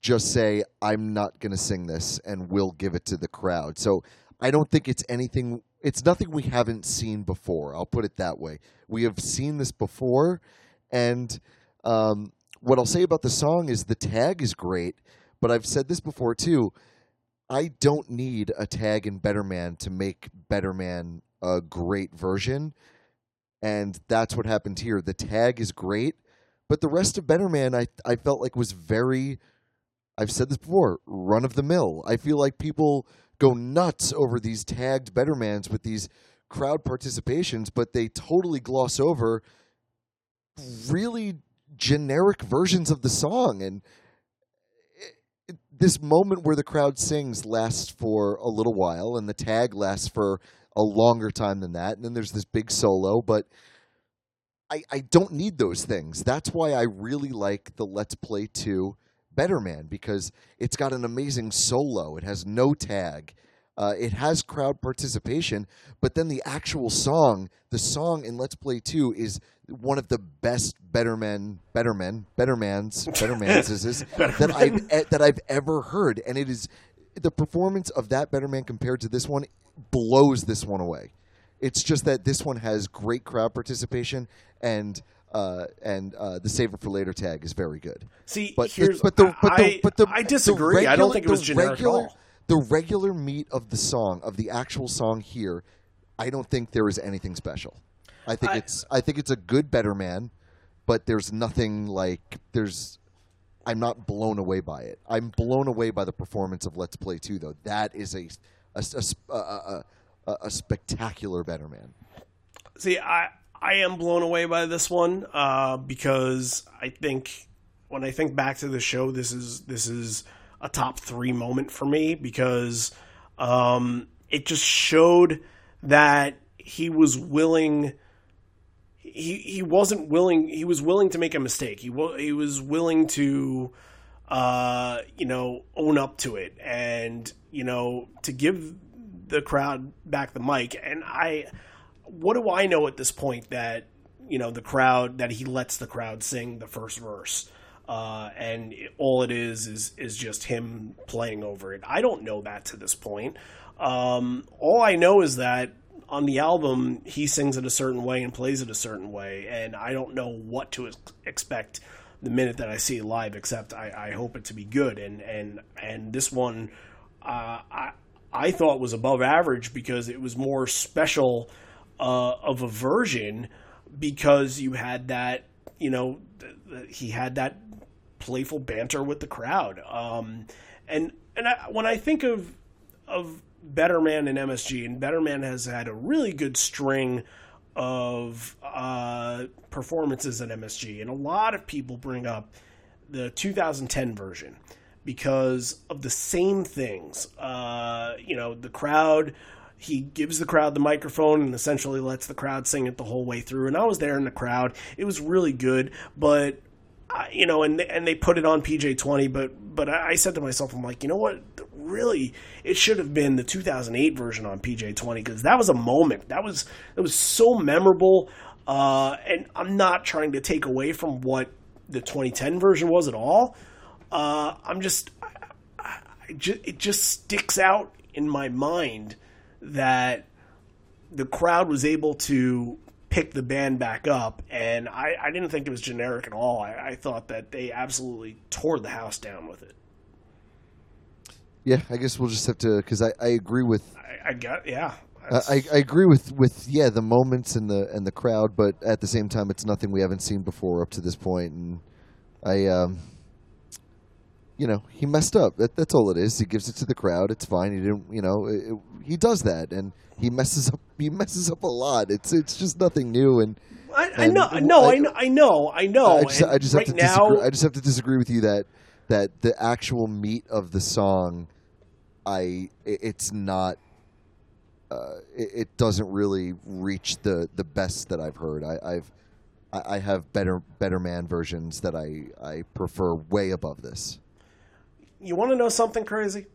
just say, "I'm not to sing this," and we'll give it to the crowd. So I don't think it's anything. It's nothing we haven't seen before. I'll put it that way. We have seen this before, and um, what I'll say about the song is the tag is great. But I've said this before too. I don't need a tag in Better Man to make Better Man a great version. And that's what happened here. The tag is great, but the rest of Better Man I I felt like was very I've said this before, run of the mill. I feel like people go nuts over these tagged Bettermans with these crowd participations, but they totally gloss over really generic versions of the song. And this moment where the crowd sings lasts for a little while and the tag lasts for a longer time than that. And then there's this big solo but I, I don't need those things. That's why i really like the let's play 2 better man because it's got an amazing solo. It has no tag uh, it has crowd participation but then the actual song the song in let's play 2 is one of the best better men better men better mans better mans is this that i've e- that i've ever heard and it is the performance of that better man compared to this one blows this one away it's just that this one has great crowd participation and uh, and uh, the save it for later tag is very good See, but here's the, but the but the I, but the I the disagree. I don't think it was generic regular, at all. The regular meat of the song of the actual song here, I don't think there is anything special. I think I- it's I think it's a good better man, but there's nothing like there's. I'm not blown away by it. I'm blown away by the performance of Let's Play 2, though. That is a a, a, a, a, a spectacular better man. See, I I am blown away by this one uh, because I think when I think back to the show, this is this is a top three moment for me because um, it just showed that he was willing. He he wasn't willing. He was willing to make a mistake. He he was willing to, uh, you know, own up to it and you know to give the crowd back the mic. And I what do I know at this point that you know the crowd that he lets the crowd sing the first verse, uh, and all it is is is just him playing over it. I don't know that to this point. Um, all I know is that on the album he sings it a certain way and plays it a certain way, and I don't know what to ex- expect the minute that I see it live. Except I, I hope it to be good, and and and this one, uh, I I thought was above average because it was more special uh, of a version because you had that you know he had that playful banter with the crowd. Um, and and I, when I think of of Better Man and MSG, and Better Man has had a really good string of uh, performances at MSG, and a lot of people bring up the 2010 version because of the same things. Uh, you know, the crowd. He gives the crowd the microphone and essentially lets the crowd sing it the whole way through. And I was there in the crowd. It was really good, but I- you know, and and they put it on PJ twenty, but but I said to myself, I'm like, you know what? Really, it should have been the 2008 version on PJ twenty because that was a moment. That was that was so memorable. Uh, and I'm not trying to take away from what the 2010 version was at all. Uh, I'm just, I, I, I ju- it just sticks out in my mind that the crowd was able to pick the band back up, and I, I didn't think it was generic at all. I, I thought that they absolutely tore the house down with it. Yeah, I guess we'll just have to because I, I agree with I, I got yeah. I, I I agree with, with yeah the moments and the and the crowd, but at the same time, it's nothing we haven't seen before up to this point, and I um, you know, he messed up. That, that's all it is. He gives it to the crowd. It's fine. He didn't, you know, it, it- he does that, and he messes up. He messes up a lot. It's it's just nothing new, and I, I And know, no, I- I know, I know, I know. I just, and I just right have to now, disagree. I just have to disagree with you that that the actual meat of the song, I it's not. Uh, it, it doesn't really reach the, the best that I've heard. I, I've I I have better better man versions that I, I prefer way above this. You want to know something crazy?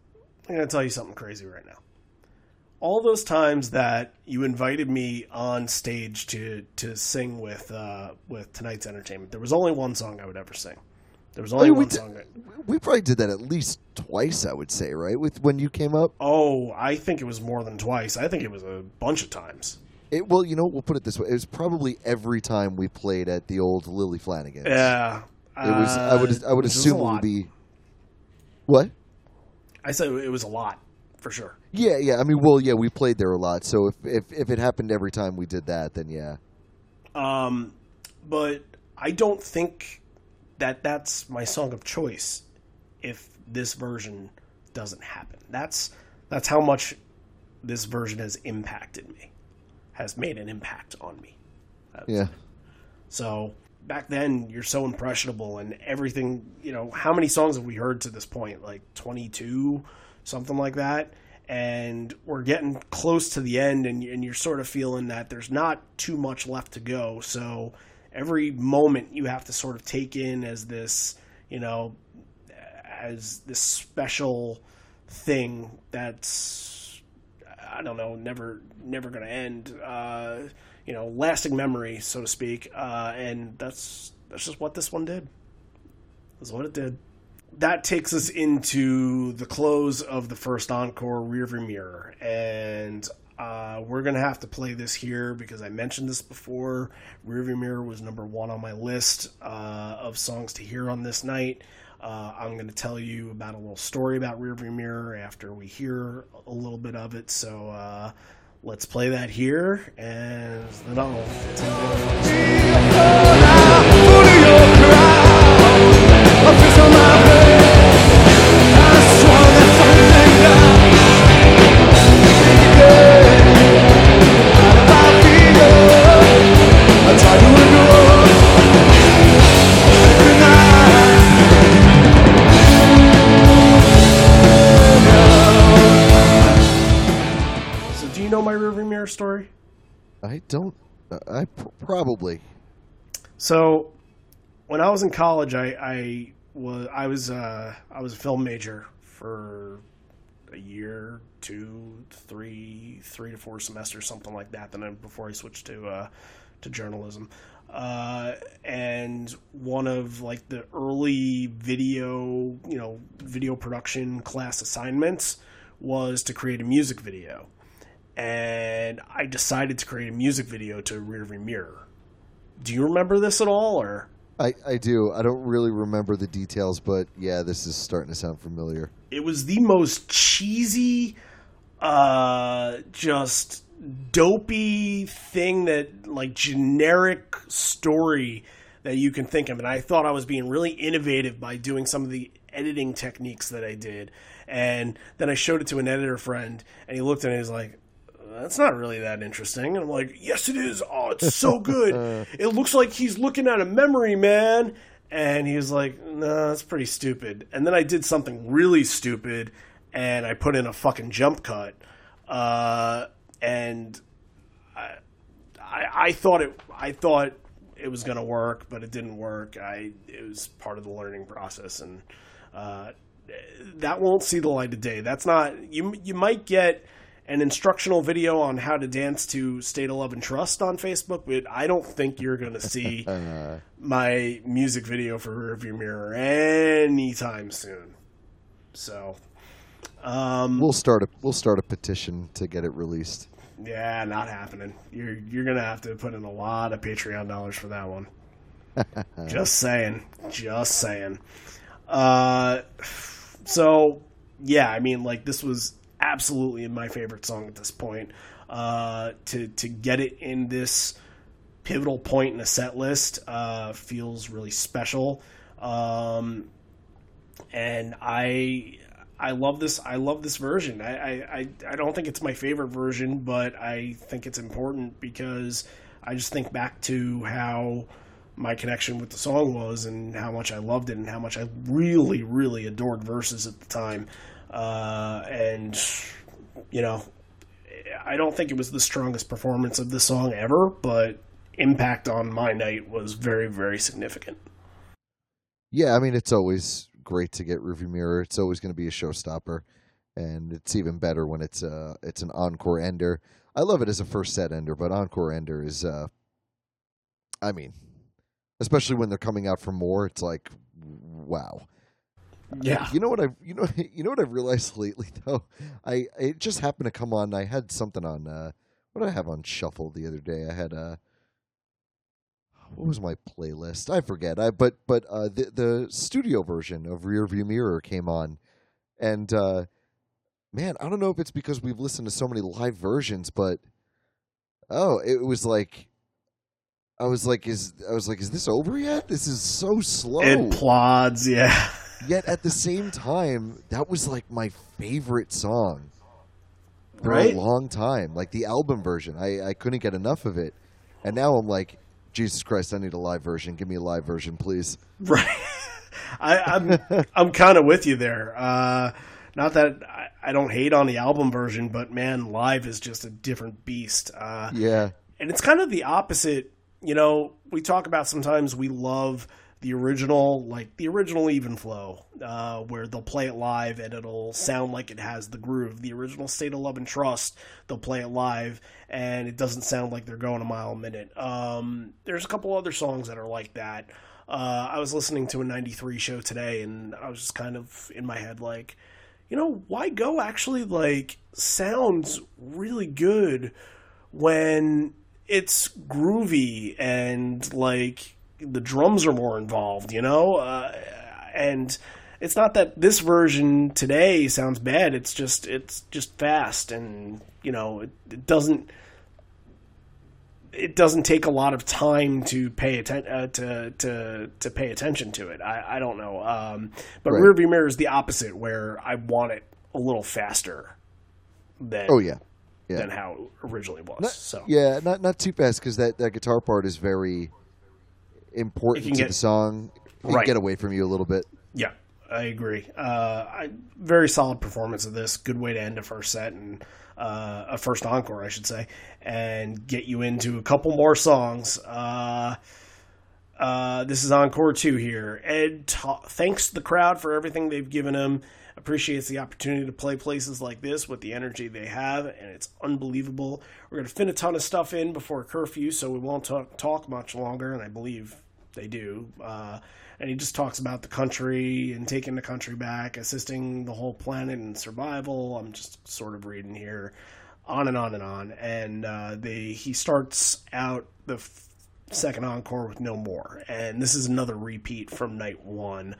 I'm going to tell you something crazy right now. All those times that you invited me on stage to to sing with uh, with tonight's entertainment, there was only one song I would ever sing. There was only mean, we one did- song. That, We probably did that at least twice. I would say, right? With when you came up, oh, I think it was more than twice. I think it was a bunch of times. it, well, you know, we'll put it this way: it was probably every time we played at the old Lily Flanagan. Yeah, it was. I would. I would assume it would be. What? I said it was a lot for sure. Yeah, yeah. I mean, well, yeah, we played there a lot. So if if if it happened every time we did that, then yeah. Um, but I don't think that that's my song of choice if this version doesn't happen. That's that's how much this version has impacted me, has made an impact on me. Yeah. So back then, you're so impressionable, and everything. You know, how many songs have we heard to this point? Like 22, something like that. And we're getting close to the end, and, and you're sort of feeling that there's not too much left to go. So every moment you have to sort of take in as this, you know, as this special thing that's I don't know, never never to end. Uh, you know, lasting memory, so to speak. Uh, and that's that's just what this one did. That's what it did. That takes us into the close of the first encore, Rearview Mirror, and uh, we're gonna have to play this here because I mentioned this before. Rearview Mirror was number one on my list uh, of songs to hear on this night. Uh, I'm going to tell you about a little story about Rearview Mirror after we hear a little bit of it. So uh, let's play that here, and then I'll. Story? I don't. uh, I probably. So, when I was in college, I, I was I was uh, I was a film major for a year, two, three, three to four semesters, something like that. Then I, before I switched to uh, to journalism, uh, and one of like the early video, you know, video production class assignments was to create a music video, and I decided to create a music video to Rearview Mirror. Do you remember this at all, or? I, I do. I don't really remember the details, but yeah, this is starting to sound familiar. It was the most cheesy, uh, just dopey thing that, like, generic story that you can think of. And I thought I was being really innovative by doing some of the editing techniques that I did. And then I showed it to an editor friend, and he looked at it and he was like, that's not really that interesting. And I'm like, yes, it is. Oh, it's so good. it looks like he's looking at a memory, man. And he was like, no, that's pretty stupid. And then I did something really stupid, and I put in a fucking jump cut. Uh, and I, I, I thought it, I thought it was going to work, but it didn't work. I, it was part of the learning process, and uh, that won't see the light of day. That's not you. You might get an instructional video on how to dance to State of Love and Trust on Facebook, but I don't think you're going to see my music video for Rearview Mirror anytime soon. So, um, We'll start a we'll start a petition to get it released. yeah, not happening. You're you're going to have to put in a lot of Patreon dollars for that one. just saying, just saying. Uh, so yeah, I mean, like this was absolutely my favorite song at this point. Uh, to to get it in this pivotal point in a set list uh, feels really special. Um, and I I love this I love this version. I, I, I, I don't think it's my favorite version, but I think it's important because I just think back to how my connection with the song was and how much I loved it and how much I really, really adored verses at the time. Uh, and you know, I don't think it was the strongest performance of the song ever, but impact on my night was very, very significant. Yeah, I mean it's always great to get Rearview Mirror. It's always going to be a showstopper, and it's even better when it's a it's an encore ender. I love it as a first set ender, but encore ender is, uh, I mean, especially when they're coming out for more, it's like, wow. Yeah. You know what I you know you know what I've realized lately though? I it just happened to come on. I had something on uh what did I have on shuffle the other day? I had uh what was my playlist? I forget. I but but uh the the studio version of Rearview Mirror came on and uh man, I don't know if it's because we've listened to so many live versions, but oh, it was like I was like, is I was like, is this over yet? This is so slow It plods, yeah. Yet at the same time, that was like my favorite song for Right? a long time. Like the album version, I, I couldn't get enough of it, and now I'm like, Jesus Christ, I need a live version. Give me a live version, please. Right. I, I'm I'm kind of with you there. Uh, not that I, I don't hate on the album version, but man, live is just a different beast. Uh, Yeah, and it's kind of the opposite. You know, we talk about sometimes we love the original, like the original even flow, uh, where they'll play it live and it'll sound like it has the groove. The original State of Love and Trust, they'll play it live and it doesn't sound like they're going a mile a minute. Um, there's a couple other songs that are like that. Uh, I was listening to a 93 show today and I was just kind of in my head like, you know, why go actually like sounds really good when it's groovy and like the drums are more involved, you know? Uh, and it's not that this version today sounds bad, it's just it's just fast and you know, it, it doesn't it doesn't take a lot of time to pay atten- uh, to to to pay attention to it. I, I don't know, um, but Right. Rearview Mirror is the opposite, where I want it a little faster than Oh yeah, yeah. than how it originally was. Not- so yeah, not not too fast because that, that guitar part is very important to get- the song. Can Right. get away from you a little bit. Yeah, I agree. Uh, I, very solid performance of this. Good way to end a first set and uh, a first encore, I should say, and get you into a couple more songs. Uh, uh, this is encore two here. Ed ta- thanks the crowd for everything they've given him. Appreciates the opportunity to play places like this with the energy they have, and it's unbelievable. We're going to fit a ton of stuff in before curfew, so we won't talk, talk much longer, and I believe they do. Uh, and he just talks about the country and taking the country back, assisting the whole planet in survival. I'm just sort of reading here, on and on and on. And uh, they he starts out the f- second encore with No More, and this is another repeat from night one.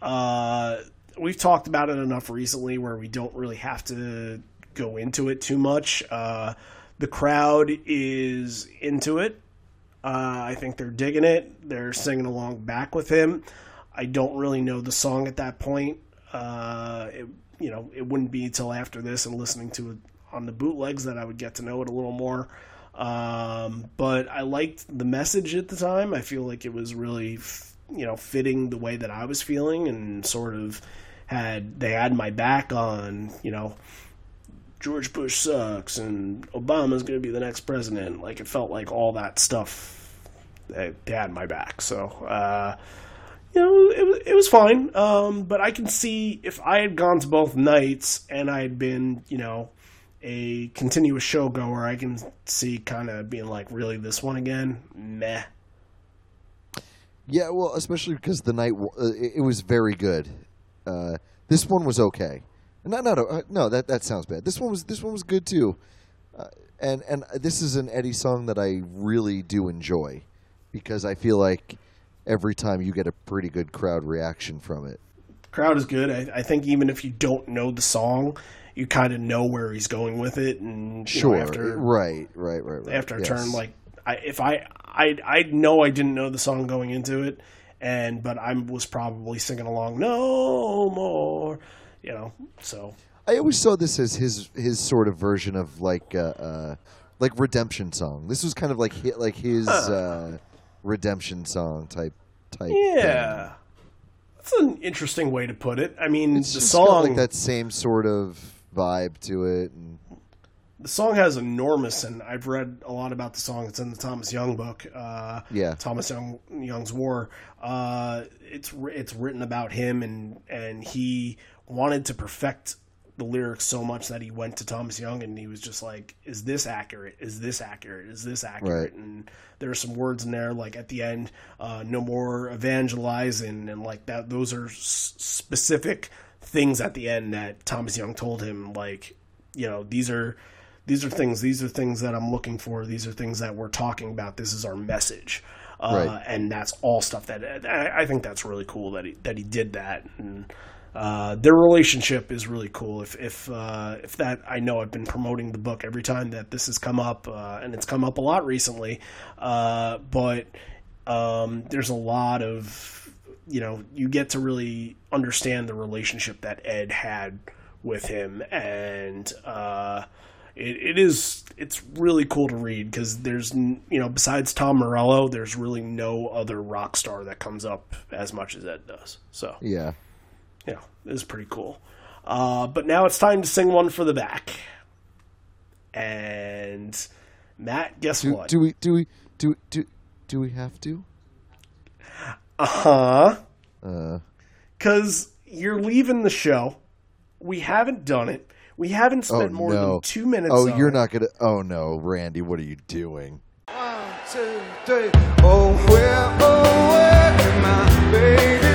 Uh, we've talked about it enough recently where we don't really have to go into it too much. Uh, the crowd is into it. Uh, I think they're digging it. They're singing along back with him. I don't really know the song at that point. Uh, it, you know, it wouldn't be until after this and listening to it on the bootlegs that I would get to know it a little more. Um, but I liked the message at the time. I feel like it was really, you know, fitting the way that I was feeling and sort of had they had my back on, you know, George Bush sucks and Obama's going to be the next president. Like it felt like all that stuff they, they had my back. So, uh, you know, it was it was fine. Um, but I can see if I had gone to both nights and I had been, you know, a continuous show goer, I can see kind of being like, really, this one again? Meh. Yeah, well, especially because the night w- uh, it, it was very good. Uh, this one was okay. No, no, no, uh, no. That that sounds bad. This one was this one was good too. Uh, and and this is an Eddie song that I really do enjoy because I feel like every time you get a pretty good crowd reaction from it. Crowd is good. I, I think even if you don't know the song, you kind of know where he's going with it, and you know, Sure, after right, right, right, right. after a yes. turn like I, if I I I know I didn't know the song going into it, and but I was probably singing along no more, you know. So I always saw this as his his sort of version of like uh, uh like redemption song. This was kind of like like his uh, redemption song type type. thing. yeah, that's an interesting way to put it. I mean, It's the song like that same sort of vibe to it, and the song has enormous, and I've read a lot about the song. It's in the Thomas Young book. Uh, Yeah. Thomas Young Young's War. Uh, it's it's written about him, and and he wanted to perfect the lyrics so much that he went to Thomas Young, and he was just like, "Is this accurate? Is this accurate? Is this accurate?" Right. And there are some words in there, like at the end, uh, "No more evangelizing," and like that. Those are s- specific things at the end that Thomas Young told him, like, you know, these are these are things these are things that i'm looking for. These are things that we're talking about. This is our message. Uh, Right. and that's all stuff that I, I think that's really cool that he that he did that. And uh, their relationship is really cool. If if uh, if that I know I've been promoting the book every time that this has come up uh, and it's come up a lot recently uh, but um, there's a lot of you know you get to really understand the relationship that Ed had with him. And uh, it, it is it's really cool to read because there's you know besides Tom Morello there's really no other rock star that comes up as much as Ed does. So yeah. yeah, it's pretty cool. Uh, but now it's time to sing one for the back. And Matt guess Do, what? do we do we do do do we have to? uh-huh. Uh, because you're leaving the show. We haven't done it we haven't oh, spent oh more no! than two minutes Oh, on you're it. not gonna. Oh no, Randy, what are you doing? One, two, three. Oh, where, oh, where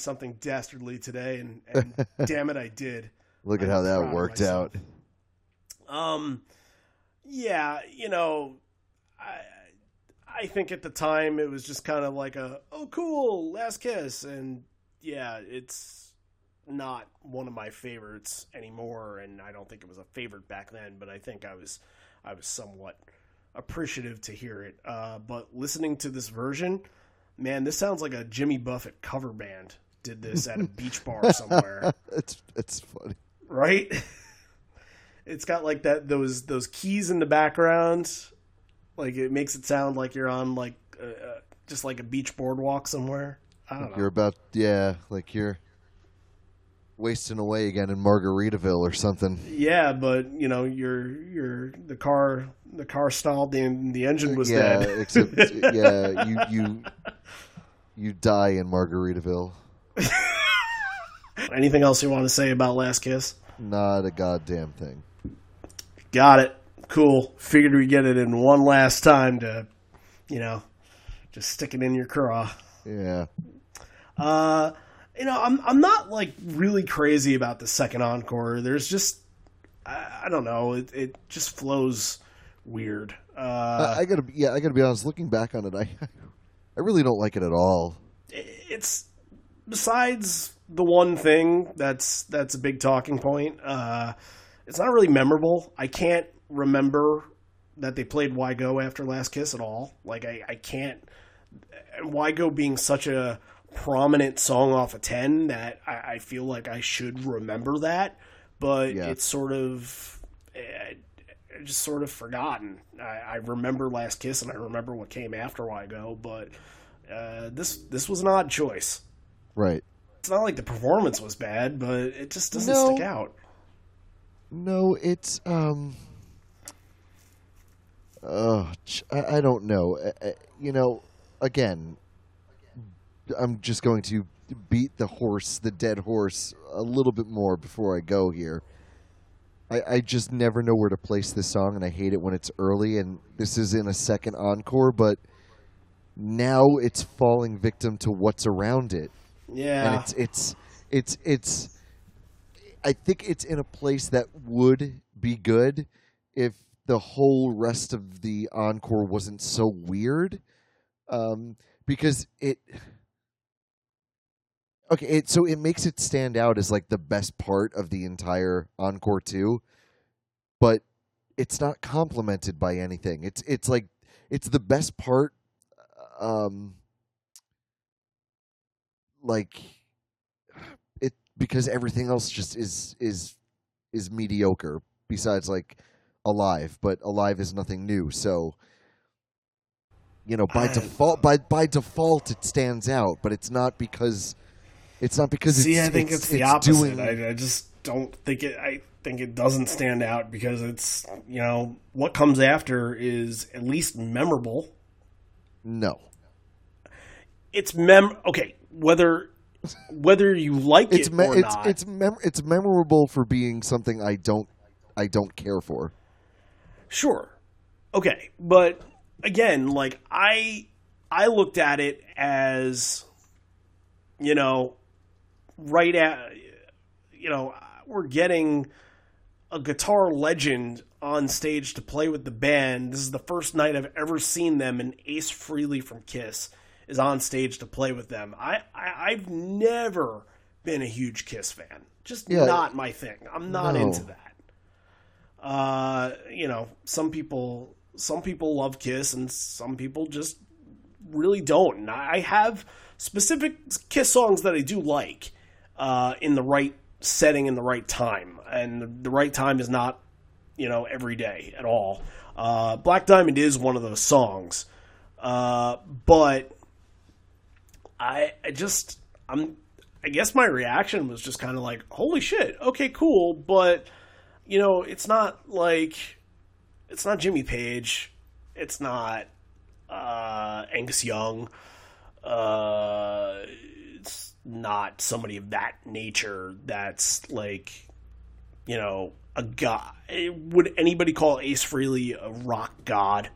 something dastardly today, and, and damn it, I did. Look at I'm how that worked out. Um, yeah, you know, I I think at the time it was just kind of like a oh cool last kiss, and yeah, it's not one of my favorites anymore, and I don't think it was a favorite back then, but I think I was I was somewhat appreciative to hear it. Uh, but listening to this version, man, this sounds like a Jimmy Buffett cover band did this at a beach bar somewhere It's it's funny. right? it's got like that those those keys in the background. Like it makes it sound like you're on like uh, just like a beach boardwalk somewhere. I don't know. You're about yeah, like you're wasting away again in Margaritaville or something. Yeah, but you know, your your the car the car stalled and the engine was yeah, dead. except yeah, you you you die in Margaritaville. Anything else you want to say about Last Kiss? Not a goddamn thing. Got it. Cool. Figured we get it in one last time to, you know, just stick it in your craw. Yeah. Uh, you know, I'm I'm not like really crazy about the second encore. There's just I, I don't know. It it just flows weird. Uh, I, I gotta yeah, I gotta be honest. Looking back on it, I I really don't like it at all. it's besides the one thing that's that's a big talking point. Uh, it's not really memorable. I can't remember that they played Why Go after Last Kiss at all. Like I, I can't. Why Go being such a prominent song off of ten that I, I feel like I should remember that, but Yeah. it's sort of. eh, just sort of forgotten. I, I remember Last Kiss and I remember what came after Why Go, but uh, this this was an odd choice. Right. It's not like the performance was bad, but it just doesn't No. stick out. No, it's um. Oh, I, I don't know. Uh, uh, You know, again, I'm just going to beat the horse, the dead horse, a little bit more before I go here. I, I just never know where to place this song, and I hate it when it's early. And this is in a second encore, but now it's falling victim to what's around it and Yeah, it's it's it's it's I think it's in a place that would be good if the whole rest of the encore wasn't so weird. Um because it okay it so it makes it stand out as like the best part of the entire encore too but it's not complemented by anything. It's it's like it's the best part um like it because everything else just is is is mediocre besides like alive but alive is nothing new so you know by I- default by by default it stands out but it's not because it's not because see, it's I think it's, the opposite. doing I, I just don't think it. I think it doesn't stand out because it's you know what comes after is at least memorable. no It's mem. Okay, whether whether you like it's it me- or it's not, it's mem- it's memorable for being something I don't I don't care for Sure. Okay, but again, like I I looked at it as you know, right at you know, we're getting a guitar legend on stage to play with the band. This is the first night I've ever seen them and Ace Frehley from Kiss is on stage to play with them. I, I I've never been a huge Kiss fan. Just Yeah. not my thing. I'm not No. into that uh, you know, some people some people love Kiss and some people just really don't. And I have specific Kiss songs that I do like uh, in the right setting in the right time, and the, the right time is not you know every day at all. Uh, Black Diamond is one of those songs, uh, but I, I just I'm I guess my reaction was just kind of like, holy shit, okay, cool, but you know, it's not like it's not Jimmy Page, it's not uh, Angus Young, uh, it's not somebody of that nature. That's like, you know, a god. Would anybody call Ace Frehley a rock god?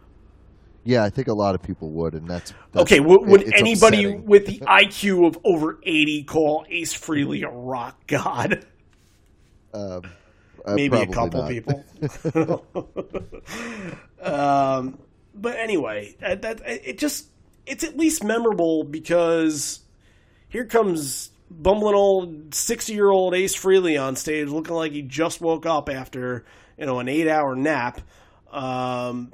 Yeah I think a lot of people would and that's, that's Okay, w- would it's anybody upsetting. with the IQ of over 80 call Ace Frehley a rock god? Uh, Maybe a couple not. people. um, but anyway, uh, that it just it's at least memorable because here comes bumbling old sixty year old Ace Frehley on stage, looking like he just woke up after you know an eight hour nap. Um,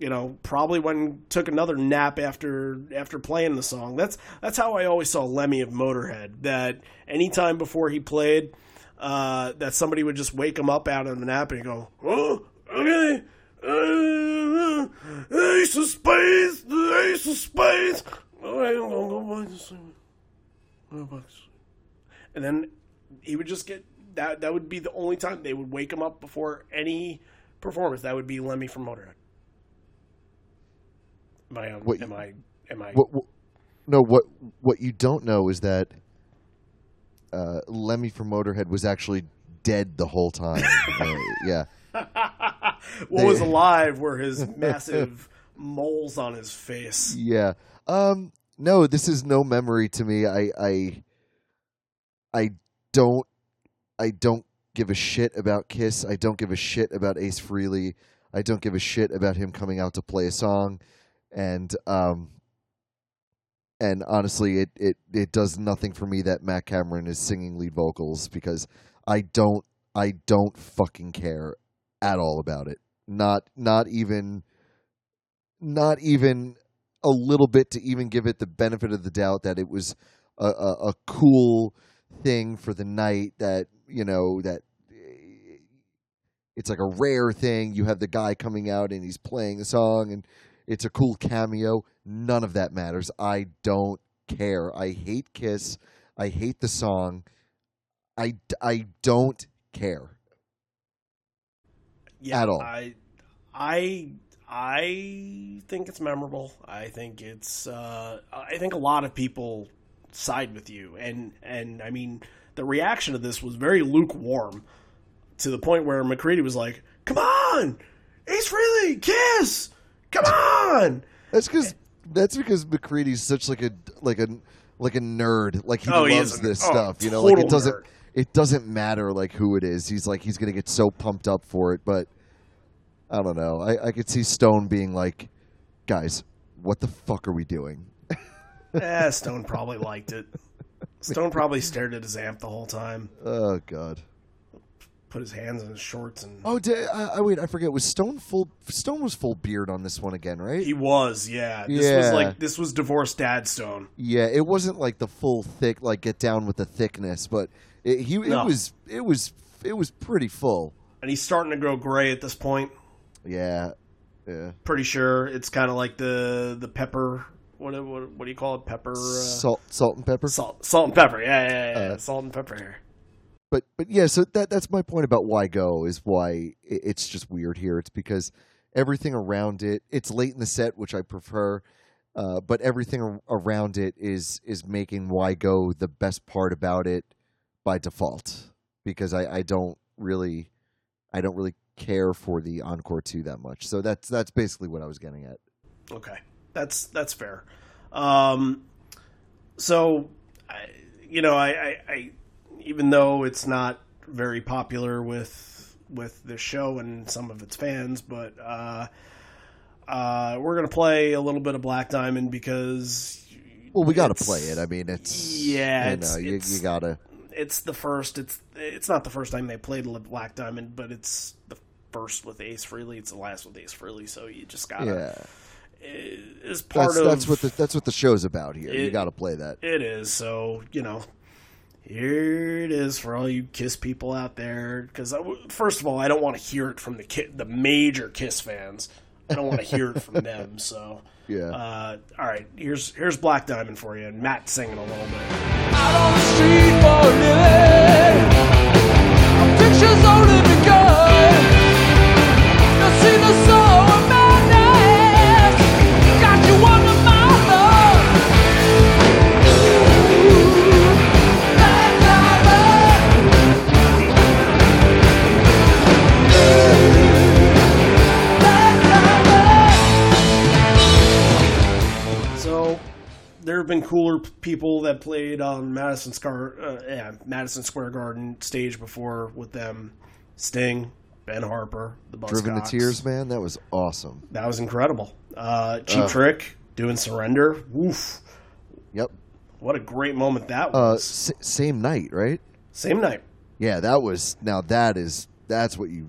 you know, probably went and took another nap after after playing the song. That's that's how I always saw Lemmy of Motorhead. That anytime before he played, uh, that somebody would just wake him up out of the nap and go, "Oh, okay, uh, Ace of Spades, the Ace of Spades." All right, I'm gonna. Go buy this thing." And then he would just get that. That would be the only time they would wake him up before any performance. That would be Lemmy from Motorhead. Am I? um, What- am I? Am I? What, what, no, what what you don't know is that uh, Lemmy from Motorhead was actually dead the whole time. Uh, yeah, what was alive were his massive moles on his face. yeah. Um, no, this is no memory to me. I I I don't I don't give a shit about Kiss. I don't give a shit about Ace Frehley. I don't give a shit about him coming out to play a song, and um, and honestly, it it it does nothing for me that Matt Cameron is singing lead vocals because I don't I don't fucking care at all about it. Not not even not even a little bit to even give it the benefit of the doubt that it was a, a, a cool thing for the night that you know that it's like a rare thing you have the guy coming out and he's playing a song and it's a cool cameo. None of that matters. I don't care. I hate kiss. I hate the song. I, I don't care. Yeah, At all. I, I, I think it's memorable. I think it's. Uh, I think a lot of people side with you, and and I mean the reaction to this was very lukewarm, to the point where McCready was like, "Come on, Ace Frehley, Kiss, come on." That's because that's because McCready's such like a like a like a nerd. Like he Oh, he loves is a- this oh, stuff. You know, like it total doesn't nerd. it doesn't matter like who it is. He's like he's gonna get so pumped up for it. But I don't know. I I could see Stone being like, guys, what the fuck are we doing? eh, Stone probably liked it. Stone probably stared at his amp the whole time, Oh God. Put his hands in his shorts, and Oh, did, I wait. I forget. Was Stone full? Stone was full beard on this one again, right? he was. Yeah, this was Yeah. like this was divorced dad Stone. Yeah, it wasn't like the full thick, like get down with the thickness, but it, he it No. was it was it was pretty full. and he's starting to grow gray at this point. Yeah, yeah. Pretty sure it's kind of like the the pepper. What, what what do you call it? Pepper. Uh, salt, salt and pepper. salt, salt and pepper. Yeah, yeah, yeah. yeah. Uh, salt and pepper here. But but yeah, so that that's my point about why go is why it's just weird here. It's because everything around it. It's late in the set, which I prefer, uh, but everything around it is is making why go the best part about it by default. Because I, I don't really, I don't really care for the encore two that much. So that's that's basically what I was getting at. Okay, that's that's fair. Um, so, I, you know, I, I, I even though it's not very popular with with the show and some of its fans, but uh, uh, we're gonna play a little bit of Black Diamond because Well, we got to play it. I mean, it's Yeah, you it's- know, you, it's- you gotta. it's the first. It's it's not the first time they played Black Diamond, but it's the first with Ace Frehley. It's the last with Ace Frehley. So you just gotta. Yeah, Is part that's of that's what the that's what the show's about here. you got to play that. It is. So, you know, here it is for all you Kiss people out there. Because, first of all, I don't want to hear it from the ki- the major Kiss fans. I don't want to hear it from them. So, Yeah. uh, all right, here's here's Black Diamond for you, and Matt singing a little bit. out on the street for a living. Pictures only begun. Now see the soul there have been cooler people that played on Madison Square, uh, yeah, Madison Square Garden stage before with them. Sting, Ben Harper, the Driven to tears, man. That was awesome. That was incredible. Uh, Cheap Uh. Trick doing Surrender. Woof. Yep. What a great moment that Uh, was. s- same night, right? Same night. Yeah, that was. Now that is that's what you.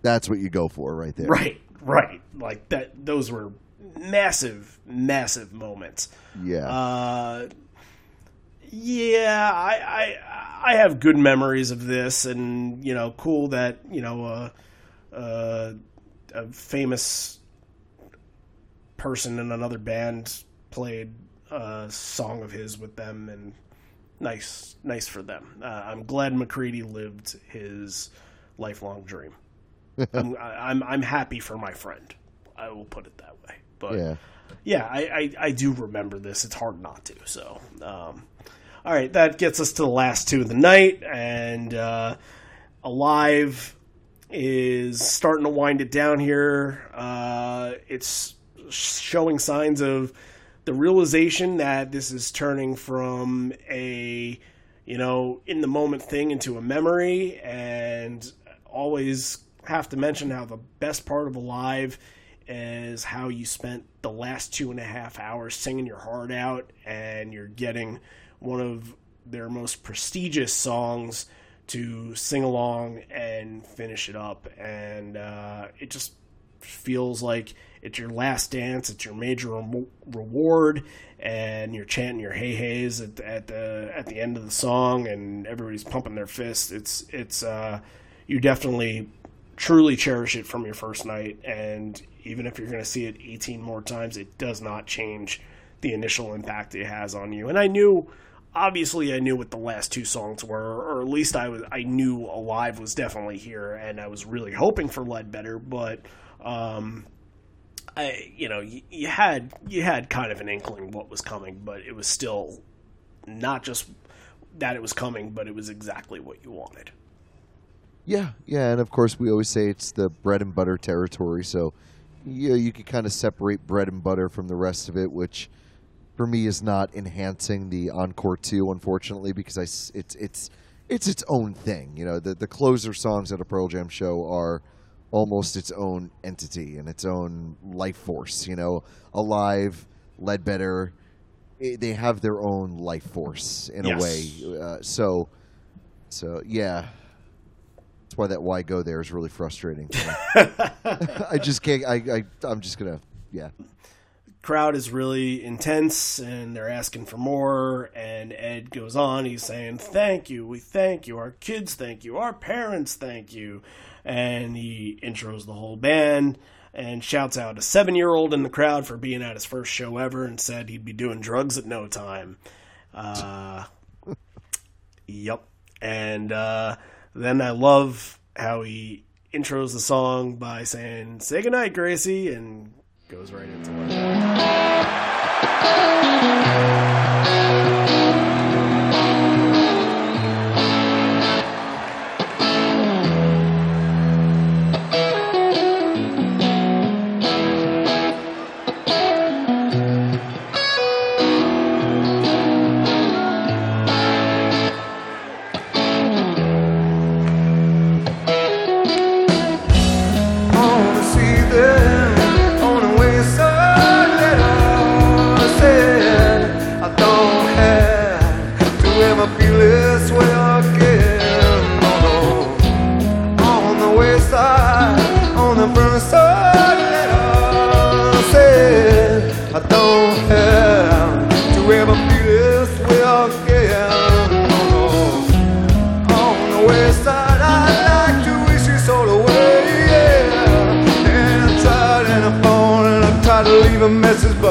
That's what you go for right there. Right, right. Like that. Those were massive, massive moments. Yeah. Uh, Yeah, I, I I have good memories of this, and you know, cool that you know uh, uh, a famous person in another band played a song of his with them, and nice, nice for them. Uh, I'm glad McCready lived his lifelong dream. I'm, I'm I'm happy for my friend. I will put it that way. But Yeah. Yeah, I, I, I do remember this. It's hard not to. So, um, all right, that gets us to the last two of the night, and uh, Alive is starting to wind it down here. Uh, it's showing signs of the realization that this is turning from a you know in the moment thing into a memory, and always have to mention how the best part of Alive is how you spent the last two and a half hours singing your heart out, and you're getting one of their most prestigious songs to sing along and finish it up. And uh, it just feels like it's your last dance, it's your major remo- reward, and you're chanting your hey heys at, at the at the end of the song, and everybody's pumping their fists. It's it's uh, you definitely truly cherish it from your first night, and even if you're going to see it 18 more times, it does not change the initial impact it has on you. And I knew, obviously, I knew what the last two songs were, or at least I was, I knew Alive was definitely here, and I was really hoping for Ledbetter, but, um, I, you know, you, you had you had kind of an inkling what was coming, but it was still not just that it was coming, but it was exactly what you wanted. Yeah, yeah, and of course we always say it's the bread and butter territory, so you know, you could kind of separate bread and butter from the rest of it, which for me is not enhancing the encore two, unfortunately, because I it's it's it's its own thing. You know, the the closer songs at a Pearl Jam show are almost its own entity and its own life force. You know, alive, Ledbetter, eh, they have their own life force in Yes. a way. Uh, so, so yeah. That's why that why go there is really frustrating. To me. I just can't. I, I I'm just gonna. Yeah. crowd is really intense and they're asking for more and ed goes on he's saying thank you we thank you our kids thank you our parents thank you and he intros the whole band and shouts out a seven year old in the crowd for being at his first show ever and said he'd be doing drugs at no time uh, yep and uh, then i love how he intros the song by saying say goodnight gracie and goes right into it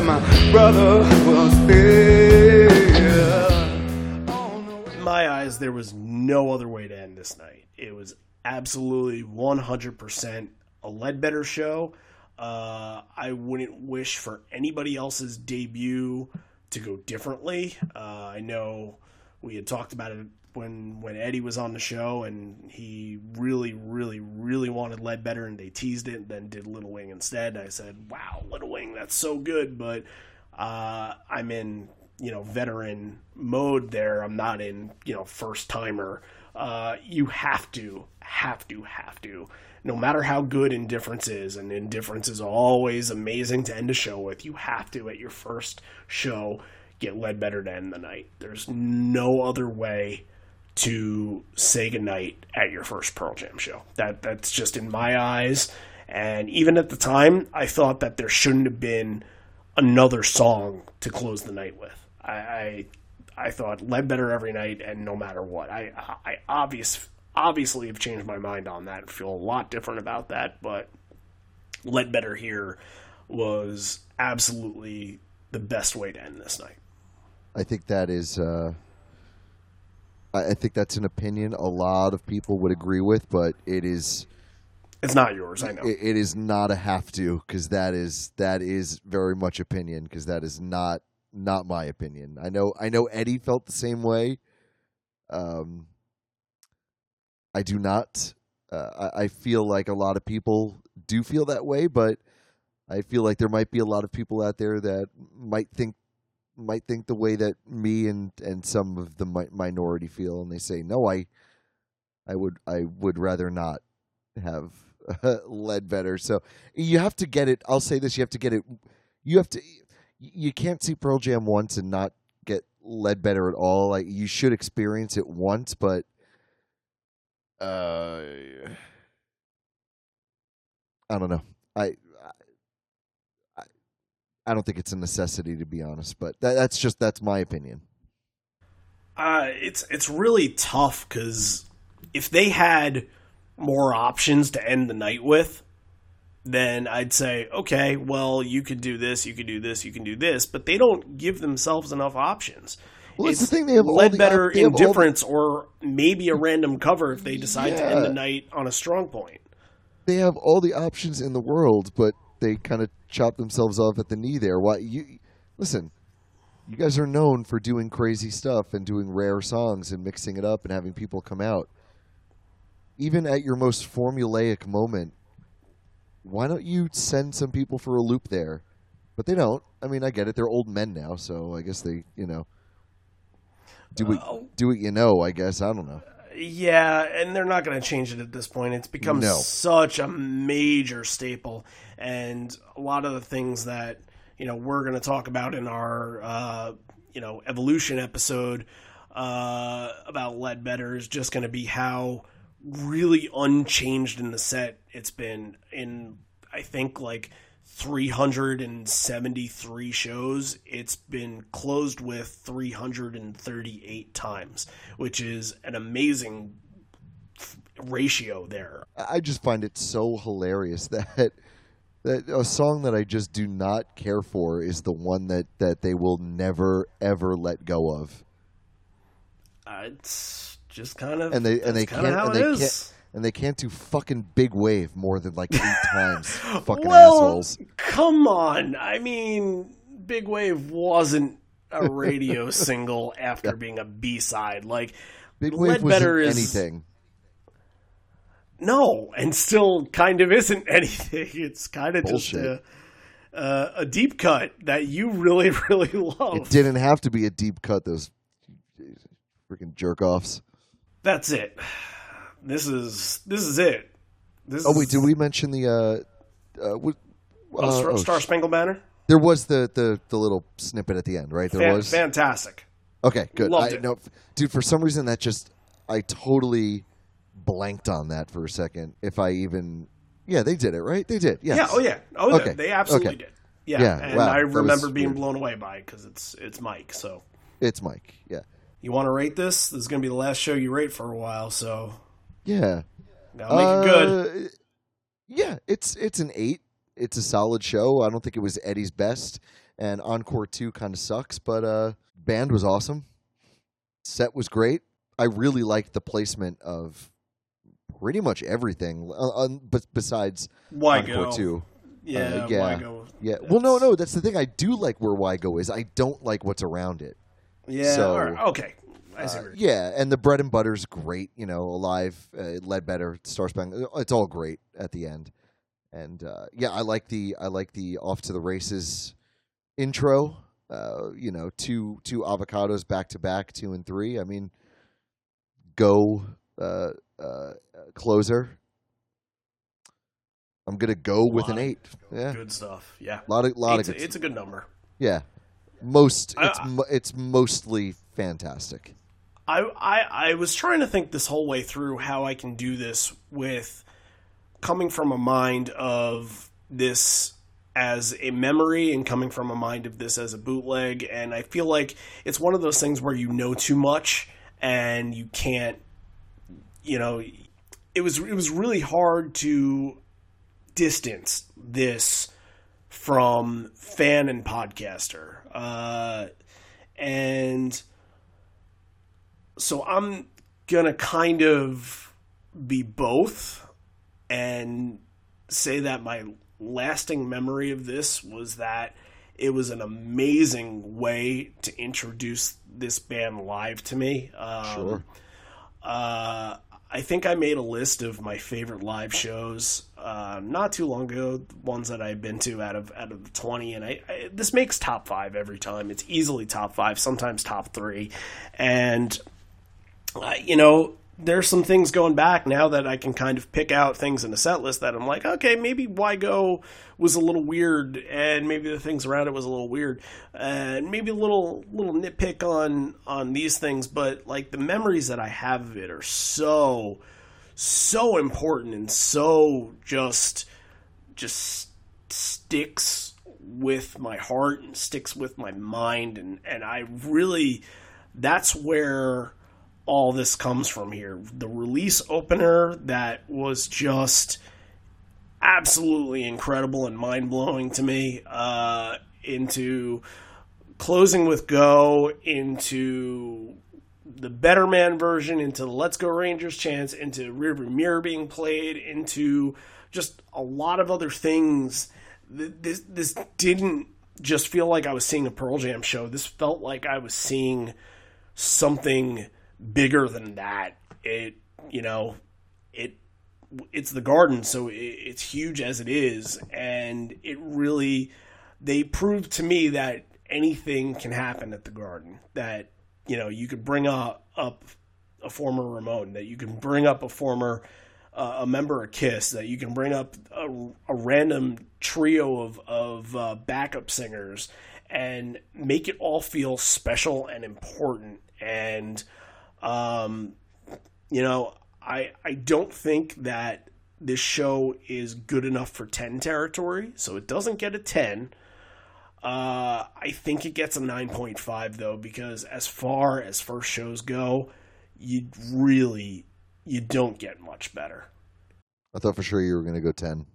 my brother was there. In my eyes, there was no other way to end this night. It was absolutely 100% a Ledbetter show. Uh, I wouldn't wish for anybody else's debut to go differently. Uh, I know we had talked about it when when Eddie was on the show, and he really, really, really wanted Ledbetter, and they teased it, and then did Little Wing instead. I said, "Wow, Little Wing, that's so good," but uh, I'm in you know veteran mode there. I'm not in you know first timer. Uh, you have to, have to, have to. No matter how good indifference is, and indifference is always amazing to end a show with. You have to at your first show get Ledbetter to end the night. There's no other way to say goodnight at your first Pearl Jam show. That that's just in my eyes. And even at the time, I thought that there shouldn't have been another song to close the night with. I I, I thought Ledbetter every night and no matter what. I I obvious obviously have changed my mind on that. and Feel a lot different about that, but Ledbetter here was absolutely the best way to end this night. I think that is. Uh, I I think that's an opinion a lot of people would agree with, but it is. It's not yours, I know. It, it is not a have to because that is that is very much opinion because that is not not my opinion. I know I know Eddie felt the same way. Um, I do not. Uh, I, I feel like a lot of people do feel that way, but I feel like there might be a lot of people out there that might think might think the way that me and and some of the mi- minority feel, and they say, "No, I, I would I would rather not have Ledbetter." So you have to get it. I'll say this: you have to get it. You have to. You can't see Pearl Jam once and not get Ledbetter at all. Like you should experience it once, but uh, I don't know. I I don't think it's a necessity to be honest, but that, that's just that's my opinion. Uh, it's it's really tough because if they had more options to end the night with, then I'd say, okay, well, you could do this, you could do this, you can do this, but they don't give themselves enough options. Well, it's the thing, they have the Ledbetter op- they have all the- indifference or maybe a random cover if they decide to end the night on a strong point. They have all the options in the world, but they kind of chop themselves off at the knee there. Why you listen? You guys are known for doing crazy stuff and doing rare songs and mixing it up and having people come out. Even at your most formulaic moment, why don't you send some people for a loop there? But they don't. I mean, I get it. They're old men now, so I guess they, you know, do what oh. do what you know. I guess I don't know. Yeah, and they're not going to change it at this point. It's become No. such a major staple, and a lot of the things that you know we're going to talk about in our uh, you know evolution episode uh, about Ledbetter is just going to be how really unchanged in the set it's been in. I think like 373 shows. It's been closed with 338 times, which is an amazing ratio there. I just find it so hilarious that a song that I just do not care for is the one that that they will never ever let go of, Uh, it's just kind of and they and they can't and they is. can't and they can't do fucking big wave more than like eight times. Fucking well, assholes. come on. I mean, Big Wave wasn't a radio single after being a B side. Like Big wave Ledbetter is anything. No, and still kind of isn't anything. It's kind of just a, uh, a deep cut that you really, really love. It didn't have to be a deep cut. Those freaking jerk offs. That's it. This is this is it. This Oh wait, did we mention the? uh, uh, what, oh, uh, Star, oh, Star Spangled Banner? There was the, the the little snippet at the end, right? There Fan- was. fantastic. Okay, good. Loved I, it. No, dude, for some reason that just I totally blanked on that for a second. If I even, yeah, they did it right. They did. Yes. Yeah. Oh yeah. Oh, Okay. they, they absolutely Okay. did. Yeah. Yeah, And wow, I remember being weird. blown away by it because it's it's Mike. So It's Mike. Yeah. you want to rate this? This is gonna be the last show you rate for a while. So Yeah. gotta make it good. Uh, Yeah, it's it's an eight. It's a solid show. I don't think it was Eddie's best, and Encore Two kind of sucks, but uh, band was awesome. Set was great. I really liked the placement of pretty much everything, uh, uh, but besides Why Encore go? Two. Yeah. Uh, yeah. go? Yeah. Well, no, no. That's the thing. I do like where Why Go is. I don't like what's around it. Yeah. So, right, okay. I see. Uh, yeah, and the bread and butter's great. You know, alive, uh, Ledbetter, Star Spangled. It's all great at the end. And uh, yeah, I like the I like the off to the races intro. Uh, you know, two two avocados back to back, two and three. I mean, go uh, uh, closer. I'm gonna go with an eight. Yeah, Good stuff. Yeah. a lot of lot It's, of good. it's a good number. yeah, most I- it's mo- it's mostly fantastic. I, I I was trying to think this whole way through how I can do this with coming from a mind of this as a memory and coming from a mind of this as a bootleg. And I feel like it's one of those things where you know too much and you can't, you know, it was it was really hard to distance this from fan and podcaster. Uh, and so I'm gonna kind of be both and say that my lasting memory of this was that it was an amazing way to introduce this band live to me. Um, Sure. Uh, I think I made a list of my favorite live shows uh, not too long ago, ones that I've been to out of out of the twenty, and I, I this makes top five every time. It's easily top five, sometimes top three, and uh, you know there's some things going back now that I can kind of pick out things in the set list that I'm like, okay, maybe why go was a little weird, and maybe the things around it was a little weird, and maybe a little little nitpick on on these things, but like the memories that I have of it are so so important and so just just sticks with my heart and sticks with my mind. And and I really that's where all this comes from here. The release opener that was just absolutely incredible and mind blowing to me. Uh, into closing with Go, into the Better Man version, into the Let's Go Rangers chance, into Rearview Mirror being played, into just a lot of other things. This this didn't just feel like I was seeing a Pearl Jam show. This felt like I was seeing something bigger than that. It, you know, it it's the garden, so it, it's huge as it is, and it really they proved to me that anything can happen at the garden. That you know you could bring up up a former Ramone, that you can bring up a former uh, a member of Kiss, that you can bring up a, a random trio of of uh, backup singers and make it all feel special and important. And um, you know, I I don't think that this show is good enough for ten territory, so it doesn't get a ten. Uh, I think it gets a nine point five though, because as far as first shows go, you really you don't get much better. I thought for sure you were going to go 10.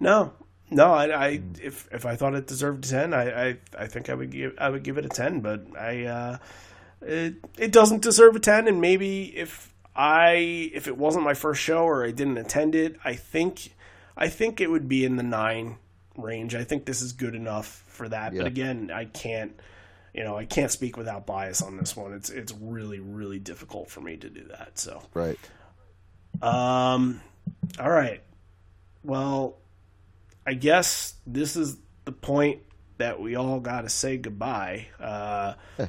No, no. I, I if if I thought it deserved a ten, I, I I think I would give I would give it a ten. But I uh, it it doesn't deserve a ten. And maybe if I if it wasn't my first show or I didn't attend it, I think I think it would be in the nine range. I think this is good enough for that. Yeah. But again, I can't. You know, I can't speak without bias on this one. It's it's really really difficult for me to do that. So, Right. um, all right. Well, I guess this is the point that we all got to say goodbye. Uh,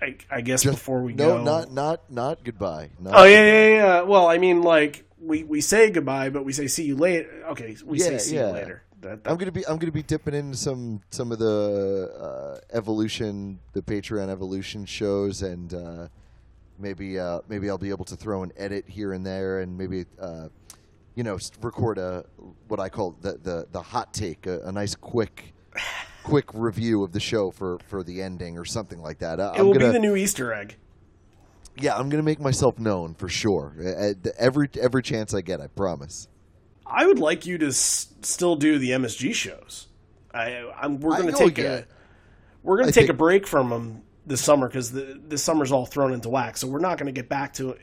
I, I guess Just- before we no, go. No, not not not goodbye. Not oh yeah, yeah, yeah. Well, I mean, like we, we say goodbye, but we say see you later. Okay, we say Yeah, see yeah. you later. That, that- I'm gonna be I'm gonna be dipping into some some of the uh, evolution, the Patreon evolution shows, and uh, maybe uh, maybe I'll be able to throw an edit here and there, and maybe uh, you know record a what I call the the, the hot take, a, a nice quick quick review of the show for for the ending or something like that. I, it I'm will gonna, be the new Easter egg. yeah, I'm gonna make myself known for sure. Every every chance I get, I promise. I would like you to s- still do the MSG shows. I, I'm, we're going to take a we're going to take think- a break from them this summer because the this summer's all thrown into whack. So we're not going to get back to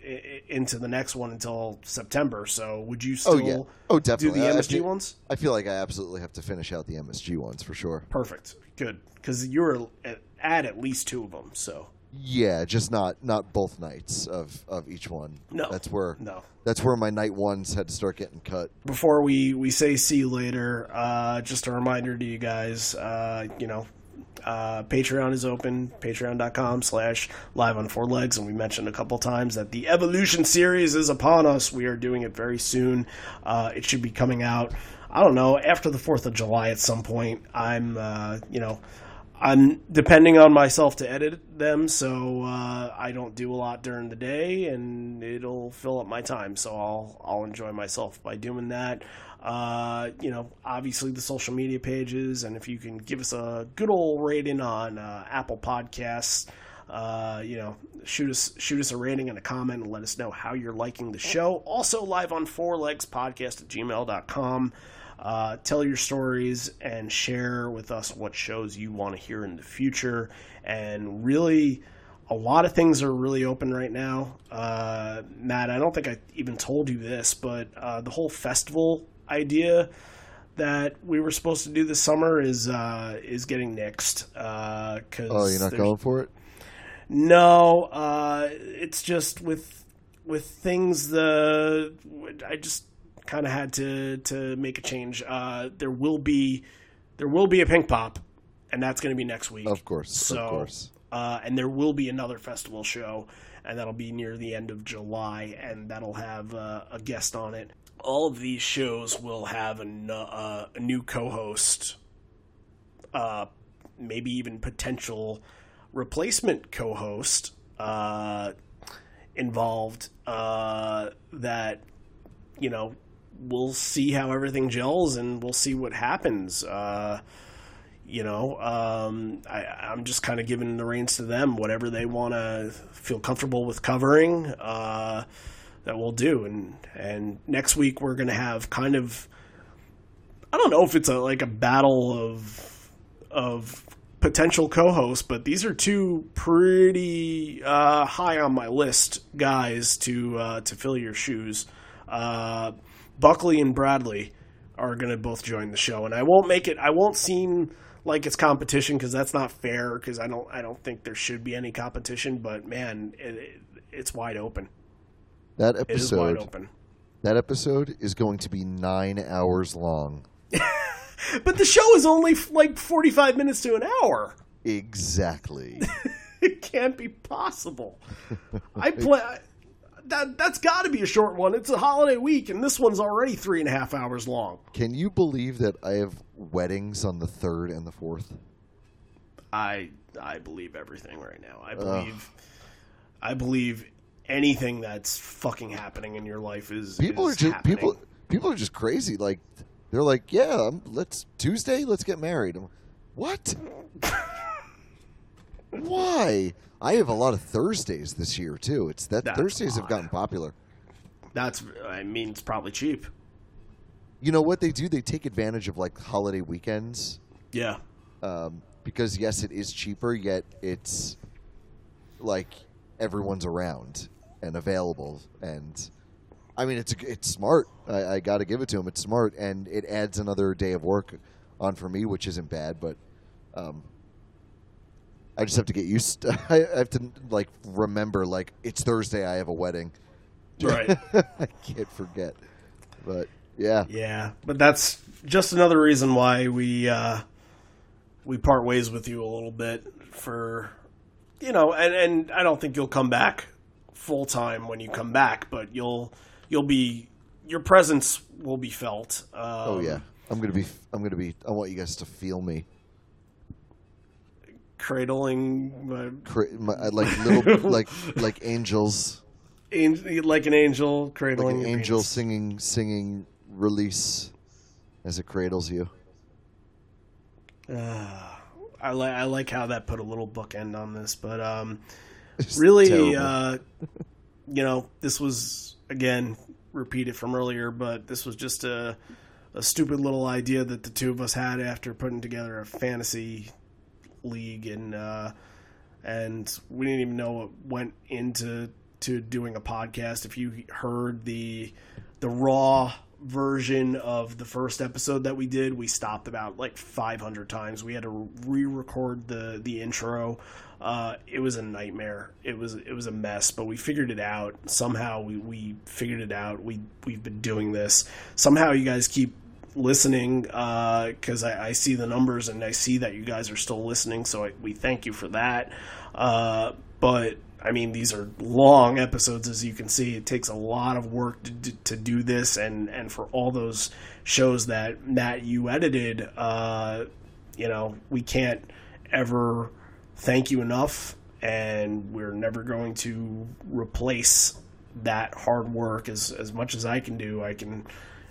into the next one until September. So would you still Oh yeah, oh do the I- I MSG feel- ones? I feel like I absolutely have to finish out the MSG ones for sure. Perfect, good because you're at, at at least two of them. So Yeah, just not not both nights of of each one. No. that's where no. that's where my night ones had to start getting cut. before we, we say see you later, uh, just a reminder to you guys, uh, you know, uh, Patreon is open, patreon.com slash live on four legs. And we mentioned a couple times that the Evolution series is upon us. We are doing it very soon. Uh, it should be coming out, I don't know, after the 4th of July at some point. I'm, uh, you know, I'm depending on myself to edit them, so uh, I don't do a lot during the day, and it'll fill up my time. So I'll I'll enjoy myself by doing that. Uh, you know, obviously the social media pages, and if you can give us a good old rating on uh, Apple Podcasts, uh, you know, shoot us shoot us a rating and a comment and let us know how you're liking the show. Also live on Four Legs Podcast at gmail.com. Uh, tell your stories and share with us what shows you want to hear in the future. And really, a lot of things are really open right now. Uh, Matt, I don't think I even told you this, but uh, the whole festival idea that we were supposed to do this summer is uh, is getting nixed. Uh, cause Oh, you're not going for it? no, uh, it's just with with things the I just kind of had to to make a change. Uh, there will be there will be a Pinkpop, and that's going to be next week. Of course, So, of course. Uh, and there will be another festival show, and that'll be near the end of July, and that'll have uh, a guest on it. All of these shows will have a, uh, a new co-host, uh, maybe even potential replacement co-host uh, involved. Uh, that you know, we'll see how everything gels, and we'll see what happens. Uh, you know, um, I, I'm just kind of giving the reins to them. Whatever they want to feel comfortable with covering, uh, that we'll do. And and next week we're going to have kind of, I don't know if it's a like a battle of of potential co-hosts, but these are two pretty uh, high on my list guys to uh, to fill your shoes. Uh, Buckley and Bradley are going to both join the show, and I won't make it. I won't seem like it's competition because that's not fair. Because I don't. I don't think there should be any competition. But man, it, it, it's wide open. That It is wide episode, that episode is going to be nine hours long. But the show is only like forty-five minutes to an hour. Exactly. it can't be possible. I play that. That's got to be a short one. It's a holiday week, and this one's already three and a half hours long. Can you believe that I have weddings on the third and the fourth? I I believe everything right now. I believe I believe anything that's fucking happening in your life is People is are just happening. people. People are just crazy. Like they're like, yeah, um, let's Tuesday, let's get married. I'm, what? Why? I have a lot of Thursdays this year too. It's that That's Thursdays have gotten popular. That's I mean it's probably cheap. You know what they do? They take advantage of like holiday weekends Yeah. um, because yes, it is cheaper, yet it's like everyone's around and available, and I mean it's it's smart. I, I got to give it to him. It's smart, and it adds another day of work on for me, which isn't bad. But um, I just have to get used. To, I have to like remember like it's Thursday. I have a wedding. Right. I can't forget. But yeah, yeah, but that's just another reason why we uh we part ways with you a little bit for you know, and and I don't think you'll come back full time when you come back, but you'll you'll be your presence will be felt. Um, oh yeah. I'm gonna be. I'm gonna be. I want you guys to feel me. cradling uh, Cra- my, like little like like angels, angel, like an angel cradling like an angel penis. singing singing release as it cradles you. I like I like how that put a little bookend on this, but um, It's really, uh, you know, this was again repeated from earlier, but this was just a a stupid little idea that the two of us had after putting together a fantasy league, and uh, and we didn't even know what went into to doing a podcast. If you heard the the raw version of the first episode that we did, we stopped about like 500 times. We had to re-record the the intro. Uh, it was a nightmare. It was it was a mess, but we figured it out. Somehow we, we figured it out. We we've been doing this. Somehow you guys keep listening because I, I see the numbers and I see that you guys are still listening. So I, we thank you for that. Uh, but I mean, these are long episodes, as you can see. It takes a lot of work to, to do this, and and for all those shows that Matt you edited, uh, you know, we can't ever thank you enough, and we're never going to replace that hard work as as much as I can do. I can,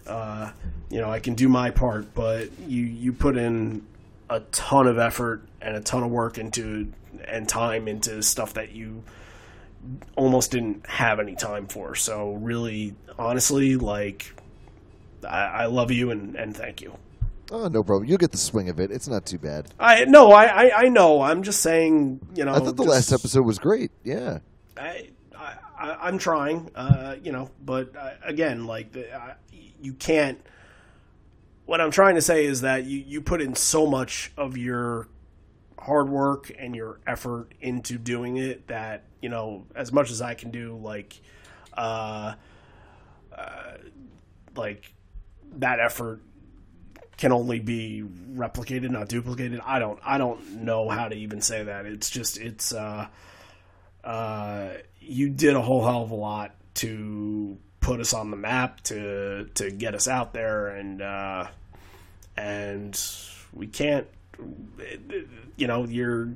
uh, you know, I can do my part, but you you put in a ton of effort and a ton of work into and time into stuff that you almost didn't have any time for. So really, honestly, like I, I love you and, and thank you. Oh, no problem. You'll get the swing of it. It's not too bad. I no, I, I, I know. I'm just saying, you know. I thought the just- last episode was great. Yeah. I, I, I'm trying, uh, you know, but uh, again, like the, I, you can't. What I'm trying to say is that you, you put in so much of your hard work and your effort into doing it that you know, as much as I can do, like, uh, uh, like that effort can only be replicated, not duplicated. I don't, I don't know how to even say that. It's just, it's. uh uh, you did a whole hell of a lot to put us on the map to to get us out there and uh, and we can't you know you're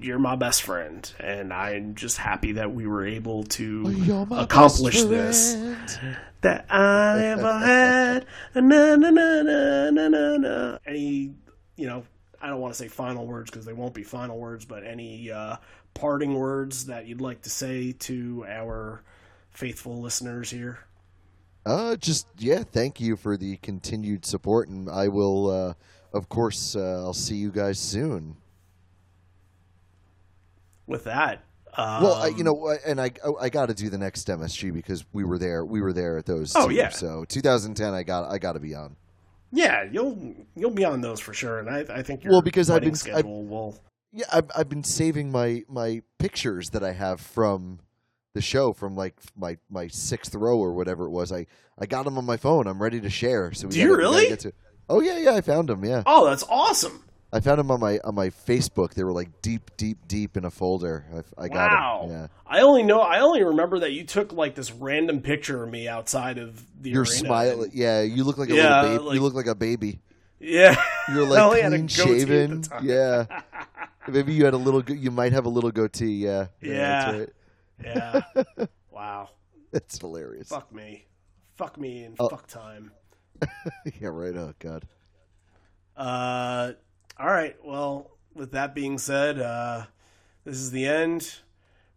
you're my best friend and I'm just happy that we were able to accomplish this that I ever had. Na, na, na, na, na, na, na. Any, you know, I don't want to say final words because they won't be final words, but any uh, parting words that you'd like to say to our faithful listeners here? Uh, just yeah, thank you for the continued support, and I will, uh, of course, uh, I'll see you guys soon. With that, um, Well, I, you know, and I I got to do the next MSG because we were there. We were there at those. Oh, two. yeah. So 2010, I got I got to be on. yeah, you'll you'll be on those for sure, and I, I think your Well, because I've been- schedule will. Yeah, I've I've been saving my my pictures that I have from the show from like my my sixth row or whatever it was. I I got them on my phone. I'm ready to share. So we Do you gotta- gotta really? get to- oh yeah, yeah. I found them. Yeah, Oh, that's awesome! I found them on my on my Facebook. They were like deep, deep, deep in a folder. I, I got Wow. 'em, Yeah. I only know. I only remember that you took like this random picture of me outside of the. You're smiling. Yeah, you look like a Yeah, little baby. like- you look like a baby. Yeah, You're like only had a clean shaven. Yeah. Maybe you had a little. You might have a little goatee. Yeah. Yeah. That's, right. Yeah. wow. that's hilarious. Fuck me. Fuck me and Oh. fuck time. yeah. Right. Oh God. Uh, all right. Well, with that being said, uh, this is the end.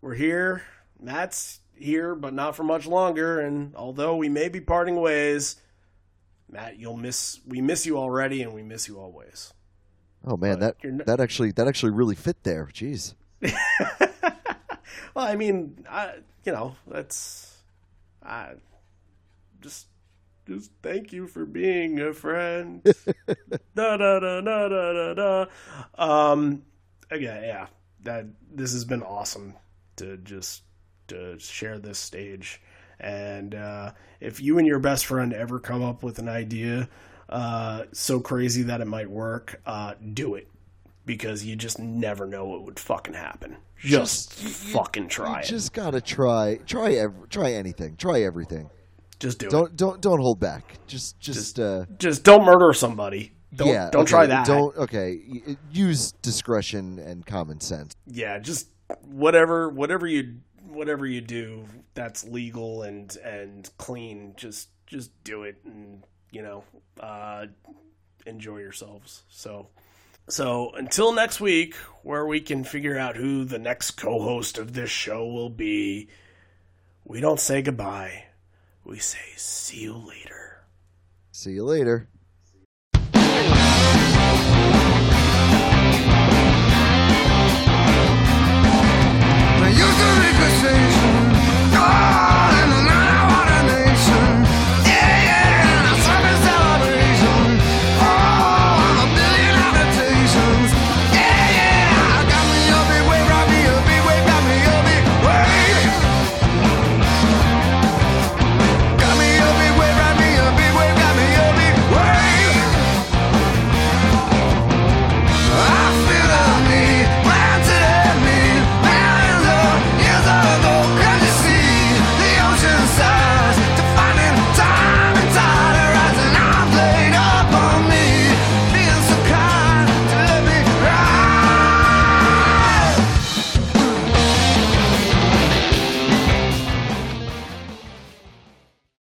We're here. Matt's here, but not for much longer. And although we may be parting ways, Matt, you'll miss. We miss you already, and we miss you always. Oh man, But that that actually that actually really fit there. Jeez. Well, I mean, I, you know, that's, I, just, just thank you for being a friend. da da da da da da da. Um, again, yeah, that this has been awesome to just to share this stage, and uh, if you and your best friend ever come up with an idea uh, so crazy that it might work, uh, do it because you just never know what would fucking happen. Just, fucking try you it. just gotta try try ev- try anything. Try everything. Just do it. Don't don't don't hold back. Just just, uh Just don't murder somebody. Don't yeah. don't okay, try that. Don't okay. Use discretion and common sense. Yeah, just whatever whatever you whatever you do that's legal and and clean. Just just do it and you know uh, enjoy yourselves. So. So until next week, where we can figure out who the next co-host of this show will be, we don't say goodbye we say see you later. See you later. You're the. Ah!